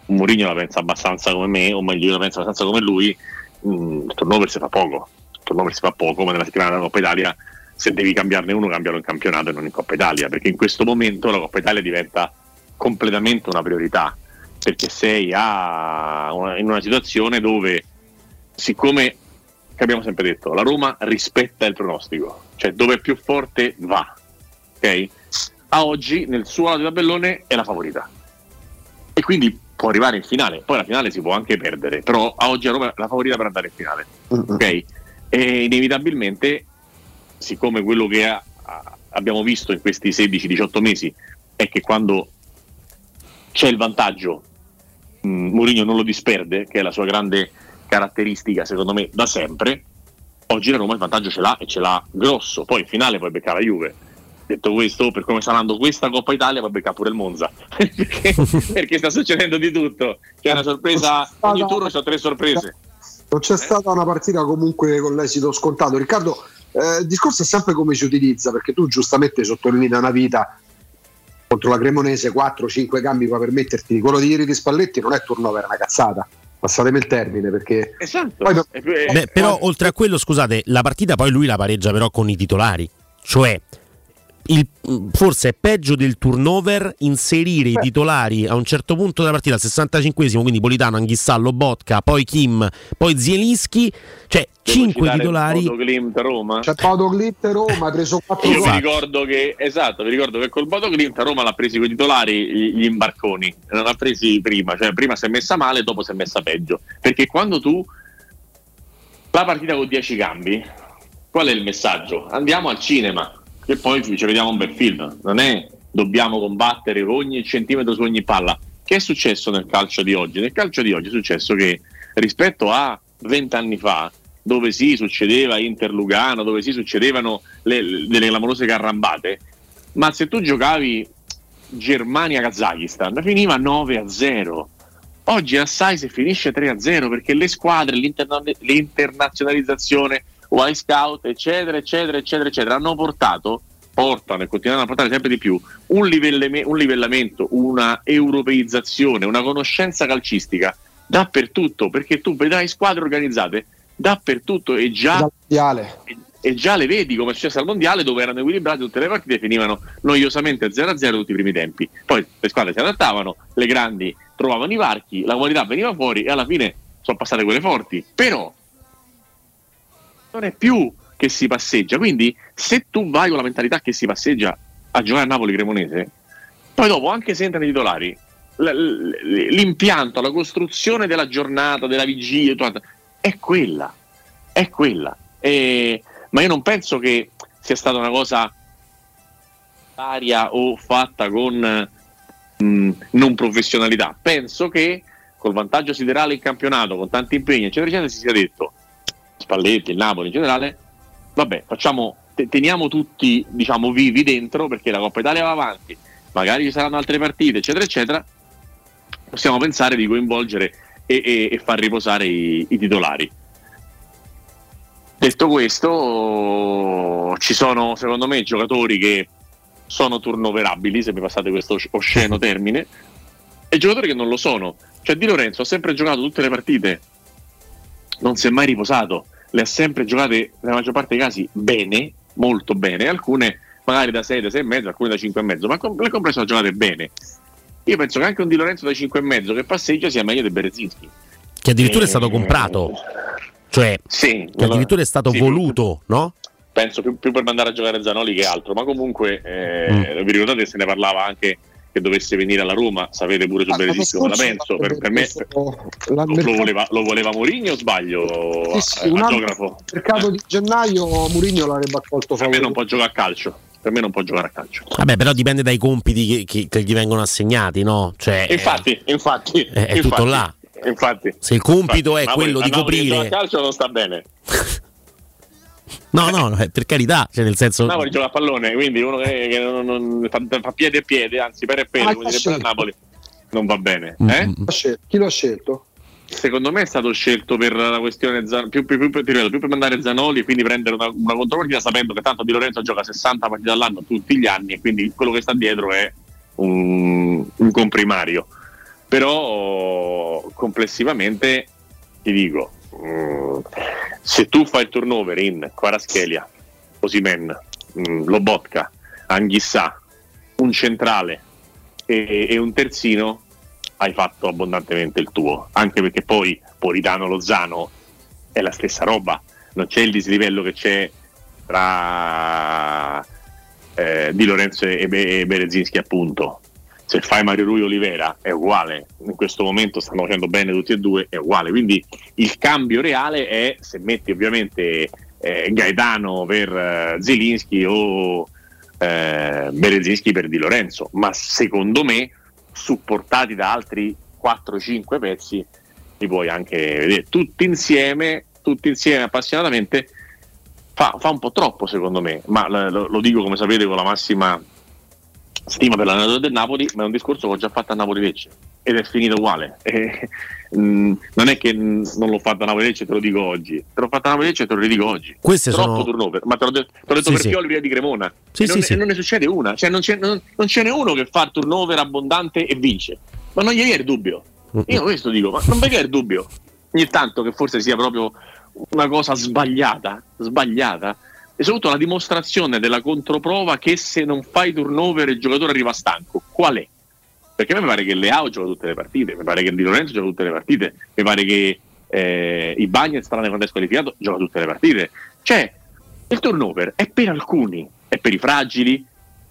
Mourinho la pensa abbastanza come me, o meglio, io la penso abbastanza come lui, mh, il turnover si fa poco. Il turnover si fa poco, ma nella settimana della Coppa Italia, se devi cambiarne uno, cambialo in campionato e non in Coppa Italia, perché in questo momento la Coppa Italia diventa completamente una priorità, perché sei una- in una situazione dove, siccome che abbiamo sempre detto, la Roma rispetta il pronostico, cioè dove è più forte va, ok? A oggi nel suo lato di tabellone è la favorita. E quindi può arrivare in finale, poi la finale si può anche perdere, però a oggi la Roma è la favorita per andare in finale, ok? E inevitabilmente, siccome quello che ha- ha- abbiamo visto in questi 16-18 mesi è che quando c'è il vantaggio mh, Mourinho non lo disperde, che è la sua grande caratteristica secondo me da sempre. Oggi la Roma il vantaggio ce l'ha e ce l'ha grosso, poi in finale puoi beccare la Juve, detto questo, per come sta andando questa Coppa Italia, va becca pure il Monza. perché, perché sta succedendo di tutto. C'è una sorpresa, ogni turno c'ho tre sorprese. Non c'è stata una partita comunque con l'esito scontato. Riccardo, eh, il discorso è sempre come si utilizza, perché tu giustamente sottolinei da una vita contro la Cremonese 4-5 cambi per permetterti quello di ieri di Spalletti non è turnover, è una cazzata. Passatemi il termine perché Esatto. Poi- Beh, però oltre a quello, scusate, la partita poi lui la pareggia però con i titolari. Cioè, il- forse è peggio del turnover inserire i titolari a un certo punto della partita, al 65esimo, quindi Politano, Anghissallo, Botka, poi Kim, poi Zielinski, cioè 5 titolari. Glimt Roma. c'è Bodo Glimt Roma, ha preso 4 Io vi gol. ricordo che esatto, vi ricordo che col Bodo Glimt Roma l'ha presi con i titolari gli gli imbarconi, non l'ha presi prima, cioè prima si è messa male, dopo si è messa peggio. Perché quando tu la partita con 10 cambi, qual è il messaggio? Andiamo al cinema, che poi ci vediamo un bel film, non è dobbiamo combattere ogni centimetro su ogni palla. Che è successo nel calcio di oggi? Nel calcio di oggi è successo che rispetto a 20 anni fa, dove si succedeva Inter-Lugano, dove si succedevano le, le- delle clamorose carrambate, ma se tu giocavi Germania-Kazakistan finiva 9 a 0. Oggi assai se finisce 3 a 0 perché le squadre, l'interna- l'internazionalizzazione, Y Scout, eccetera, eccetera, eccetera, eccetera, hanno portato, portano e continuano a portare sempre di più un, livellame- un livellamento, una europeizzazione, una conoscenza calcistica dappertutto perché tu vedrai squadre organizzate dappertutto e già e già le vedi come è successo al mondiale dove erano equilibrate tutte le partite e finivano noiosamente 0-0 tutti i primi tempi. Poi le squadre si adattavano le grandi trovavano i varchi la qualità veniva fuori e alla fine sono passate quelle forti. Però non è più che si passeggia quindi se tu vai con la mentalità che si passeggia a giocare a Napoli Cremonese poi dopo anche se entrano i titolari l'impianto, la costruzione della giornata, della vigilia, è quella, è quella. E- ma io non penso che sia stata una cosa aria o fatta con mh, non professionalità. Penso che col vantaggio siderale in campionato, con tanti impegni, eccetera, eccetera, si sia detto Spalletti, il Napoli in generale, vabbè, facciamo, te- teniamo tutti diciamo vivi dentro perché la Coppa Italia va avanti, magari ci saranno altre partite, eccetera, eccetera. Possiamo pensare di coinvolgere e, e- e far riposare i, i titolari. Detto questo, ci sono secondo me giocatori che sono turnoverabili, se mi passate questo os- osceno termine, e giocatori che non lo sono. Cioè Di Lorenzo ha sempre giocato tutte le partite, non si è mai riposato, le ha sempre giocate nella maggior parte dei casi bene, molto bene, alcune magari da 6, da 6 e mezzo, alcune da 5 e mezzo, ma com- le comprese sono giocate bene. Io penso che anche un Di Lorenzo da 5 e mezzo che passeggia sia meglio di Berezinski. Che addirittura è Eh, stato comprato. Cioè, Sì, che addirittura è stato sì, voluto, no? penso più, più per mandare a giocare Zanoli che altro, ma comunque eh, Mm. vi ricordate che se ne parlava anche che dovesse venire alla Roma, sapete pure su Ah, Berezinski come la penso, per, per me lo, voleva, lo voleva Mourinho o sbaglio? Sì, sì, a- un anno- geografo? mercato di gennaio Mourinho l'avrebbe accolto Per me non può giocare a calcio, per me non può giocare a calcio. Vabbè, però dipende dai compiti che, che- che gli vengono assegnati, no? Cioè, infatti, infatti, è infatti, tutto là. Infatti. se il compito Infatti, è ma quello poi di coprire... a calcio non sta bene. No, no, no, eh, per carità, cioè nel senso... Napoli gioca a pallone, quindi uno che, che non, non- fa, fa piede e piede, anzi per e piede, Ah, come direbbe l'ha Napoli, non va bene. Mm, Eh? Chi l'ha scel- Chi lo ha scelto? Secondo me è stato scelto per la questione Zan- più, più, più, ripeto, più per mandare Zanoli e quindi prendere una, una contropartita sapendo che tanto Di Lorenzo gioca 60 partite all'anno tutti gli anni e quindi quello che sta dietro è un, un comprimario. Però complessivamente ti dico, mm, se tu fai il turnover in Quaraschelia, Osimen, mm, Lobotka, Anghissà, un centrale e, e un terzino, hai fatto abbondantemente il tuo, anche perché poi Politano Lozano è la stessa roba, non c'è il dislivello che c'è tra eh, Di Lorenzo e, Be- e Berezinski appunto. Se fai Mario Rui Olivera è uguale, in questo momento stanno facendo bene tutti e due, è uguale, quindi il cambio reale è se metti ovviamente eh, Gaetano per eh, Zelinski o eh, Berezinski per Di Lorenzo, ma secondo me supportati da altri 4-5 pezzi li puoi anche vedere. Tutti insieme, tutti insieme appassionatamente fa, fa un po' troppo secondo me, ma lo, lo dico come sapete con la massima stima per l'allenatore del Napoli, ma è un discorso che ho già fatto a Napoli Lecce ed è finito uguale. E, mm, non è che non l'ho fatto a Napoli Lecce, te lo dico oggi, te l'ho fatto a Napoli Lecce e te lo ridico oggi. Queste Troppo sono- turnover, ma te l'ho, de- te l'ho detto Sì, per sì. Pioli via di Cremona. Sì, e, non, e non ne succede una, cioè non, c'è, non- non ce n'è uno che fa turnover abbondante e vince. Ma non gli viene il dubbio. Io questo dico, ma non perché il dubbio? Ogni tanto che forse sia proprio una cosa sbagliata, sbagliata, e soprattutto la dimostrazione della controprova che se non fai turnover il giocatore arriva stanco. Qual è? Perché a me pare che Leao gioca tutte le partite, mi pare che Di Lorenzo gioca tutte le partite, mi pare che eh, i Bagnets, tranne quando è squalificato, gioca tutte le partite. Cioè, il turnover è per alcuni, è per i fragili.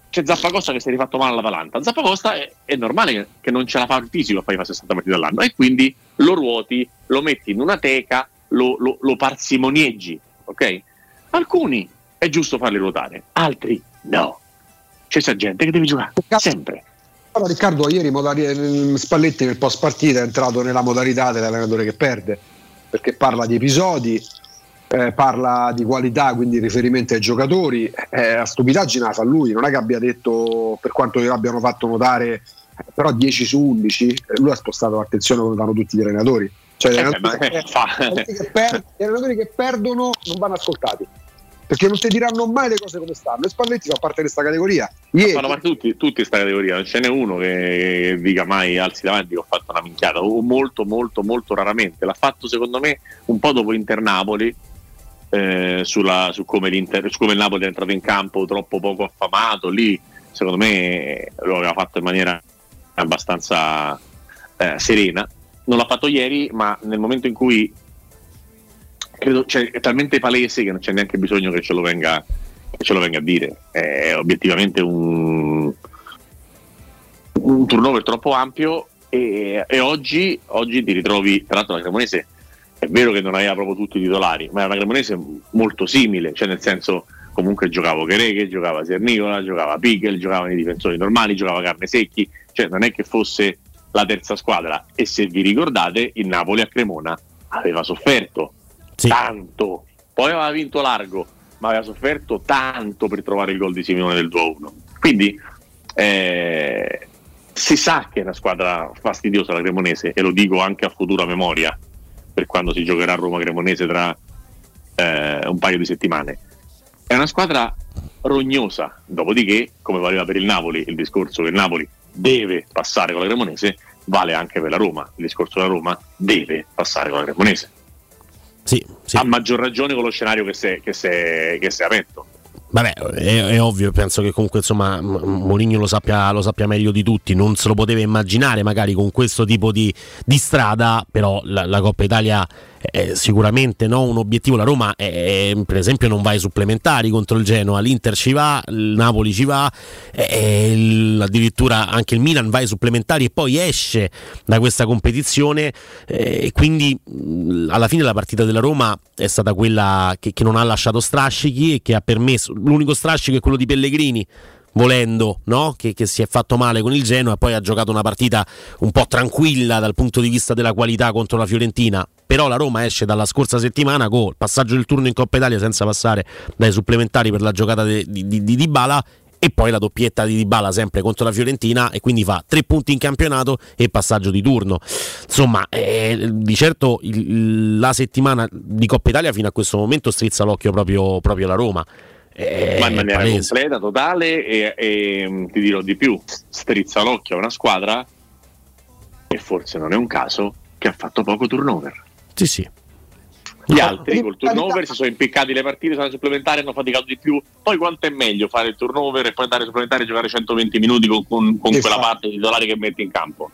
C'è Zappacosta che si è rifatto male all'Atalanta. Zappacosta è, è normale che, che non ce la fa il fisico a fare i 60 partite all'anno e quindi lo ruoti, lo metti in una teca, lo, lo, lo parsimonieggi, ok? Alcuni è giusto farli ruotare, altri no. C'è sta gente che deve giocare sempre. Allora, Riccardo, ieri modali- eh, Spalletti nel post partita è entrato nella modalità dell'allenatore che perde, perché parla di episodi, eh, parla di qualità, quindi riferimenti ai giocatori. Eh, a stupidaggine la fa lui, non è che abbia detto, per quanto gliel'abbiano fatto notare, eh, però 10 su 11, eh, lui ha spostato l'attenzione come fanno tutti gli allenatori. Cioè, gli Eh, allenatori, allenatori che per- gli allenatori che perdono non vanno ascoltati. Perché non ti diranno mai le cose come stanno. E Spalletti fa parte di questa categoria. Ieri, Fanno parte tutti, tutti questa categoria, non ce n'è uno che dica mai alzi davanti che ho fatto una minchiata, o molto molto molto raramente. L'ha fatto secondo me un po' dopo Inter Napoli, eh, sulla- su, come su come il Napoli è entrato in campo troppo poco affamato, lì secondo me lo aveva fatto in maniera abbastanza eh, serena. Non l'ha fatto ieri, ma nel momento in cui credo cioè, è talmente palese che non c'è neanche bisogno che ce lo venga, ce lo venga a dire. È obiettivamente un, un turnover troppo ampio e, e oggi, oggi ti ritrovi, tra l'altro la Cremonese è vero che non aveva proprio tutti i titolari, ma è una Cremonese molto simile, cioè nel senso comunque giocava Chereghe, giocava Sernicola, giocava Pigel, giocavano i difensori normali, giocava Carne Secchi, cioè non è che fosse la terza squadra e se vi ricordate il Napoli a Cremona aveva sofferto tanto, poi aveva vinto largo, ma aveva sofferto tanto per trovare il gol di Simeone del 2-1. Quindi eh, si sa che è una squadra fastidiosa la Cremonese e lo dico anche a futura memoria per quando si giocherà a Roma Cremonese tra eh, un paio di settimane. È una squadra rognosa, dopodiché, come valeva per il Napoli, il discorso che il Napoli deve passare con la Cremonese, vale anche per la Roma. Il discorso della Roma deve passare con la Cremonese. Sì, A maggior ragione con lo scenario che si è aperto. Vabbè, è, è ovvio, penso che comunque insomma Mourinho lo sappia, lo sappia meglio di tutti, non se lo poteva immaginare magari con questo tipo di, di strada, però la, la Coppa Italia è sicuramente no, un obiettivo, la Roma è- per esempio non va ai supplementari contro il Genoa, l'Inter ci va, il Napoli ci va, il- addirittura anche il Milan va ai supplementari e poi esce da questa competizione e quindi alla fine la partita della Roma è stata quella che, che non ha lasciato strascichi e che ha permesso l'unico strascico è quello di Pellegrini volendo, no? che, che si è fatto male con il Genoa e poi ha giocato una partita un po' tranquilla dal punto di vista della qualità contro la Fiorentina. Però la Roma esce dalla scorsa settimana con il passaggio del turno in Coppa Italia senza passare dai supplementari per la giocata di, di, di Dybala e poi la doppietta di Dybala sempre contro la Fiorentina e quindi fa tre punti in campionato e passaggio di turno. Insomma, eh, di certo il- la settimana di Coppa Italia fino a questo momento strizza l'occhio proprio, proprio alla Roma. Eh, ma in maniera palese. completa, totale e, e, mh, ti dirò di più, strizza l'occhio a una squadra e forse non è un caso che ha fatto poco turnover. Sì, sì. Gli altri col turnover si sono impiccati le partite, sono supplementari, hanno faticato di più. Poi quanto è meglio fare il turnover e poi andare ai supplementari e giocare 120 minuti con, con- con quella parte di titolare che metti in campo?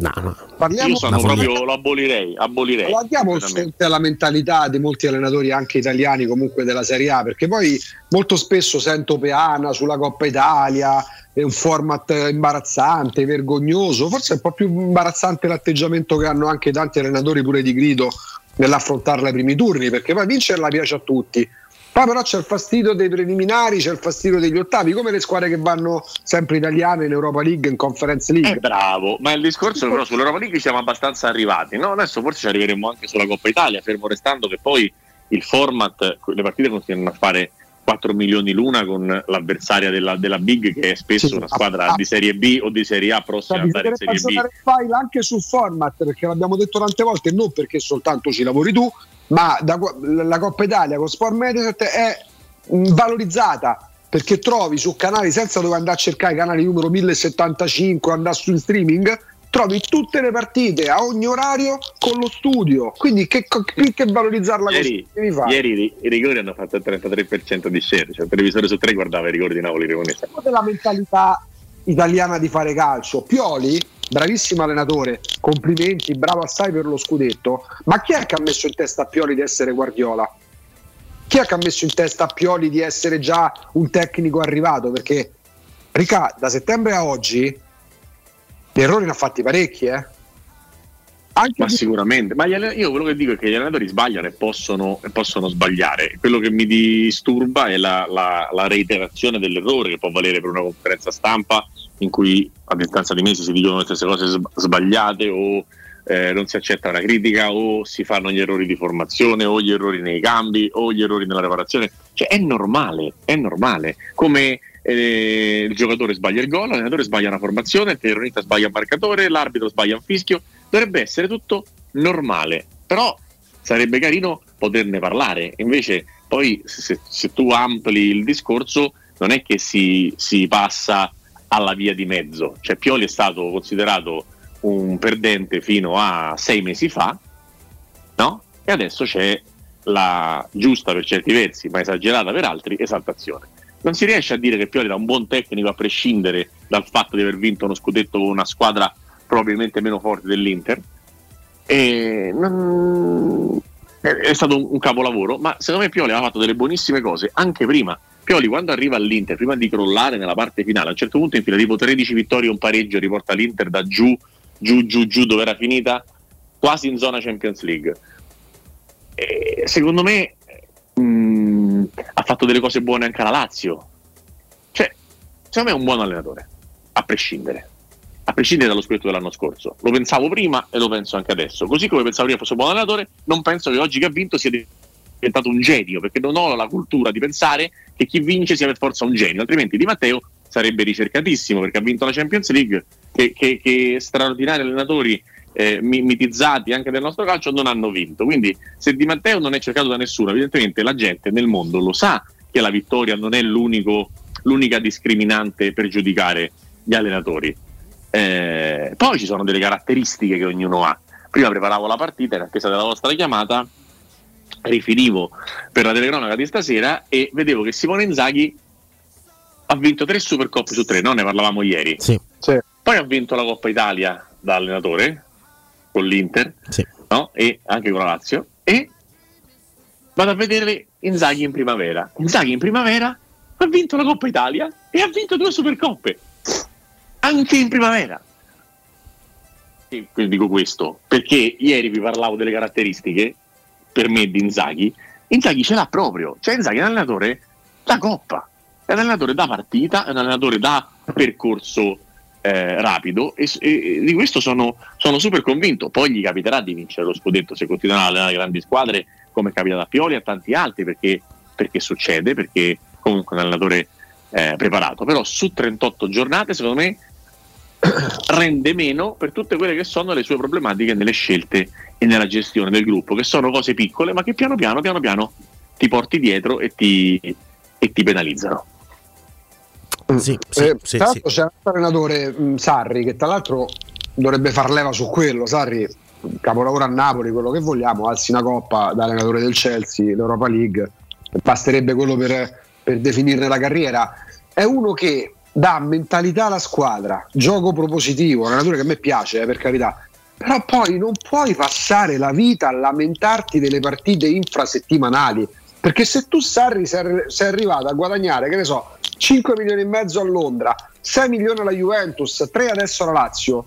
No, no. Parliamo Io sono proprio, lo abolirei, abolirei. Guardiamo la mentalità di molti allenatori anche italiani comunque della Serie A perché poi molto spesso sento Peana sulla Coppa Italia è un format imbarazzante, vergognoso forse è un po' più imbarazzante l'atteggiamento che hanno anche tanti allenatori pure di grido nell'affrontarla ai primi turni perché poi vincerla piace a tutti poi però c'è il fastidio dei preliminari c'è il fastidio degli ottavi come le squadre che vanno sempre italiane in Europa League in Conference League Eh, bravo, ma il discorso però sull'Europa League siamo abbastanza arrivati, no? Adesso forse ci arriveremo anche sulla Coppa Italia, fermo restando che poi il format, le partite continuano a fare 4 milioni l'una con l'avversaria della, della Big che è spesso Sì, una squadra ah, di Serie B o di Serie A prossima ad andare in Serie B. file anche sul format perché l'abbiamo detto tante volte non perché soltanto ci lavori tu ma da la Coppa Italia con Sport Mediaset è valorizzata perché trovi su canali senza dover andare a cercare i canali numero 1075 andare sul streaming trovi tutte le partite a ogni orario con lo studio quindi che, che, che valorizzarla Ieri, così devi fare ieri i- i rigori hanno fatto il 33% di share, cioè il televisore su tre guardava i rigori di Napoli Cremonese. della mentalità italiana di fare calcio. Pioli, bravissimo allenatore, complimenti, bravo assai per lo scudetto. Ma chi è che ha messo in testa a Pioli di essere Guardiola? Chi è che ha messo in testa a Pioli di essere già un tecnico arrivato? Perché Ricà, da settembre a oggi di errori ne ha fatti parecchi, eh? Ma sicuramente, ma io quello che dico è che gli allenatori sbagliano e possono, e possono sbagliare. Quello che mi disturba è la, la- la reiterazione dell'errore che può valere per una conferenza stampa in cui a distanza di mesi si dicono le stesse cose sb- sbagliate o eh, non si accetta una critica o si fanno gli errori di formazione o gli errori nei cambi o gli errori nella preparazione. Cioè è normale, è normale. Come eh, il giocatore sbaglia il gol, l'allenatore sbaglia una formazione, il telecronista sbaglia il marcatore, l'arbitro sbaglia un fischio. Dovrebbe essere tutto normale, però sarebbe carino poterne parlare. Invece, poi, se, se tu ampli il discorso, non è che si, si passa alla via di mezzo. Cioè, Pioli è stato considerato un perdente fino a sei mesi fa, no? E adesso c'è la giusta per certi versi, ma esagerata per altri, esaltazione. Non si riesce a dire che Pioli era un buon tecnico a prescindere dal fatto di aver vinto uno scudetto con una squadra probabilmente meno forte dell'Inter. E non- è, stato un, capolavoro, ma secondo me Pioli aveva fatto delle buonissime cose anche prima. Pioli quando arriva all'Inter, prima di crollare nella parte finale, a un certo punto infila tipo 13 vittorie e un pareggio, riporta l'Inter da giù, giù, giù, giù dove era finita, quasi in zona Champions League. E secondo me mh, ha fatto delle cose buone anche alla Lazio. Cioè, secondo me è un buon allenatore, a prescindere. A prescindere dallo scudetto dell'anno scorso. Lo pensavo prima e lo penso anche adesso. Così come pensavo prima fosse un buon allenatore, non penso che oggi che ha vinto sia diventato un genio, perché non ho la cultura di pensare che chi vince sia per forza un genio, altrimenti Di Matteo sarebbe ricercatissimo perché ha vinto la Champions League, che, che- che straordinari allenatori eh, mi- mitizzati anche del nostro calcio non hanno vinto. Quindi se Di Matteo non è cercato da nessuno, evidentemente la gente nel mondo lo sa che la vittoria non è l'unica discriminante per giudicare gli allenatori. Eh, poi ci sono delle caratteristiche che ognuno ha. Prima preparavo la partita in attesa della vostra chiamata, rifinivo per la telecronaca di stasera e vedevo che Simone Inzaghi ha vinto tre Supercoppe su tre, no? Ne parlavamo ieri. Poi ha vinto la Coppa Italia da allenatore con l'Inter no? e anche con la Lazio. E vado a vedere Inzaghi in primavera. Inzaghi in primavera ha vinto la Coppa Italia e ha vinto due Supercoppe anche in primavera. E dico questo perché ieri vi parlavo delle caratteristiche per me di Inzaghi. Inzaghi ce l'ha proprio, cioè Inzaghi è un allenatore da coppa, è un allenatore da partita, è un allenatore da percorso eh, rapido e, e- di questo sono, sono super convinto. Poi gli capiterà di vincere lo scudetto se continuerà a allenare grandi squadre come capita a Pioli e a tanti altri perché, perché succede, perché comunque è un allenatore eh, preparato. Però su 38 giornate secondo me rende meno per tutte quelle che sono le sue problematiche nelle scelte e nella gestione del gruppo, che sono cose piccole ma che piano piano, piano piano ti porti dietro e ti, e ti penalizzano. Sì, Eh, tra l'altro c'è un altro allenatore mh, Sarri che tra l'altro dovrebbe far leva su quello. Sarri, capolavoro a Napoli, quello che vogliamo, alzi una coppa da allenatore del Chelsea, l'Europa League, basterebbe quello per, per definirne la carriera. È uno che dà mentalità alla squadra, gioco propositivo, un allenatore che a me piace, eh, per carità. Però poi non puoi passare la vita a lamentarti delle partite infrasettimanali. Perché se tu Sarri sei, arri- sei arrivato a guadagnare, che ne so, 5 milioni e mezzo a Londra, 6 milioni alla Juventus, 3 adesso alla Lazio,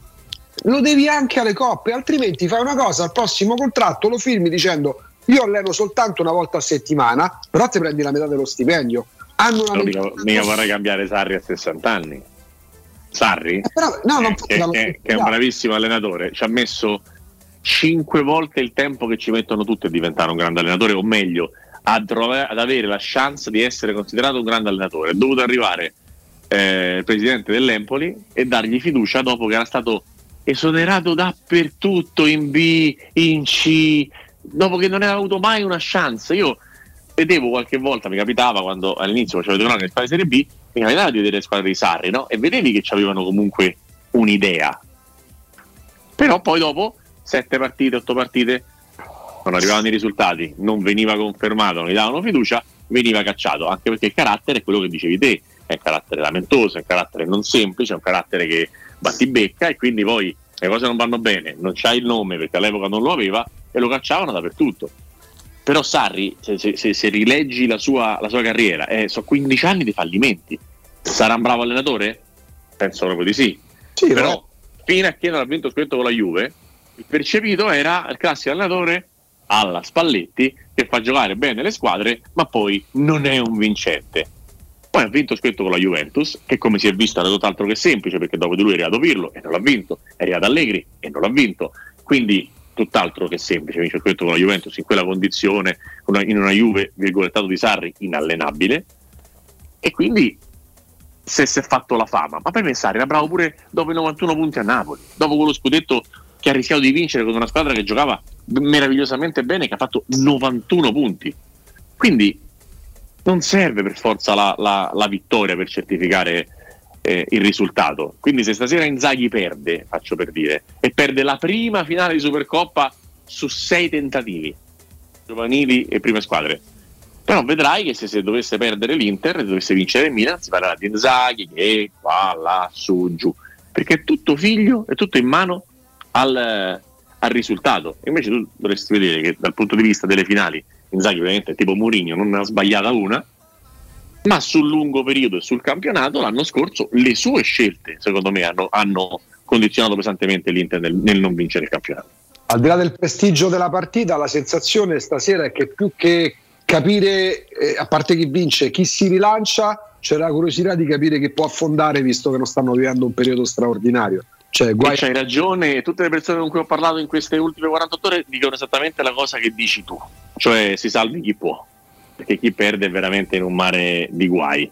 lo devi anche alle coppe, altrimenti fai una cosa al prossimo contratto, lo firmi dicendo io alleno soltanto una volta a settimana, però ti prendi la metà dello stipendio. Hanno una mica, mica vorrei cambiare Sarri a 60 anni. Sarri, Eh, però, no, non che, che- che è un bravissimo allenatore, ci ha messo cinque volte il tempo che ci mettono tutti a diventare un grande allenatore, o meglio, a trova- ad avere la chance di essere considerato un grande allenatore. È dovuto arrivare eh, il presidente dell'Empoli e dargli fiducia dopo che era stato esonerato dappertutto, in B, in C, dopo che non aveva avuto mai una chance. Io vedevo qualche volta, mi capitava quando all'inizio facevo le cronache in Serie B, mi capitava di vedere le squadre di Sarri, no? E vedevi che avevano comunque un'idea. Però poi dopo sette partite, otto partite, non arrivavano i risultati, non veniva confermato, non gli davano fiducia, veniva cacciato, anche perché il carattere è quello che dicevi te, è un carattere lamentoso, è un carattere non semplice, è un carattere che battibecca e quindi poi le cose non vanno bene, non c'hai il nome perché all'epoca non lo aveva e lo cacciavano dappertutto. Però Sarri, se, se- se- rileggi la sua, la sua carriera, eh, sono 15 anni di fallimenti. Sarà un bravo allenatore? Penso proprio di sì. Però fino a che non ha vinto scritto con la Juve, il percepito era il classico allenatore alla Spalletti che fa giocare bene le squadre, ma poi non è un vincente. Poi ha vinto scritto con la Juventus, che come si è visto era tutt'altro che semplice, perché dopo di lui è arrivato Pirlo e non l'ha vinto, è arrivato Allegri e non l'ha vinto. Quindi tutt'altro che semplice, vince scritto con la Juventus in quella condizione, in una Juve, virgolettato di Sarri, inallenabile. E quindi se si è fatto la fama. Ma per Sarri era bravo pure dopo i 91 punti a Napoli, dopo quello scudetto che ha rischiato di vincere con una squadra che giocava meravigliosamente bene, che ha fatto 91 punti. Quindi non serve per forza la, la- la vittoria per certificare eh, il risultato. Quindi se stasera Inzaghi perde, faccio per dire, e perde la prima finale di Supercoppa su sei tentativi, giovanili e prime squadre, però vedrai che se, se dovesse perdere l'Inter e dovesse vincere il Milan si parlerà di Inzaghi che qua, là, su, giù. Perché è tutto figlio, è tutto in mano al, al risultato. Invece tu dovresti vedere che dal punto di vista delle finali Inzaghi veramente è tipo Mourinho non ne ha sbagliata una ma sul lungo periodo e sul campionato l'anno scorso le sue scelte secondo me hanno, hanno condizionato pesantemente l'Inter nel, nel non vincere il campionato. Al di là del prestigio della partita, la sensazione stasera è che più che capire, eh, a parte chi vince, chi si rilancia, c'è la curiosità di capire chi può affondare visto che non stanno vivendo un periodo straordinario. Cioè, guai- c'hai ragione, tutte le persone con cui ho parlato in queste ultime 48 ore dicono esattamente la cosa che dici tu, cioè si salvi chi può, perché chi perde è veramente in un mare di guai.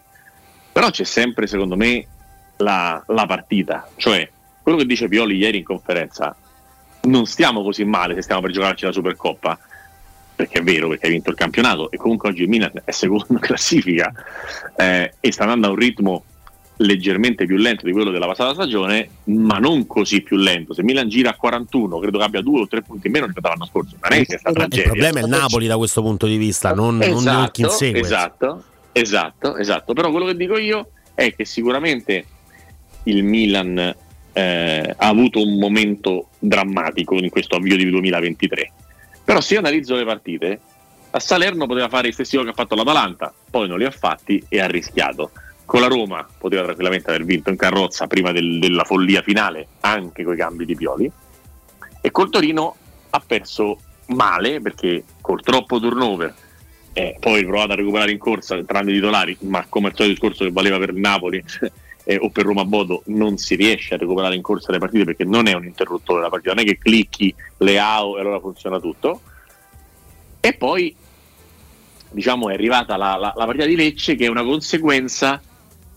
Però c'è sempre, secondo me, la, la partita, cioè quello che dice Pioli ieri in conferenza, non stiamo così male se stiamo per giocarci la Supercoppa, perché è vero, perché hai vinto il campionato e comunque oggi il Milan è secondo in classifica eh, e sta andando a un ritmo leggermente più lento di quello della passata stagione, ma non così più lento. Se Milan gira a 41, credo che abbia due o tre punti in meno rispetto all'anno scorso. Non è che è stata Il tragedia. problema è il Napoli da questo punto di vista, non, non Esatto, chi insegue. esatto, esatto, esatto. Però quello che dico io è che sicuramente il Milan eh, ha avuto un momento drammatico in questo avvio di 2023. Però se io analizzo le partite, a Salerno poteva fare gli stessi gol che ha fatto l'Atalanta, poi non li ha fatti e ha rischiato. Con la Roma poteva tranquillamente aver vinto in carrozza prima del- della follia finale, anche con i cambi di Pioli. E col Torino ha perso male perché col troppo turnover eh, poi provato a recuperare in corsa tranne i titolari, ma come al solito discorso che valeva per il Napoli eh, o per Roma Bodo, non si riesce a recuperare in corsa le partite perché non è un interruttore la partita, non è che clicchi le AO e allora funziona tutto. E poi diciamo è arrivata la, la- la partita di Lecce che è una conseguenza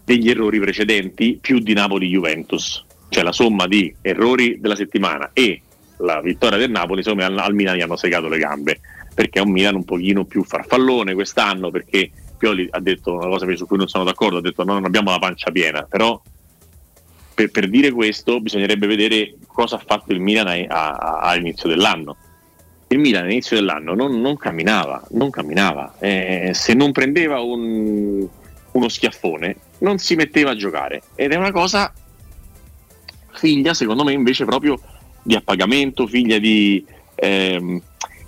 degli errori precedenti più di Napoli-Juventus, cioè la somma di errori della settimana e la vittoria del Napoli, me al, al Milan gli hanno segato le gambe, perché è un Milan un pochino più farfallone quest'anno, perché Pioli ha detto una cosa su cui non sono d'accordo, ha detto no, non abbiamo la pancia piena, però per, per dire questo bisognerebbe vedere cosa ha fatto il Milan all'inizio dell'anno. Il Milan all'inizio dell'anno non, non camminava, non camminava. Eh, se non prendeva un- uno schiaffone non si metteva a giocare ed è una cosa figlia secondo me invece proprio di appagamento, figlia di, ehm,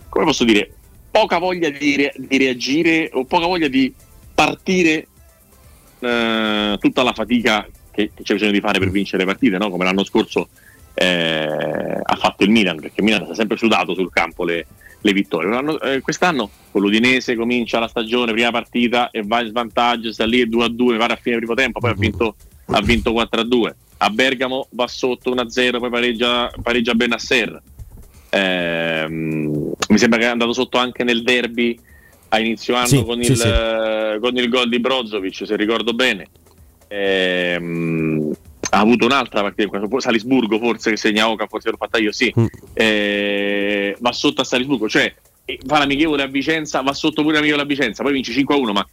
come posso dire, poca voglia di, re- di reagire o poca voglia di partire eh, tutta la fatica che, che c'è bisogno di fare per vincere le partite, no? come l'anno scorso eh, ha fatto il Milan, perché il Milan ha sempre sudato sul campo le, le vittorie. Eh, quest'anno con l'Udinese comincia la stagione, prima partita e va in svantaggio, sta lì 2 a 2, va a fine primo tempo, poi ha vinto, ha vinto 4 a 2. A Bergamo va sotto 1 a 0, poi pareggia, pareggia Benasser. Ehm, mi sembra che è andato sotto anche nel derby a inizio anno Sì, con, sì, il, sì. eh, con il gol di Brozovic, se ricordo bene. Ehm, ha avuto un'altra partita, Salisburgo forse che segna Oca, forse l'ho fatta io, sì. Mm. Eh, va sotto a Salisburgo, cioè eh, fa l'amichevole a Vicenza, va sotto pure l'amichevole a Vicenza, poi vince 5-1, ma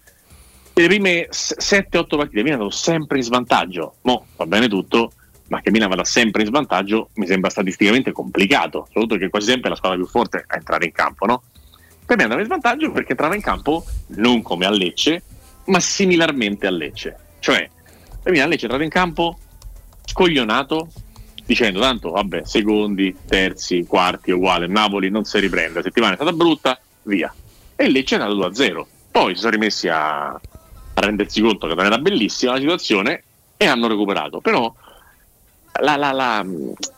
le prime 7-8 partite è andato sempre in svantaggio. Mo va bene tutto, ma che Milan vada sempre in svantaggio mi sembra statisticamente complicato, soprattutto che quasi sempre la squadra più forte a entrare in campo, no? Per me andava in svantaggio perché entrava in campo non come a Lecce, ma similarmente a Lecce. Cioè, per Milan Lecce è entrato in campo scoglionato dicendo tanto vabbè secondi, terzi, quarti uguale, Napoli non si riprende, la settimana è stata brutta, via. E Lecce è andato 2-0. Poi si sono rimessi a, a rendersi conto che non era bellissima la situazione e hanno recuperato. Però la, la, la-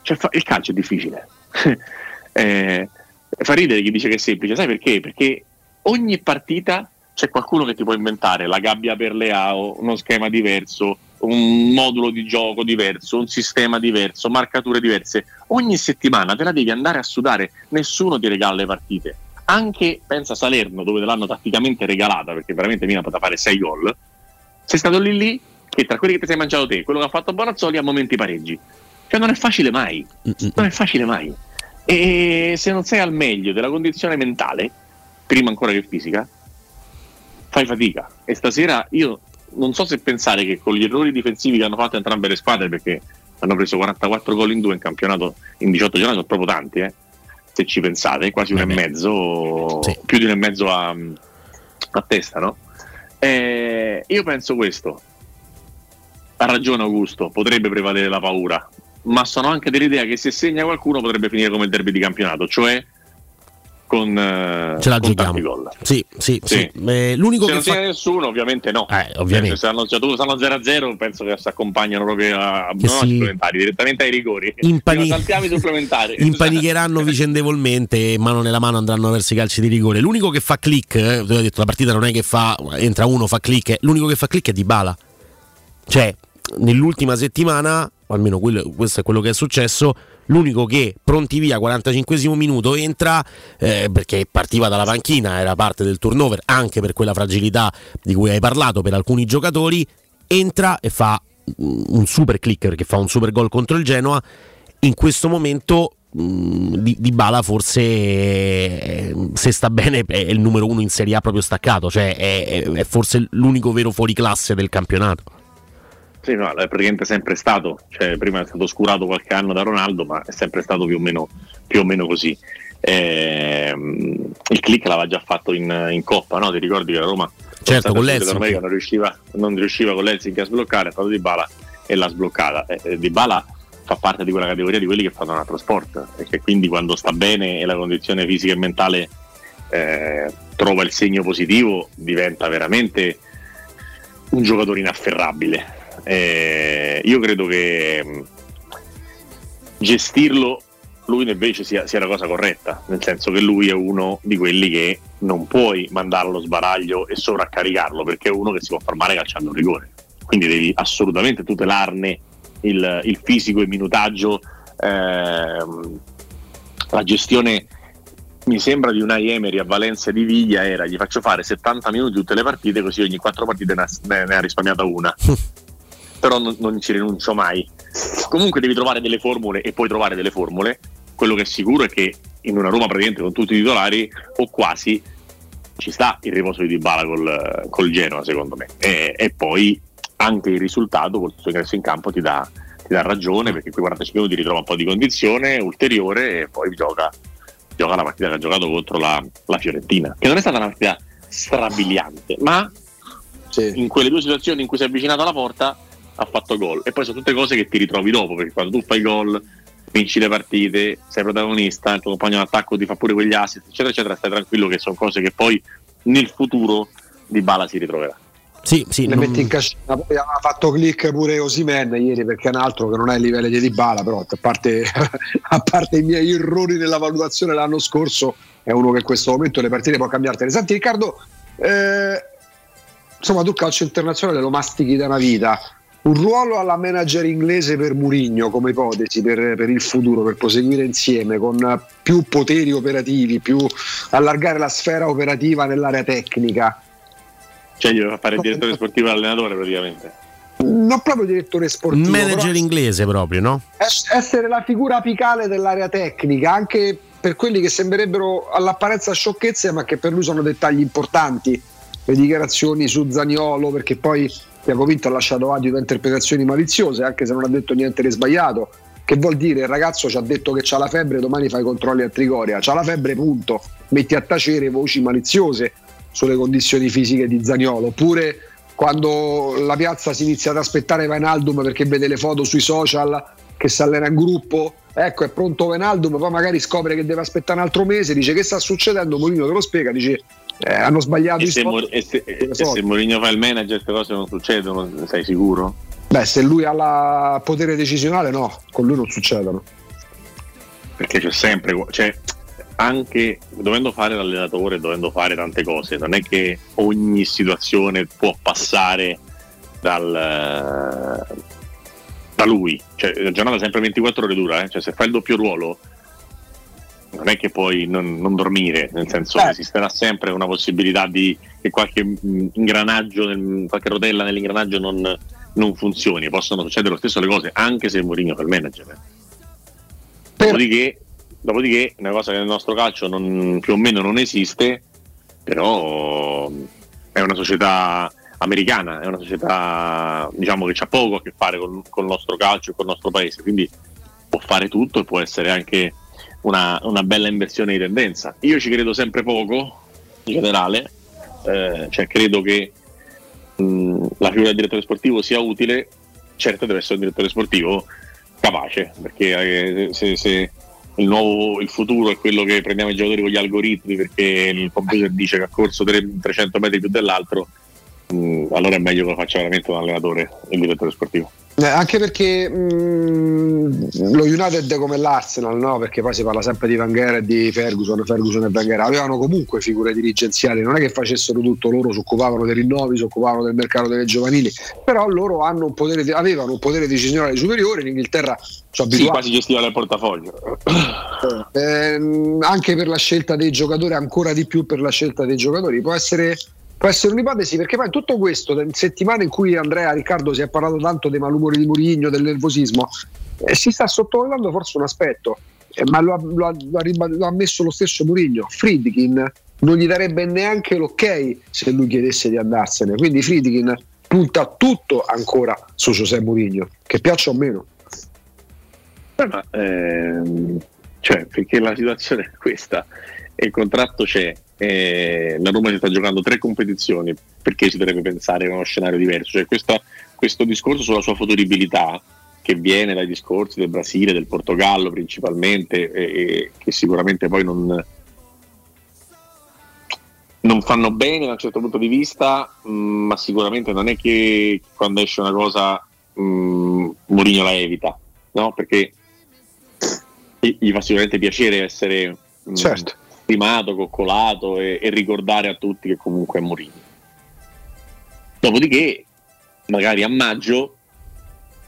cioè, il calcio è difficile. Eh, fa ridere chi dice che è semplice, sai perché? Perché ogni partita c'è qualcuno che ti può inventare la gabbia per Leao, uno schema diverso, un modulo di gioco diverso, un sistema diverso, marcature diverse. Ogni settimana te la devi andare a sudare, nessuno ti regala le partite. Anche, pensa a Salerno, dove te l'hanno tatticamente regalata, perché veramente Milan poteva fare 6 gol. Sei stato lì lì, che tra quelli che ti sei mangiato te, quello che ha fatto Bonazzoli, a momenti pareggi. Cioè non è facile mai, non è facile mai. E se non sei al meglio della condizione mentale, prima ancora che fisica, fai fatica. E stasera io non so se pensare che con gli errori difensivi che hanno fatto entrambe le squadre, perché hanno preso 44 gol in due in campionato in 18 giornate, sono proprio tanti, eh, se ci pensate, quasi un e mezzo, più di un e mezzo a, a testa, no? Eh, io penso questo. Ha ragione Augusto, potrebbe prevalere la paura, ma sono anche dell'idea che se segna qualcuno potrebbe finire come il derby di campionato, cioè con, eh, Ce la con giochiamo. tanti gol. Sì, sì, Sì. sì. Eh, l'unico se che non fa... segna nessuno, ovviamente no. ovviamente. Eh, se hanno, se stanno 0-0, penso che si accompagnano proprio a, Che si- supplementari, direttamente ai rigori. Impani- saltiamo i supplementari. impanicheranno vicendevolmente e mano nella mano andranno verso i calci di rigore. L'unico che fa click, eh, tu hai detto la partita non è che fa entra uno, fa click, eh, l'unico che fa click è Dybala. Cioè, nell'ultima settimana, o almeno quello- questo è quello che è successo, l'unico che pronti via 45 minuto entra eh, perché partiva dalla panchina, era parte del turnover, anche per quella fragilità di cui hai parlato per alcuni giocatori, entra e fa mm, un super clicker che fa un super gol contro il Genoa. In questo momento mh, di, di Bala forse se sta bene è il numero uno in Serie A proprio staccato, cioè è, è- è forse l'unico vero fuoriclasse del campionato. Sì, no, è praticamente sempre stato, cioè, prima è stato oscurato qualche anno da Ronaldo, ma è sempre stato più o meno, più o meno così. Ehm, il click l'aveva già fatto in, in Coppa, no? Ti ricordi che la Roma Certo, con l'Helsinki. non riusciva, non riusciva con l'Helsinki a sbloccare, è stato Di Bala e l'ha sbloccata. Eh, eh, Di Bala fa parte di quella categoria di quelli che fanno un altro sport e che quindi quando sta bene e la condizione fisica e mentale eh, trova il segno positivo diventa veramente un giocatore inafferrabile. Eh, io credo che mh, gestirlo lui invece sia, sia la cosa corretta, nel senso che lui è uno di quelli che non puoi mandare allo sbaraglio e sovraccaricarlo perché è uno che si può fermare calciando un rigore. Quindi devi assolutamente tutelarne il, il fisico, il minutaggio, ehm, la gestione mi sembra di una Emery a Valencia di Viglia era gli faccio fare 70 minuti tutte le partite così ogni quattro partite ne ha, ne ha risparmiata una però non, non ci rinuncio mai. Comunque devi trovare delle formule e puoi trovare delle formule. Quello che è sicuro è che in una Roma praticamente con tutti i titolari o quasi ci sta il riposo di Dybala col, col Genoa secondo me. E, e poi anche il risultato col suo ingresso in campo ti dà, ti dà ragione perché quei 45 minuti ritrova un po' di condizione ulteriore e poi gioca gioca la partita che ha giocato contro la, la Fiorentina, che non è stata una partita strabiliante, ma in quelle due situazioni in cui si è avvicinato alla porta ha fatto gol. E poi sono tutte cose che ti ritrovi dopo, perché quando tu fai gol, vinci le partite, sei protagonista, il tuo compagno d'attacco ti fa pure quegli assist, eccetera, eccetera, stai tranquillo che sono cose che poi nel futuro di Bala si ritroverà. Sì, sì, le non- metti in cascina. Poi ha fatto click pure Osimen ieri perché è un altro che non è ai livelli di Dybala, però a parte, a parte i miei errori nella valutazione l'anno scorso, è uno che in questo momento le partite può cambiartene. Senti Riccardo, eh, insomma tu calcio internazionale lo mastichi da una vita. Un ruolo alla manager inglese per Murigno come ipotesi per, per il futuro, per proseguire insieme con più poteri operativi, più allargare la sfera operativa nell'area tecnica. Cioè gli fa fare il direttore sportivo e l'allenatore praticamente. Non proprio direttore sportivo, Manager però inglese proprio, no? es- essere la figura apicale dell'area tecnica, anche per quelli che sembrerebbero all'apparenza sciocchezze, ma che per lui sono dettagli importanti. Le dichiarazioni su Zaniolo, perché poi Tiago Pinto ha lasciato adito a interpretazioni maliziose, anche se non ha detto niente di sbagliato. Che vuol dire? Il ragazzo ci ha detto che c'ha la febbre, domani fa i controlli a Trigoria. C'ha la febbre, punto. Metti a tacere voci maliziose sulle condizioni fisiche di Zaniolo. Oppure quando la piazza si inizia ad aspettare Vainaldum perché vede le foto sui social che si allena in gruppo, ecco è pronto Vainaldum, poi magari scopre che deve aspettare un altro mese, dice che sta succedendo, Mourinho te lo spiega, dice eh, hanno sbagliato E i se. Mor- e se- e lo so. se Mourinho fa il manager queste cose non succedono, sei sicuro? Beh, se lui ha il potere decisionale no, con lui non succedono. Perché c'è sempre, cioè, anche dovendo fare l'allenatore, dovendo fare tante cose, non è che ogni situazione può passare dal, da lui. Cioè, la giornata sempre 24 ore dura, eh. cioè, se fai il doppio ruolo non è che puoi non, non dormire, nel senso che esisterà sempre una possibilità di che qualche mh, ingranaggio, qualche rotella nell'ingranaggio non, non funzioni. Possono succedere lo stesso le cose anche se Mourinho fa il manager. Dopodiché, dopodiché, una cosa che nel nostro calcio non- più o meno non esiste, però è una società americana, è una società diciamo che ha poco a che fare con, con il nostro calcio e con il nostro paese, quindi può fare tutto e può essere anche una, una bella inversione di tendenza. Io ci credo sempre poco, in generale, eh, cioè credo che mh, la figura del direttore sportivo sia utile, certo deve essere un direttore sportivo capace, perché eh, se, se il, nuovo, il futuro è quello che prendiamo i giocatori con gli algoritmi perché il computer dice che ha corso tre- 300 metri più dell'altro, mh, allora è meglio che lo faccia veramente un allenatore, il direttore sportivo. Eh, anche perché mh, lo United è come l'Arsenal, no? Perché poi si parla sempre di Van Gaal e di Ferguson, Ferguson e Van Gaal avevano comunque figure dirigenziali, non è che facessero tutto loro, si occupavano dei rinnovi, si occupavano del mercato delle giovanili, però loro hanno un potere, avevano un potere decisionale superiore, in Inghilterra ci Sì, abituati. quasi gestiva il portafoglio. Ehm, anche per la scelta dei giocatori, ancora di più per la scelta dei giocatori. Può essere, può essere un'ipotesi perché poi tutto questo, in settimane in cui Andrea Riccardo si è parlato tanto dei malumori di Murigno, del nervosismo, eh, si sta sottovalutando forse un aspetto, eh, ma lo ha, lo ha- lo ha ammesso lo stesso Murigno. Friedkin non gli darebbe neanche l'ok se lui chiedesse di andarsene. Quindi Friedkin punta tutto ancora su José Mourinho, che piaccia o meno. Ma, ehm, cioè, perché la situazione è questa il contratto c'è, eh, la Roma si sta giocando tre competizioni, perché si dovrebbe pensare a uno scenario diverso? Cioè, questa- questo discorso sulla sua futuribilità, che viene dai discorsi del Brasile, del Portogallo principalmente, e, e che sicuramente poi non, non fanno bene da un certo punto di vista, mh, ma sicuramente non è che quando esce una cosa mh, Mourinho la evita, no? Perché gli fa sicuramente piacere essere mh, Certo. Stimato, coccolato e, e ricordare a tutti che comunque è Mourinho. Dopodiché, magari a maggio,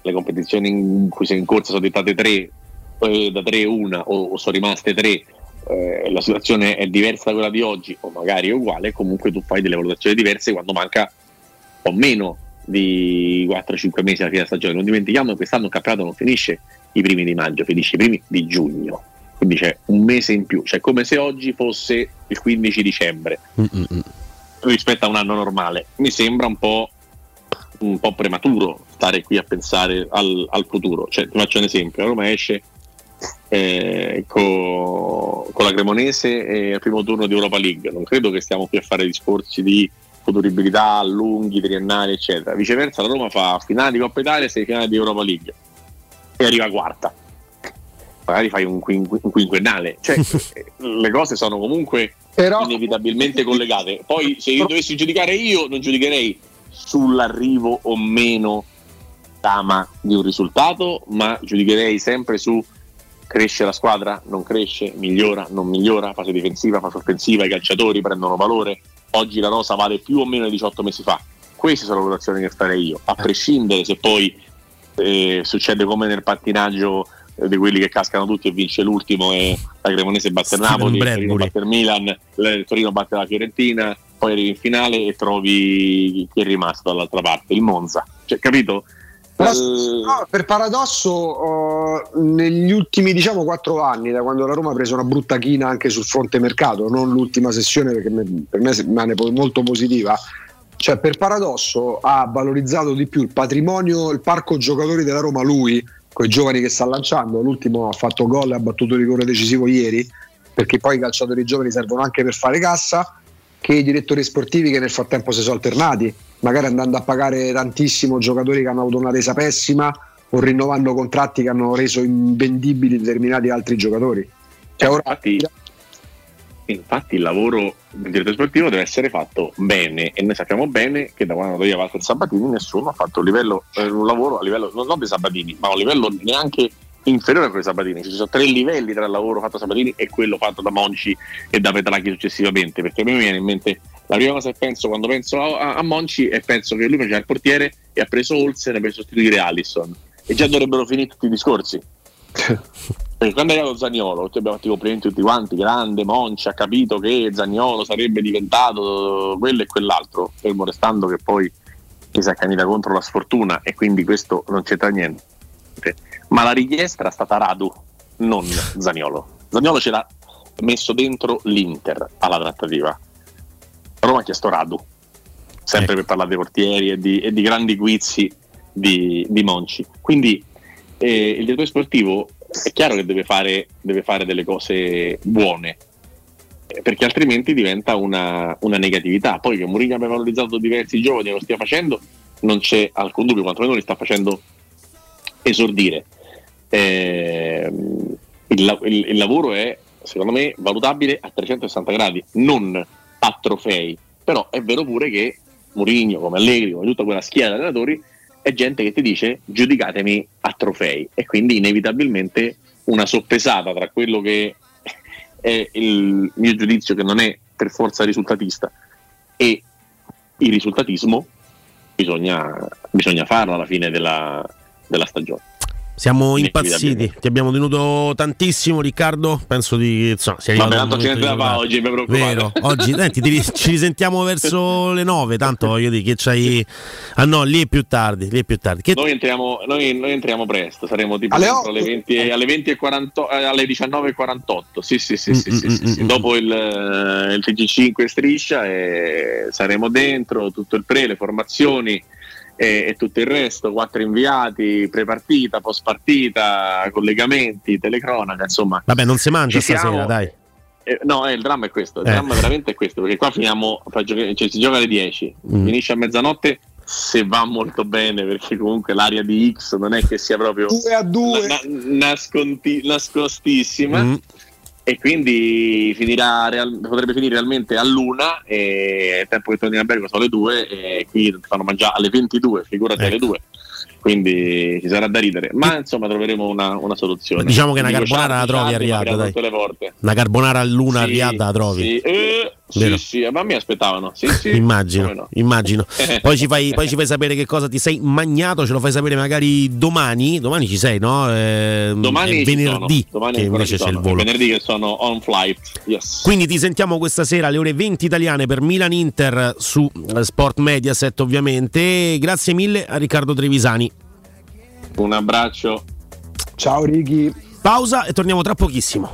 le competizioni in cui sei in corsa sono diventate tre, eh, da tre una o, o sono rimaste tre, eh, la situazione è diversa da quella di oggi o magari è uguale, comunque tu fai delle valutazioni diverse quando manca o meno di 4-5 mesi alla fine della stagione. Non dimentichiamo che quest'anno il campionato non finisce i primi di maggio, finisce i primi di giugno. Quindi c'è un mese in più, cioè come se oggi fosse il 15 dicembre rispetto a un anno normale. Mi sembra un po', un po' prematuro stare qui a pensare al, al futuro. Cioè, ti faccio un esempio: la Roma esce eh, co- con la Cremonese e al primo turno di Europa League. Non credo che stiamo qui a fare discorsi di futuribilità lunghi, triennali, eccetera. Viceversa, la Roma fa finale di Coppa Italia e sei finale di Europa League e arriva quarta. Magari fai un, quin- un quinquennale. Cioè, le cose sono comunque inevitabilmente collegate. Poi, se io dovessi giudicare io, non giudicherei sull'arrivo o meno dama di un risultato, ma giudicherei sempre su cresce la squadra, non cresce, migliora, non migliora, fase difensiva, fase offensiva, i calciatori prendono valore. Oggi la rosa vale più o meno di 18 mesi fa. queste sono le valutazioni che farei io, a prescindere se poi eh, succede come nel pattinaggio eh, di quelli che cascano tutti e vince l'ultimo e la Cremonese batte il Napoli, il Torino batte il Milan, il Torino batte la Fiorentina, poi arrivi in finale e trovi chi è rimasto dall'altra parte, il Monza. Cioè, capito? Però, Eh, no, per paradosso, eh, negli ultimi diciamo quattro anni, da quando la Roma ha preso una brutta china anche sul fronte mercato, non l'ultima sessione perché me- per me rimane molto positiva, cioè per paradosso ha valorizzato di più il patrimonio, il parco giocatori della Roma lui, con i giovani che sta lanciando, l'ultimo ha fatto gol e ha battuto il rigore decisivo ieri, perché poi i calciatori giovani servono anche per fare cassa, che i direttori sportivi che nel frattempo si sono alternati, magari andando a pagare tantissimo giocatori che hanno avuto una resa pessima o rinnovando contratti che hanno reso invendibili determinati altri giocatori. Cioè, ora- infatti, infatti il lavoro del direttore sportivo deve essere fatto bene e noi sappiamo bene che da quando è arrivato il Sabatini nessuno ha fatto un, livello, eh, un lavoro a livello non, non dei Sabatini ma a un livello neanche inferiore a quello dei Sabatini. Ci sono tre livelli tra il lavoro fatto da Sabatini e quello fatto da Monci e da Petracchi successivamente perché a me viene in mente la prima cosa che penso quando penso a, a Monci è penso che lui faceva il portiere e ha preso Olsen per sostituire Allison. E già dovrebbero finire tutti i discorsi quando è arrivato Zagnolo, tutti abbiamo fatto i complimenti tutti quanti, grande Monci, ha capito che Zagnolo sarebbe diventato quello e quell'altro, fermo restando che poi si è accanita contro la sfortuna e quindi questo non c'entra niente. Ma la richiesta era stata Radu, non Zagnolo. Zagnolo ce l'ha messo dentro l'Inter alla trattativa. Roma ha chiesto Radu, sempre per parlare dei portieri e di, e di grandi guizzi di, di Monci. Quindi eh, il direttore sportivo è chiaro che deve fare, deve fare delle cose buone, eh, perché altrimenti diventa una, una negatività. Poi che Mourinho abbia valorizzato diversi giovani e lo stia facendo, non c'è alcun dubbio, quantomeno li sta facendo esordire. Eh, il, il- il lavoro è, secondo me, valutabile a 360 gradi, non a trofei. Però è vero pure che Mourinho, come Allegri, come tutta quella schiera di allenatori, è gente che ti dice giudicatemi a trofei e quindi inevitabilmente una soppesata tra quello che è il mio giudizio che non è per forza risultatista e il risultatismo bisogna, bisogna farlo alla fine della, della stagione. Siamo impazziti, ti abbiamo tenuto tantissimo Riccardo, penso di... Insomma, sia Vabbè, tanto ce ne giocare. oggi, mi preoccupate. Vero, oggi senti, ti- ci risentiamo verso le 9, tanto voglio dire che c'hai... Ah no, lì è più tardi, lì è più tardi. Che... Noi entriamo, noi, noi entriamo presto, saremo tipo Alle alle, 20, e- alle, 20 e 40 eh, alle 19.48. Sì, sì, sì, sì, Mm, sì, mm, sì, sì. mm, Dopo il, eh, il TG5 striscia e saremo dentro, tutto il pre, le formazioni e, e tutto il resto, quattro inviati, pre-partita, post-partita, collegamenti, telecronaca, insomma. Vabbè, non si mangia Ci siamo. stasera, dai. Eh, no, eh, il dramma è questo, il Eh. dramma veramente è questo, perché qua finiamo, cioè, si gioca alle 10, Mm. finisce a mezzanotte se va molto bene, perché comunque l'area di X non è che sia proprio 2 a 2 na- nasconti- nascostissima Mm. E quindi finirà real- potrebbe finire realmente all'una e il tempo che torni a Bergo sono le 2 e qui fanno mangiare alle 22, figurati alle Ecco. 2. Quindi ci sarà da ridere, ma insomma troveremo una, una soluzione. Diciamo che una Dico, carbonara la trovi a Riyadh, dai. le porte. Una carbonara a luna a Sì, Riyadh la trovi. Sì, eh, sì, sì, ma mi aspettavano. Sì, sì, Immagino, no. immagino. Poi ci, fai, poi ci fai sapere che cosa ti sei magnato, ce lo fai sapere magari domani. Domani ci sei, no? Eh, Domani venerdì. Domani che invece c'è il volo. Venerdì che sono on flight. Yes. Quindi ti sentiamo questa sera alle ore 20 italiane per Milan Inter su eh, Sport Mediaset ovviamente. Grazie mille a Riccardo Trevisani. Un abbraccio. Ciao Ricky. Pausa e torniamo tra pochissimo.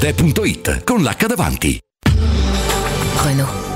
Arte.it con l'H davanti. Renault.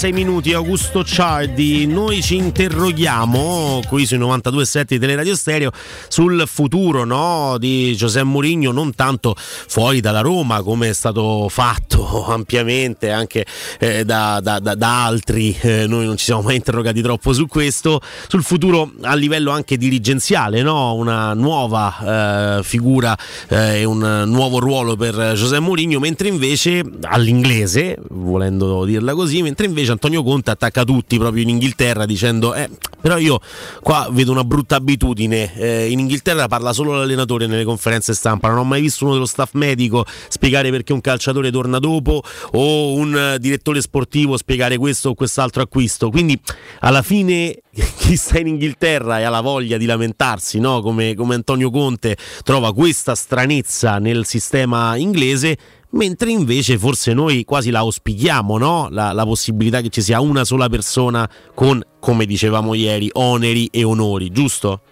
46 minuti, Augusto Ciardi. Noi ci interroghiamo qui sui 92.7 di Teleradio Stereo sul futuro no, di Giuseppe Mourinho, non tanto fuori dalla Roma come è stato fatto ampiamente anche eh, da, da, da, da, altri. Eh, noi non ci siamo mai interrogati troppo su questo, sul futuro a livello anche dirigenziale, no? una nuova eh, figura e un nuovo ruolo per Giuseppe Mourinho, mentre invece all'inglese, volendo dirla così, mentre invece Antonio Conte attacca tutti proprio in Inghilterra dicendo eh, però io qua vedo una brutta abitudine, eh, in Inghilterra parla solo l'allenatore nelle conferenze stampa, non ho mai visto uno dello staff medico spiegare perché un calciatore torna dopo o un direttore sportivo spiegare questo o quest'altro acquisto, quindi alla fine chi sta in Inghilterra e ha la voglia di lamentarsi, no? come, come Antonio Conte trova questa stranezza nel sistema inglese, mentre invece forse noi quasi la auspichiamo, no? la, la, possibilità che ci sia una sola persona con, come dicevamo ieri, oneri e onori, giusto?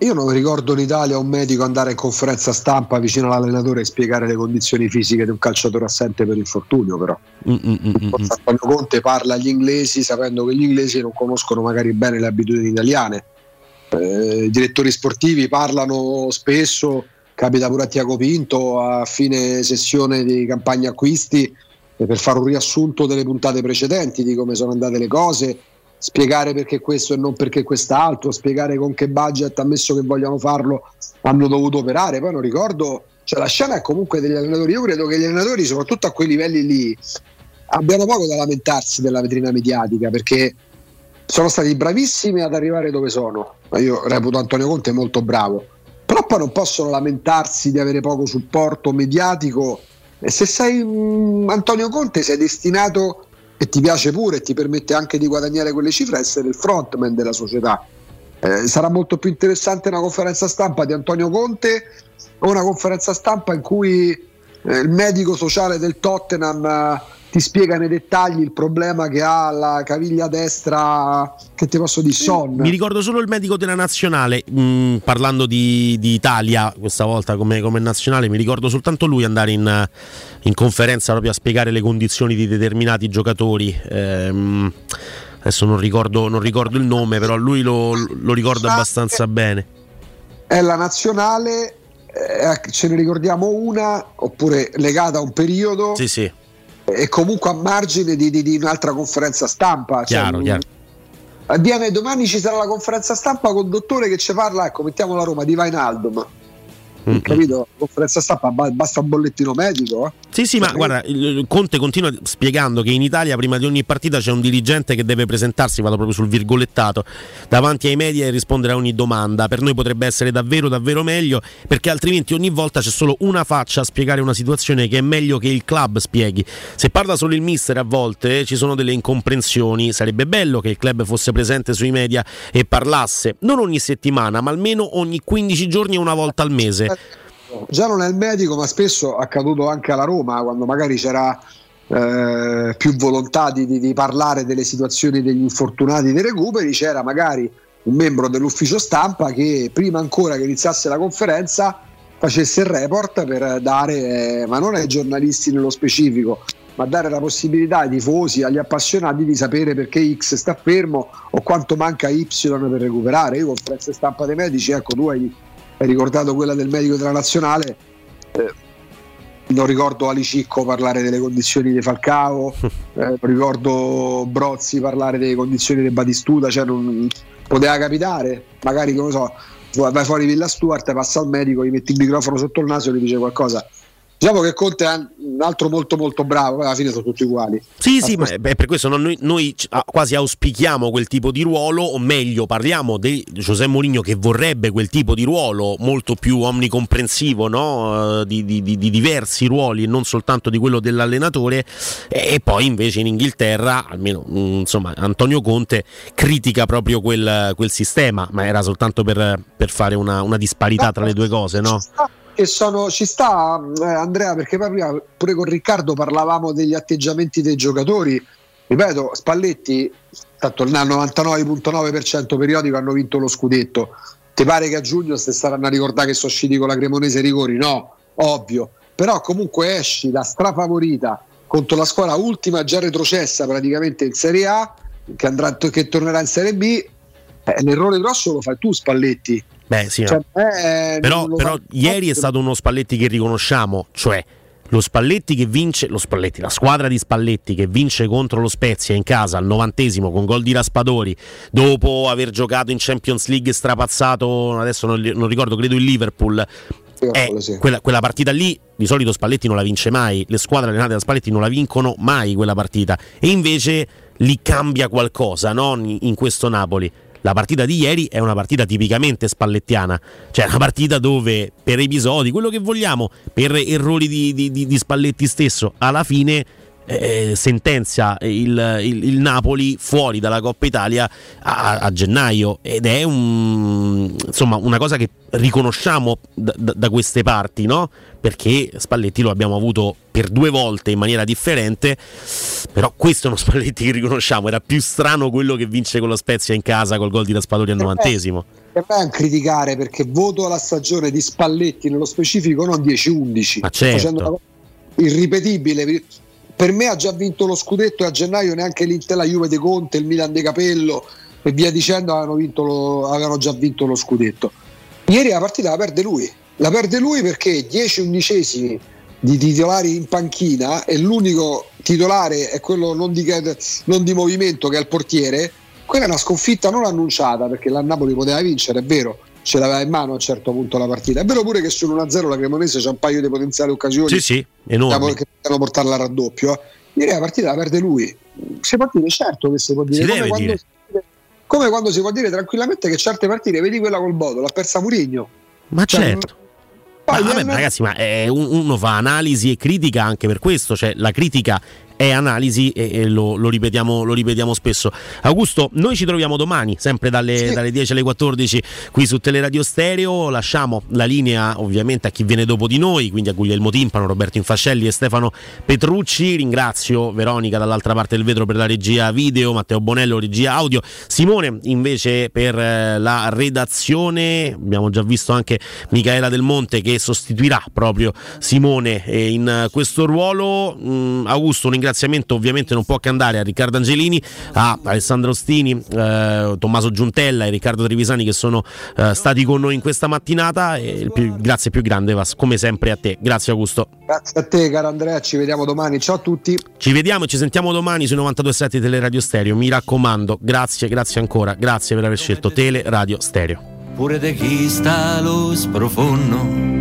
Io non ricordo in Italia un medico andare in conferenza stampa vicino all'allenatore e spiegare le condizioni fisiche di un calciatore assente per infortunio, però. Mm-mm-mm. Quando Conte parla agli inglesi sapendo che gli inglesi non conoscono magari bene le abitudini italiane. Eh, I direttori sportivi parlano spesso capita pure a Tiago Pinto a fine sessione di campagna acquisti per fare un riassunto delle puntate precedenti di come sono andate le cose, spiegare perché questo e non perché quest'altro, spiegare con che budget, ammesso che vogliano farlo, hanno dovuto operare. Poi non ricordo, cioè la scena è comunque degli allenatori. Io credo che gli allenatori, soprattutto a quei livelli lì, abbiano poco da lamentarsi della vetrina mediatica perché sono stati bravissimi ad arrivare dove sono. Io reputo Antonio Conte molto bravo poi non possono lamentarsi di avere poco supporto mediatico. E se sei um, Antonio Conte sei destinato e ti piace pure e ti permette anche di guadagnare quelle cifre essere il frontman della società. Eh, sarà molto più interessante una conferenza stampa di Antonio Conte o una conferenza stampa in cui eh, il medico sociale del Tottenham eh, ti spiega nei dettagli il problema che ha la caviglia destra che ti posso dire Son. Mi ricordo solo il medico della nazionale, mh, mm, parlando di, di, Italia questa volta come, come, nazionale, mi ricordo soltanto lui andare in, in, conferenza proprio a spiegare le condizioni di determinati giocatori. Ehm, adesso non ricordo, non ricordo, il nome, però lui lo, lo ricordo abbastanza bene. È la nazionale, eh, ce ne ricordiamo una, oppure legata a un periodo. Sì, sì e comunque a margine di, di, di un'altra conferenza stampa. Chiaro, cioè, chiaro. Viene, domani ci sarà la conferenza stampa con il dottore che ci parla, ecco, mettiamo la Roma di Vainaldum Mm-hmm. Capito? Conferenza stampa, basta un bollettino medico. Eh? Sì, sì, ma guarda, Conte continua spiegando che in Italia prima di ogni partita c'è un dirigente che deve presentarsi, vado proprio sul virgolettato, davanti ai media e rispondere a ogni domanda. Per noi potrebbe essere davvero, davvero meglio, perché altrimenti ogni volta c'è solo una faccia a spiegare una situazione che è meglio che il club spieghi. Se parla solo il mister a volte ci sono delle incomprensioni, sarebbe bello che il club fosse presente sui media e parlasse, non ogni settimana, ma almeno ogni 15 giorni e una volta al mese già non è il medico, ma spesso è accaduto anche alla Roma, quando magari c'era eh, più volontà di, di, di, parlare delle situazioni degli infortunati dei recuperi, c'era magari un membro dell'ufficio stampa che prima ancora che iniziasse la conferenza facesse il report per dare, eh, ma non ai giornalisti nello specifico, ma dare la possibilità ai tifosi, agli appassionati di sapere perché X sta fermo o quanto manca Y per recuperare. Io conferenze stampa dei medici, ecco tu hai hai ricordato quella del medico della nazionale. Eh, non ricordo Alicicco parlare delle condizioni di Falcao, eh, ricordo Brozzi parlare delle condizioni di Batistuta, cioè non, poteva capitare, magari come so, vai fuori Villa Stuart, passa al medico, gli metti il microfono sotto il naso e gli dice qualcosa Diciamo che Conte è un altro molto molto bravo, alla fine sono tutti uguali. Sì, sì, ma è per questo noi, noi, quasi auspichiamo quel tipo di ruolo, o meglio parliamo di Giuseppe Mourinho che vorrebbe quel tipo di ruolo molto più omnicomprensivo, no? di, di, di, di, diversi ruoli, non soltanto di quello dell'allenatore, e poi invece in Inghilterra, almeno insomma, Antonio Conte critica proprio quel, quel sistema, ma era soltanto per, per fare una, una disparità tra le due cose, no? Che sono, ci sta eh, Andrea perché poi prima pure con Riccardo parlavamo degli atteggiamenti dei giocatori. Ripeto Spalletti tanto il 99.9% periodico hanno vinto lo scudetto. Ti pare che a giugno se staranno a ricordare che sono usciti con la Cremonese Rigori? No ovvio. Però comunque esci da strafavorita contro la squadra ultima già retrocessa praticamente in Serie A, che, andrà, che tornerà in Serie B, eh, l'errore grosso lo fai tu Spalletti. Beh, sì, Cioè, no. eh, però, però ieri è stato uno Spalletti che riconosciamo, cioè lo Spalletti che vince, lo Spalletti, la squadra di Spalletti che vince contro lo Spezia in casa al novantesimo con gol di Raspadori, dopo aver giocato in Champions League strapazzato, adesso non, non ricordo, credo il Liverpool. Eh, quella, quella partita lì di solito Spalletti non la vince mai, le squadre allenate da Spalletti non la vincono mai quella partita e invece lì cambia qualcosa no? in questo Napoli. La partita di ieri è una partita tipicamente spallettiana, cioè una partita dove per episodi, quello che vogliamo, per errori di, di- di- di Spalletti stesso, alla fine eh, sentenzia il, il- il Napoli fuori dalla Coppa Italia a, a gennaio ed è un- insomma, una cosa che riconosciamo da, da- da queste parti, no? Perché Spalletti lo abbiamo avuto per due volte in maniera differente, però questo è uno Spalletti che riconosciamo, era più strano quello che vince con lo Spezia in casa col gol di Raspadori al novantesimo. Me è un criticare perché voto la stagione di Spalletti nello specifico non 10-11, Ma certo. facendo una cosa irripetibile. Per me ha già vinto lo scudetto e a gennaio neanche l'Inter, la Juve De Conte, il Milan De Capello e via dicendo avevano, lo- avevano già vinto lo scudetto. Ieri la partita la perde lui, la perde lui perché 10 undicesimi di titolari in panchina e l'unico titolare è quello non di, non di movimento che è il portiere. Quella è una sconfitta non annunciata perché la Napoli poteva vincere, è vero, ce l'aveva in mano a un certo punto la partita. È vero pure che sull'1-0 la Cremonese c'è un paio di potenziali occasioni Sì, sì, enormi. che potevano portarla al raddoppio. eh. Ieri la partita la perde lui. Si può dire certo che si può dire. Si come, quando, dire. come quando si può dire tranquillamente che certe partite, vedi quella col Bodo, l'ha persa Murigno. Ma Cioè, certo. Ma vabbè, ragazzi, ma eh, un- uno fa analisi e critica anche per questo, cioè la critica è analisi e, e lo, lo ripetiamo, lo ripetiamo spesso. Augusto, noi ci troviamo domani, sempre dalle, dalle 10 alle 14 qui su Teleradio Stereo. Lasciamo la linea ovviamente a chi viene dopo di noi, quindi a Guglielmo Timpano, Roberto Infascelli e Stefano Petrucci. Ringrazio Veronica dall'altra parte del vetro per la regia video, Matteo Bonello regia audio, Simone invece per eh, la redazione. Abbiamo già visto anche Michaela Del Monte che sostituirà proprio Simone eh, in questo ruolo. Mm, Augusto, un ringraziamento ovviamente non può che andare a Riccardo Angelini, a Alessandro Ostini, eh, Tommaso Giuntella e Riccardo Trevisani che sono eh, stati con noi in questa mattinata. E il più- grazie più grande, va come sempre a te. Grazie Augusto. Grazie a te, caro Andrea. Ci vediamo domani. Ciao a tutti. Ci vediamo e ci sentiamo domani sui 92.7 di Teleradio Stereo. Mi raccomando, grazie, grazie ancora, grazie per aver scelto Tele Radio Stereo. Pure de chi sta lo sprofonno